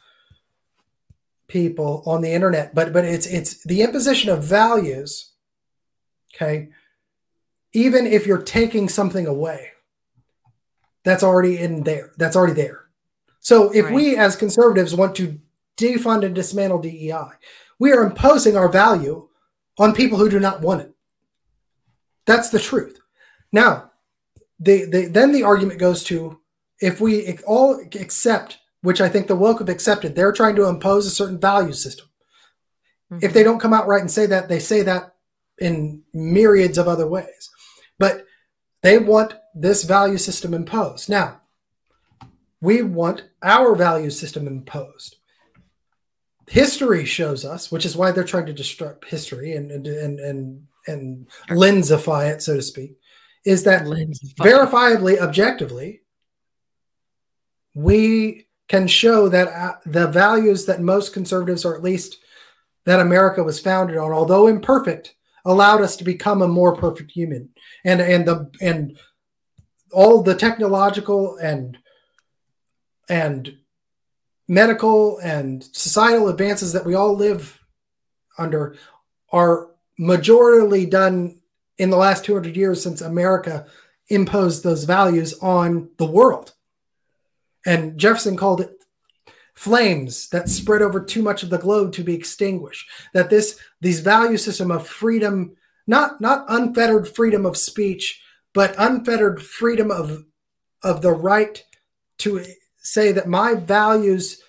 people on the internet, but but it's it's the imposition of values. Okay, even if you're taking something away, that's already in there. That's already there. So if right. we as conservatives want to defund and dismantle DEI, we are imposing our value on people who do not want it. That's the truth. Now, the, the, then the argument goes to if we all accept, which I think the woke have accepted, they're trying to impose a certain value system. Mm-hmm. If they don't come out right and say that, they say that in myriads of other ways. But they want this value system imposed. Now, we want our value system imposed. History shows us, which is why they're trying to disrupt history and and and and, and lensify it, so to speak, is that lensify. verifiably, objectively, we can show that uh, the values that most conservatives, or at least that America was founded on, although imperfect, allowed us to become a more perfect human. And and the and all the technological and and medical and societal advances that we all live under are majorly done in the last 200 years since America imposed those values on the world. And Jefferson called it flames that spread over too much of the globe to be extinguished. That this these value system of freedom, not not unfettered freedom of speech, but unfettered freedom of of the right to say that my values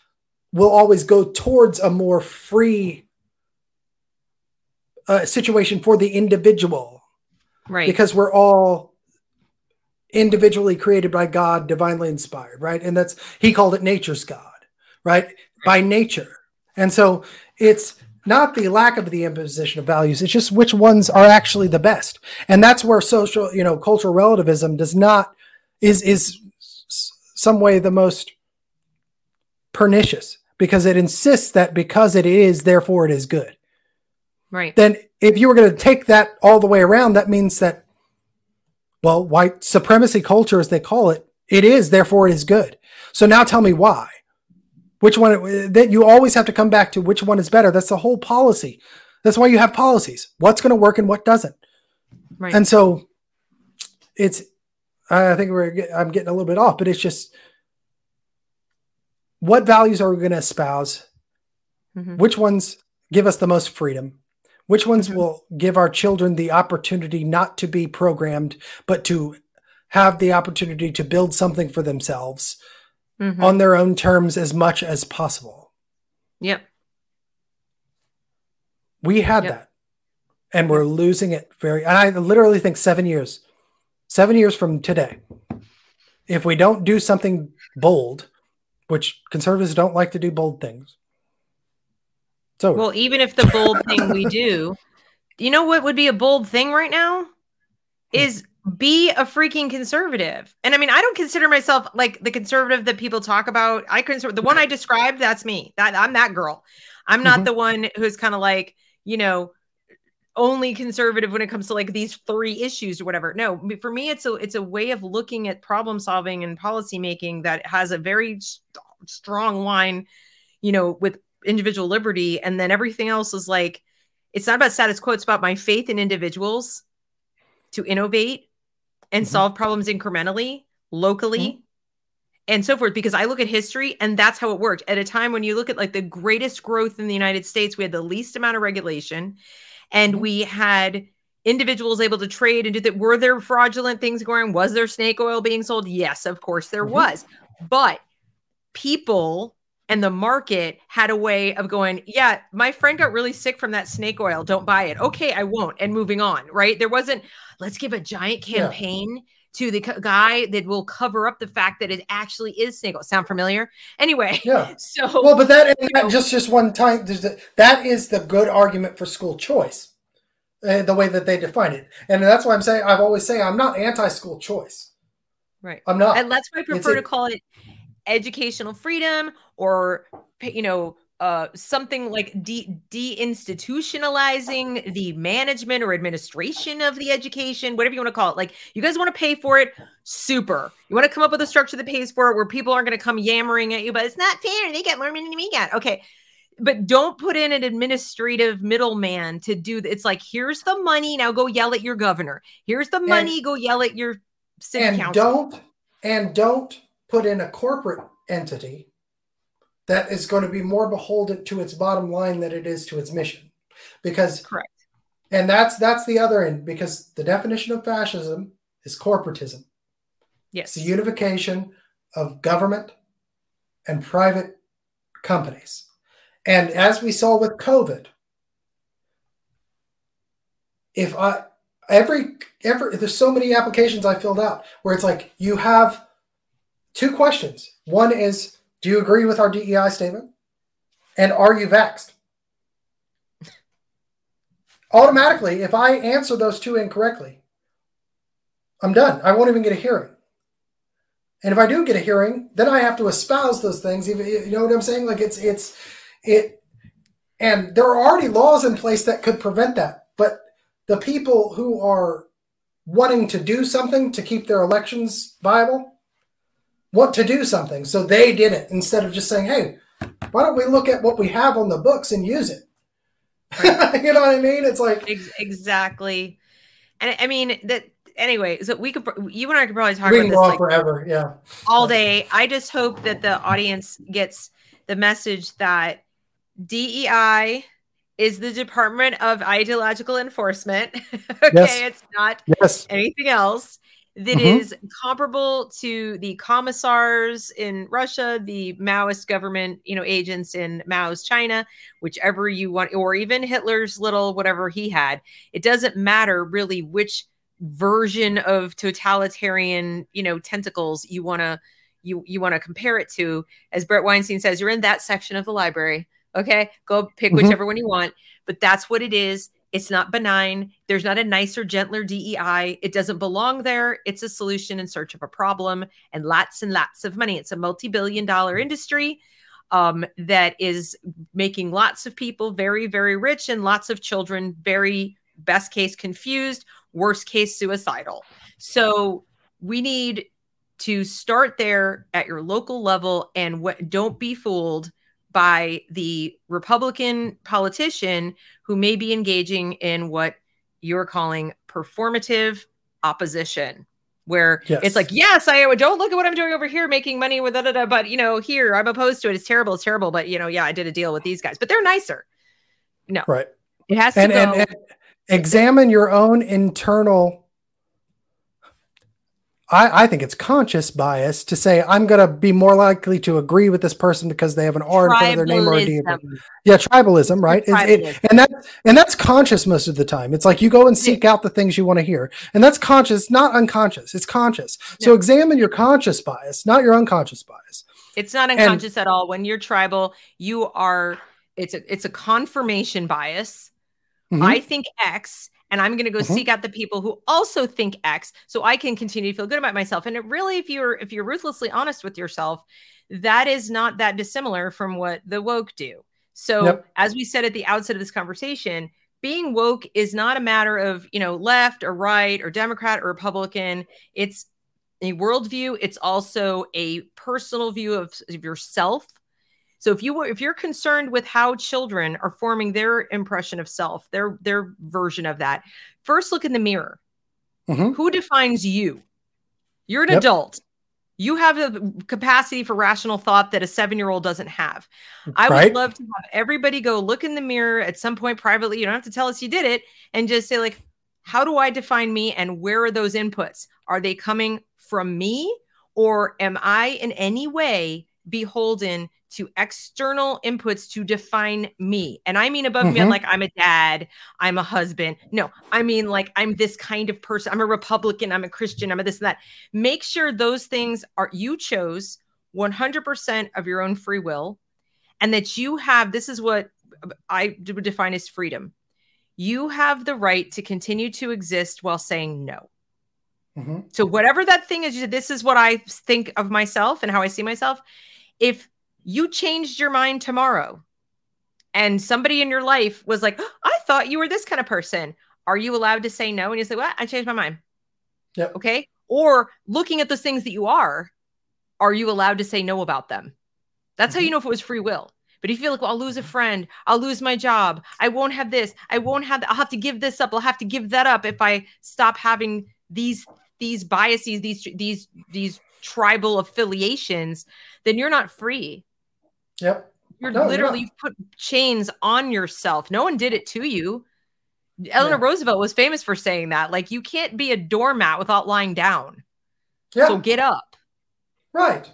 will always go towards a more free uh, situation for the individual. Right. Because we're all individually created by God, divinely inspired, right? And that's, he called it nature's God, right? right. By nature. And so it's not the lack of the imposition of values, it's just which ones are actually the best. And that's where social, you know, cultural relativism does not, is, is some way the most pernicious because it insists that because it is, therefore it is good. Right. Then if you were going to take that all the way around, that means that, well, white supremacy culture, as they call it, it is, therefore it is good. So now tell me why. Which one that you always have to come back to which one is better. That's the whole policy. That's why you have policies. What's going to work and what doesn't. Right. And so it's I think we're I'm getting a little bit off, but it's just what values are we going to espouse? Mm-hmm. Which ones give us the most freedom? Which ones mm-hmm. will give our children the opportunity not to be programmed, but to have the opportunity to build something for themselves mm-hmm. on their own terms as much as possible? Yep. We had yep. that. And we're losing it very and I literally think 7 years. 7 years from today. If we don't do something bold, which conservatives don't like to do bold things. So, well, even if the bold thing we do, you know what would be a bold thing right now is be a freaking conservative. And I mean, I don't consider myself like the conservative that people talk about. I consider the one I described, that's me. That I'm that girl. I'm not mm-hmm. the one who's kind of like, you know, only conservative when it comes to like these three issues or whatever. No, for me, it's a it's a way of looking at problem solving and policy making that has a very strong line, you know, with individual liberty. And then everything else is like, it's not about status quo, it's about my faith in individuals to innovate and mm-hmm. solve problems incrementally, locally. Mm-hmm. And so forth, because I look at history and that's how it worked. At a time when you look at like the greatest growth in the United States, we had the least amount of regulation and we had individuals able to trade and do that. Were there fraudulent things going? Was there snake oil being sold? Yes, of course there mm-hmm. was. But people and the market had a way of going, yeah, my friend got really sick from that snake oil. Don't buy it. Okay, I won't. And moving on, right? There wasn't, let's give a giant campaign. Yeah. To the guy that will cover up the fact that it actually is oil. Sound familiar? Anyway, yeah. So well, but that, that just just one time. that is the good argument for school choice, uh, the way that they define it, and that's why I'm saying I've always say I'm not anti-school choice. Right. I'm not. And that's why I prefer to call it educational freedom or you know uh, something like de- deinstitutionalizing the management or administration of the education, whatever you want to call it. Like, you guys want to pay for it? Super. You want to come up with a structure that pays for it where people aren't going to come yammering at you, but it's not fair. They get more money than we get. Okay. But don't put in an administrative middleman to do that. It's like, here's the money. Now go yell at your governor. Here's the money. And, go yell at your city and council. Don't, and don't put in a corporate entity that is going to be more beholden to its bottom line than it is to its mission. Because correct. and that's that's the other end because the definition of fascism is corporatism. Yes. It's the unification of government and private companies. And as we saw with covid if i every every there's so many applications i filled out where it's like you have two questions. One is, do you agree with our DEI statement? And are you vexed? Automatically, if I answer those two incorrectly, I'm done. I won't even get a hearing. And if I do get a hearing, then I have to espouse those things. You know what I'm saying? Like it's it's it, and there are already laws in place that could prevent that. But the people who are wanting to do something to keep their elections viable, want to do something. So they did it instead of just saying, hey, why don't we look at what we have on the books and use it? Right. you know what I mean? It's like exactly. And I mean that anyway, so we could you and I could probably talk we about this like, forever, yeah. All day. I just hope that the audience gets the message that DEI is the Department of Ideological Enforcement. okay, yes. it's not yes. anything else that mm-hmm. is comparable to the commissars in Russia, the Maoist government, you know, agents in Mao's China, whichever you want, or even Hitler's little whatever he had. It doesn't matter really which version of totalitarian, you know, tentacles you want to you you want to compare it to. As Bret Weinstein says, you're in that section of the library. Okay, go pick mm-hmm. whichever one you want, but that's what it is. It's not benign. There's not a nicer, gentler DEI. It doesn't belong there. It's a solution in search of a problem and lots and lots of money. It's a multi billion dollar industry um, that is making lots of people very, very rich and lots of children very, best case, confused, worst case, suicidal. So we need to start there at your local level and what don't be fooled by the Republican politician who may be engaging in what you're calling performative opposition where yes. it's like yes. I oh, don't look at what i'm doing over here making money with da, da, da, but you know here i'm opposed to it. It's terrible it's terrible but you know yeah i did a deal with these guys. But they're nicer. No. Right. It has to and, go. and, and examine your own internal I, I think it's conscious bias to say I'm going to be more likely to agree with this person because they have an R in front of their name or a D. Yeah, tribalism, right? Tribalism. It, and that and that's conscious most of the time. It's like you go and seek out the things you want to hear, and that's conscious, not unconscious. It's conscious. Yeah. So examine your conscious bias, not your unconscious bias. It's not unconscious and, at all. When you're tribal, you are. It's a it's a confirmation bias. Mm-hmm. I think X and I'm going to go mm-hmm. seek out the people who also think X so I can continue to feel good about myself. And it really if you're if you're ruthlessly honest with yourself, that is not that dissimilar from what the woke do. So as we said at the outset of this conversation, being woke is not a matter of, you know, left or right or Democrat or Republican. It's a worldview. It's also a personal view of, of yourself so if you if you're concerned with how children are forming their impression of self, their their version of that, first look in the mirror. Mm-hmm. Who defines you? You're an yep. adult. You have the capacity for rational thought that a seven year old doesn't have. I right? would love to have everybody go look in the mirror at some point privately. You don't have to tell us you did it and just say, like, how do I define me and where are those inputs? Are they coming from me or am I in any way beholden to external inputs to define me. And I mean above mm-hmm. me, like I'm a dad, I'm a husband. No, I mean like I'm this kind of person. I'm a Republican, I'm a Christian, I'm a this and that. Make sure those things are you chose 100% of your own free will and that you have this is what I would define as freedom. You have the right to continue to exist while saying no. Mm-hmm. So whatever that thing is, this is what I think of myself and how I see myself. If you changed your mind tomorrow and somebody in your life was like, oh, I thought you were this kind of person. Are you allowed to say no? And you say, What? I changed my mind. Yep. Okay. Or looking at those things that you are, are you allowed to say no about them? That's mm-hmm. how you know if it was free will. But if you feel like, well, I'll lose a friend, I'll lose my job, I won't have this, I won't have, that. I'll have to give this up, I'll have to give that up if I stop having these these biases, these these these tribal affiliations, then you're not free. Yep. You're no, literally you're put chains on yourself. No one did it to you. Eleanor yeah. Roosevelt was famous for saying that. Like, you can't be a doormat without lying down. Yeah. So get up. Right.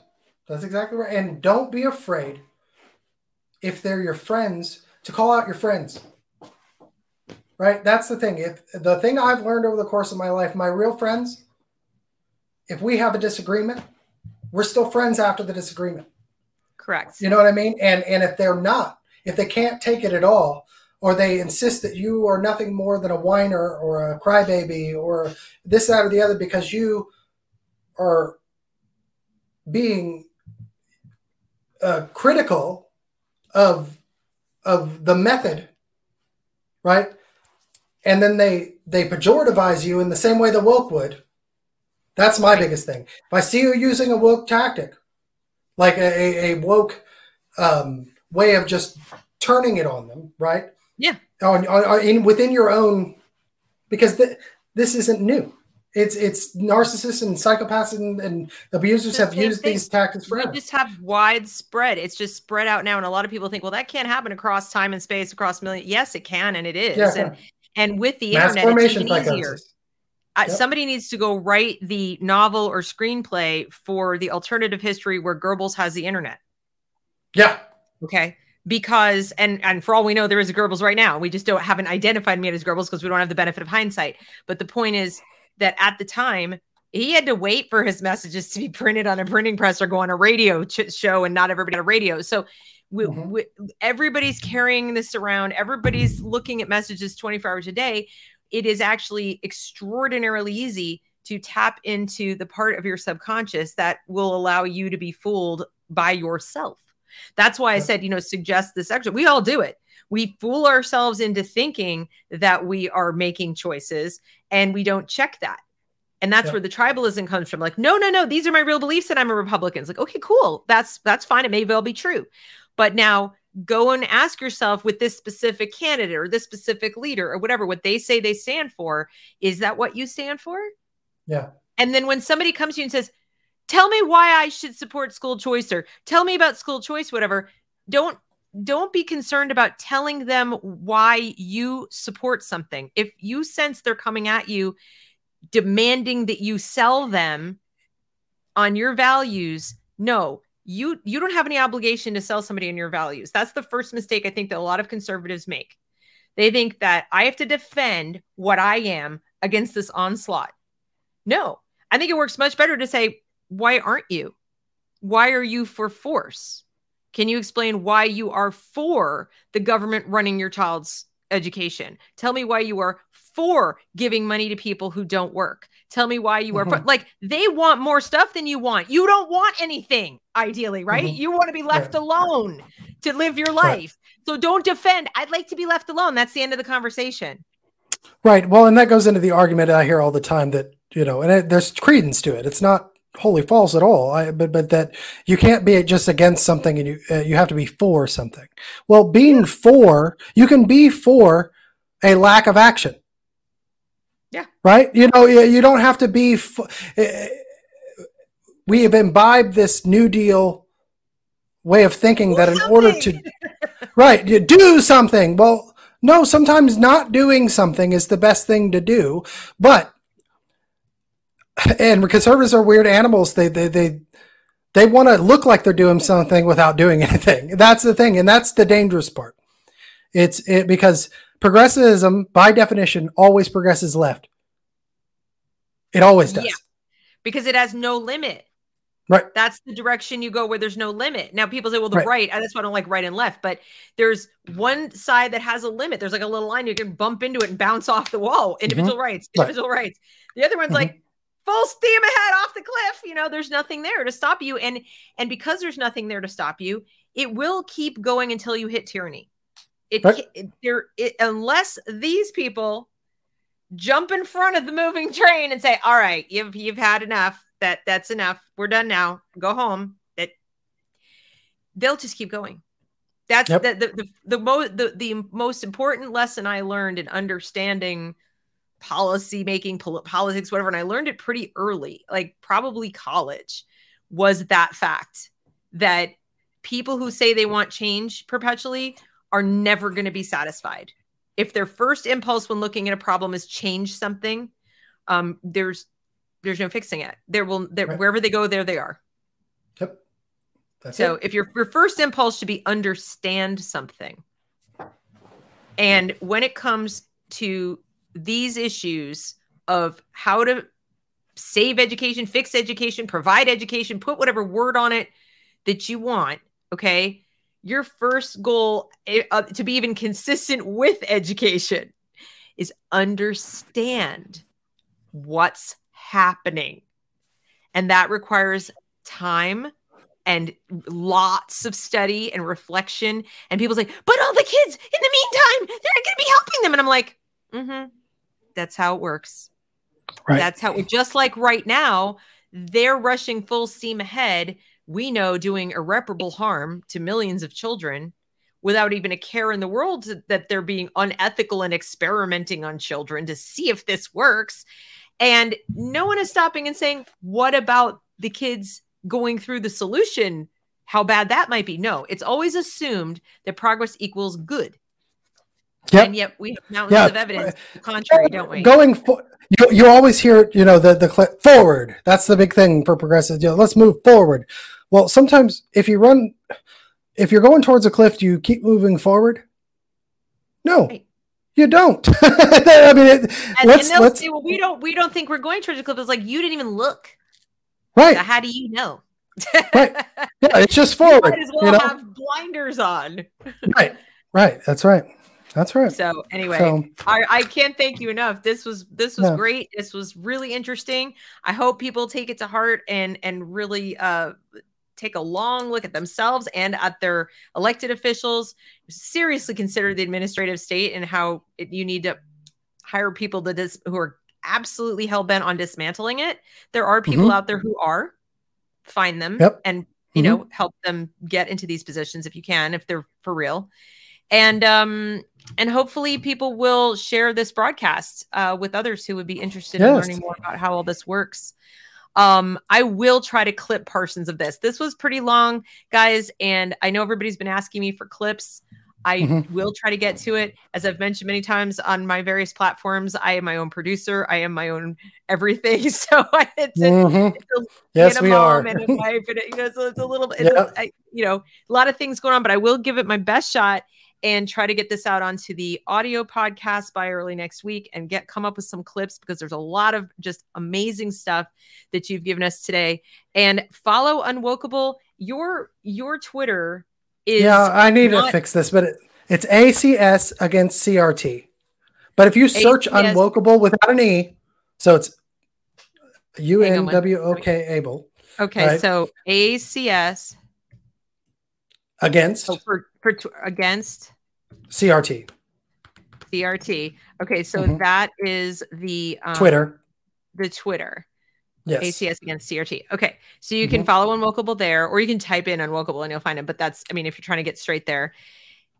That's exactly right. And don't be afraid if they're your friends to call out your friends. Right? That's the thing. If the thing I've learned over the course of my life, my real friends, if we have a disagreement, we're still friends after the disagreement. Correct. You know what I mean? And and if they're not, if they can't take it at all, or they insist that you are nothing more than a whiner or a crybaby or this, that, or the other because you are being uh, critical of of the method, right? And then they they pejorativize you in the same way the woke would. That's my biggest thing. If I see you using a woke tactic, like a, a woke um, way of just turning it on them, right? Yeah. on, on in within your own because the, this isn't new. It's it's narcissists and psychopaths and, and abusers have used thing. these tactics forever. We just have widespread. It's just spread out now, and a lot of people think, well, that can't happen across time and space, across million. Yes, it can, and it is. Yeah, and and with the Mass internet, it's even easier. Yep. somebody needs to go write the novel or screenplay for the alternative history where Goebbels has the internet. Yeah. Okay because and and for all we know there is a Goebbels right now. We just don't haven't identified me as Goebbels because we don't have the benefit of hindsight. But the point is that at the time he had to wait for his messages to be printed on a printing press or go on a radio ch- show and not everybody had a radio. So we, mm-hmm. we, everybody's carrying this around. Everybody's looking at messages 24 hours a day. It is actually extraordinarily easy to tap into the part of your subconscious that will allow you to be fooled by yourself. That's why I said, you know, suggest this extra. We all do it. We fool ourselves into thinking that we are making choices and we don't check that. And that's where the tribalism comes from. Like, no, no, no, these are my real beliefs and I'm a Republican. It's like, okay, cool. That's that's fine. It may well be true. But now go and ask yourself with this specific candidate or this specific leader or whatever, what they say they stand for, is that what you stand for? Yeah. And then when somebody comes to you and says, tell me why I should support school choice or tell me about school choice, whatever. Don't don't be concerned about telling them why you support something. If you sense they're coming at you demanding that you sell them on your values, no, you you don't have any obligation to sell somebody on your values. That's the first mistake I think that a lot of conservatives make. They think that I have to defend what I am against this onslaught. No, I think it works much better to say, why aren't you? Why are you for force? Can you explain why you are for the government running your child's education? Tell me why you are for giving money to people who don't work. Tell me why you are mm-hmm. for, like they want more stuff than you want. You don't want anything, ideally, right? Mm-hmm. You want to be left right. alone to live your life. Right. So don't defend. I'd like to be left alone. That's the end of the conversation. Right. Well, and that goes into the argument I hear all the time that, you know, and it, there's credence to it. It's not wholly false at all. I, but but that you can't be just against something and you uh, you have to be for something. Well, being for you can be for a lack of action. Yeah. Right. You know you don't have to be. Uh, we have imbibed this New Deal way of thinking do that in something. order to right you do something well no sometimes not doing something is the best thing to do but and conservatives are weird animals. They they they they want to look like they're doing something without doing anything. That's the thing, and that's the dangerous part. It's it because progressivism, by definition, always progresses left. It always does. Yeah, because it has no limit. Right. That's the direction you go where there's no limit. Now people say, well, the right. right, that's why I don't like right and left. But there's one side that has a limit. There's like a little line you can bump into it and bounce off the wall. Individual mm-hmm. rights, individual right. rights. The other one's mm-hmm. like full steam ahead off the cliff you know there's nothing there to stop you. And and because there's nothing there to stop you it will keep going until you hit tyranny. It, right. it there it, unless these people jump in front of the moving train and say all right you've you've had enough. That that's enough. We're done now. Go home. That they'll just keep going. That's yep. the, the the the, most the the most important lesson i learned in understanding policy making, pol- politics, whatever. And I learned it pretty early, like probably college, was that fact that people who say they want change perpetually are never going to be satisfied. If their first impulse when looking at a problem is change something, um, there's there's no fixing it. There will there, right. wherever they go, there they are. Yep. That's so it. if your your first impulse should be understand something, and when it comes to these issues of how to save education, fix education, provide education, put whatever word on it that you want, okay? Your first goal eh, uh, to be even consistent with education is understand what's happening. And that requires time and lots of study and reflection. And people say, but all the kids in the meantime, they're going to be helping them. And I'm like, mm-hmm. That's how it works. Right. That's how, just like right now, they're rushing full steam ahead. We know doing irreparable harm to millions of children without even a care in the world that they're being unethical and experimenting on children to see if this works. And no one is stopping and saying, what about the kids going through the solution? How bad that might be. No, it's always assumed that progress equals good. Yep. And yet we have mountains yeah. of evidence contrary, don't we? Going for you, you always hear, you know, the the forward. That's the big thing for progressives. You know, let's move forward. Well, sometimes if you run, if you're going towards a cliff, do you keep moving forward? No, right. you don't. I mean, it, and, let's, and let's, say, well, we don't, we don't think we're going towards a cliff. It's like you didn't even look. Right. So how do you know? right. Yeah, it's just forward. You might as well you know? have blinders on. right. Right. That's right. That's right. So anyway, so, I, I can't thank you enough. This was this was great. This was really interesting. I hope people take it to heart and and really uh take a long look at themselves and at their elected officials. Seriously consider the administrative state and how it, you need to hire people that is who are absolutely hell bent on dismantling it. There are people mm-hmm. out there who are. Find them yep. and you mm-hmm. know help them get into these positions if you can, if they're for real. And um and hopefully people will share this broadcast uh, with others who would be interested yes. in learning more about how all this works. Um, I will try to clip portions of this. This was pretty long, guys, and I know everybody's been asking me for clips. I mm-hmm. will try to get to it. As I've mentioned many times on my various platforms, I am my own producer. I am my own everything. So it's, mm-hmm. it's a, yes, we are. And a wife and, you know, so it's a little, it's yep. a, I, you know, a lot of things going on, but I will give it my best shot and try to get this out onto the audio podcast by early next week and get come up with some clips because there's a lot of just amazing stuff that you've given us today. And follow Unwokable. Your your Twitter is Yeah, I need not- to fix this, but it, it's ACS against CRT. But if you search ACS- Unwokable without an E, so it's U N W O K able. Okay, right? so ACS against oh, for against CRT. CRT. Okay, so mm-hmm. that is the um, Twitter. The Twitter. Yes. ACS against CRT. Okay, so you mm-hmm. can follow Unwokable there, or you can type in Unwokable and you'll find it. But that's, I mean, if you're trying to get straight there,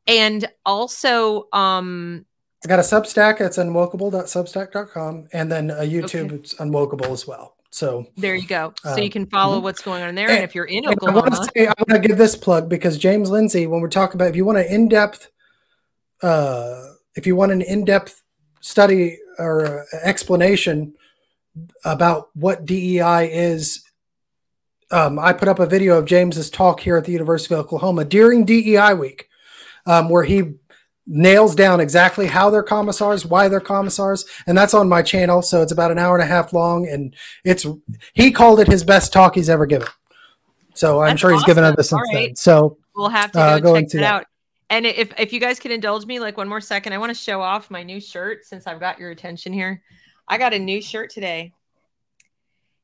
and also, um, I got a Substack. It's unwokable.substack.com, and then a YouTube. Okay. It's Unwokable as well. So there you go. So um, you can follow mm-hmm. what's going on there. And, and if you're in Oklahoma, I want to say I want to give this plug because James Lindsay, when we're talking about if you want an in-depth, uh, if you want an in-depth study or explanation about what DEI is, um, I put up a video of James's talk here at the University of Oklahoma during DEI week, um, where he nails down exactly how they're commissars, why they're commissars, and that's on my channel. So it's about an hour and a half long, and it's he called it his best talk he's ever given. So I'm that's sure he's awesome. given other since right. then. So we'll have to uh, go, uh, check it out. And if if you guys could indulge me like one more second, I want to show off my new shirt since I've got your attention here. I got a new shirt today,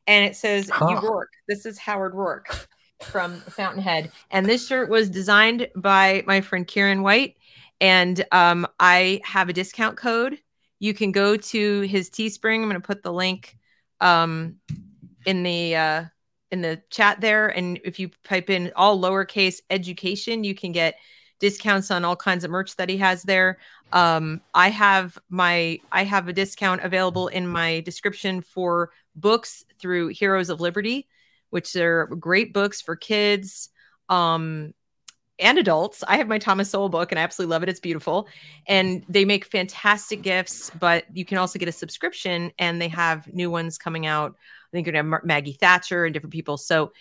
and it says huh. "You Roark." This is Howard Roark from Fountainhead, and this shirt was designed by my friend Kieran White and um, I have a discount code. You can go to his Teespring. I'm going to put the link um, in the uh, in the chat there, and if you type in all lowercase education, you can get discounts on all kinds of merch that he has there. Um, I have my I have a discount available in my description for books through Heroes of Liberty, which are great books for kids. Um, and adults. I have my Thomas Sowell book and I absolutely love it. It's beautiful. And they make fantastic gifts, but you can also get a subscription and they have new ones coming out. I think you're going to have Maggie Thatcher and different people. So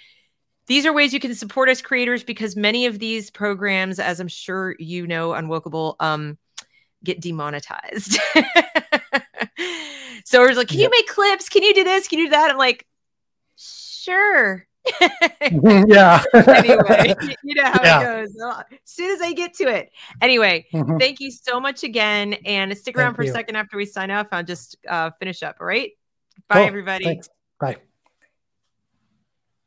these are ways you can support us creators because many of these programs, as I'm sure you know, Unwokable, um, get demonetized. so it's like, can yep. you make clips? Can you do this? Can you do that? I'm like, sure yeah. anyway, you know how yeah. it goes. As soon as I get to it. Anyway, mm-hmm. thank you so much again. And stick around thank for you. a second after we sign off. I'll just uh, finish up. All right. Bye, cool. everybody. Thanks. Bye.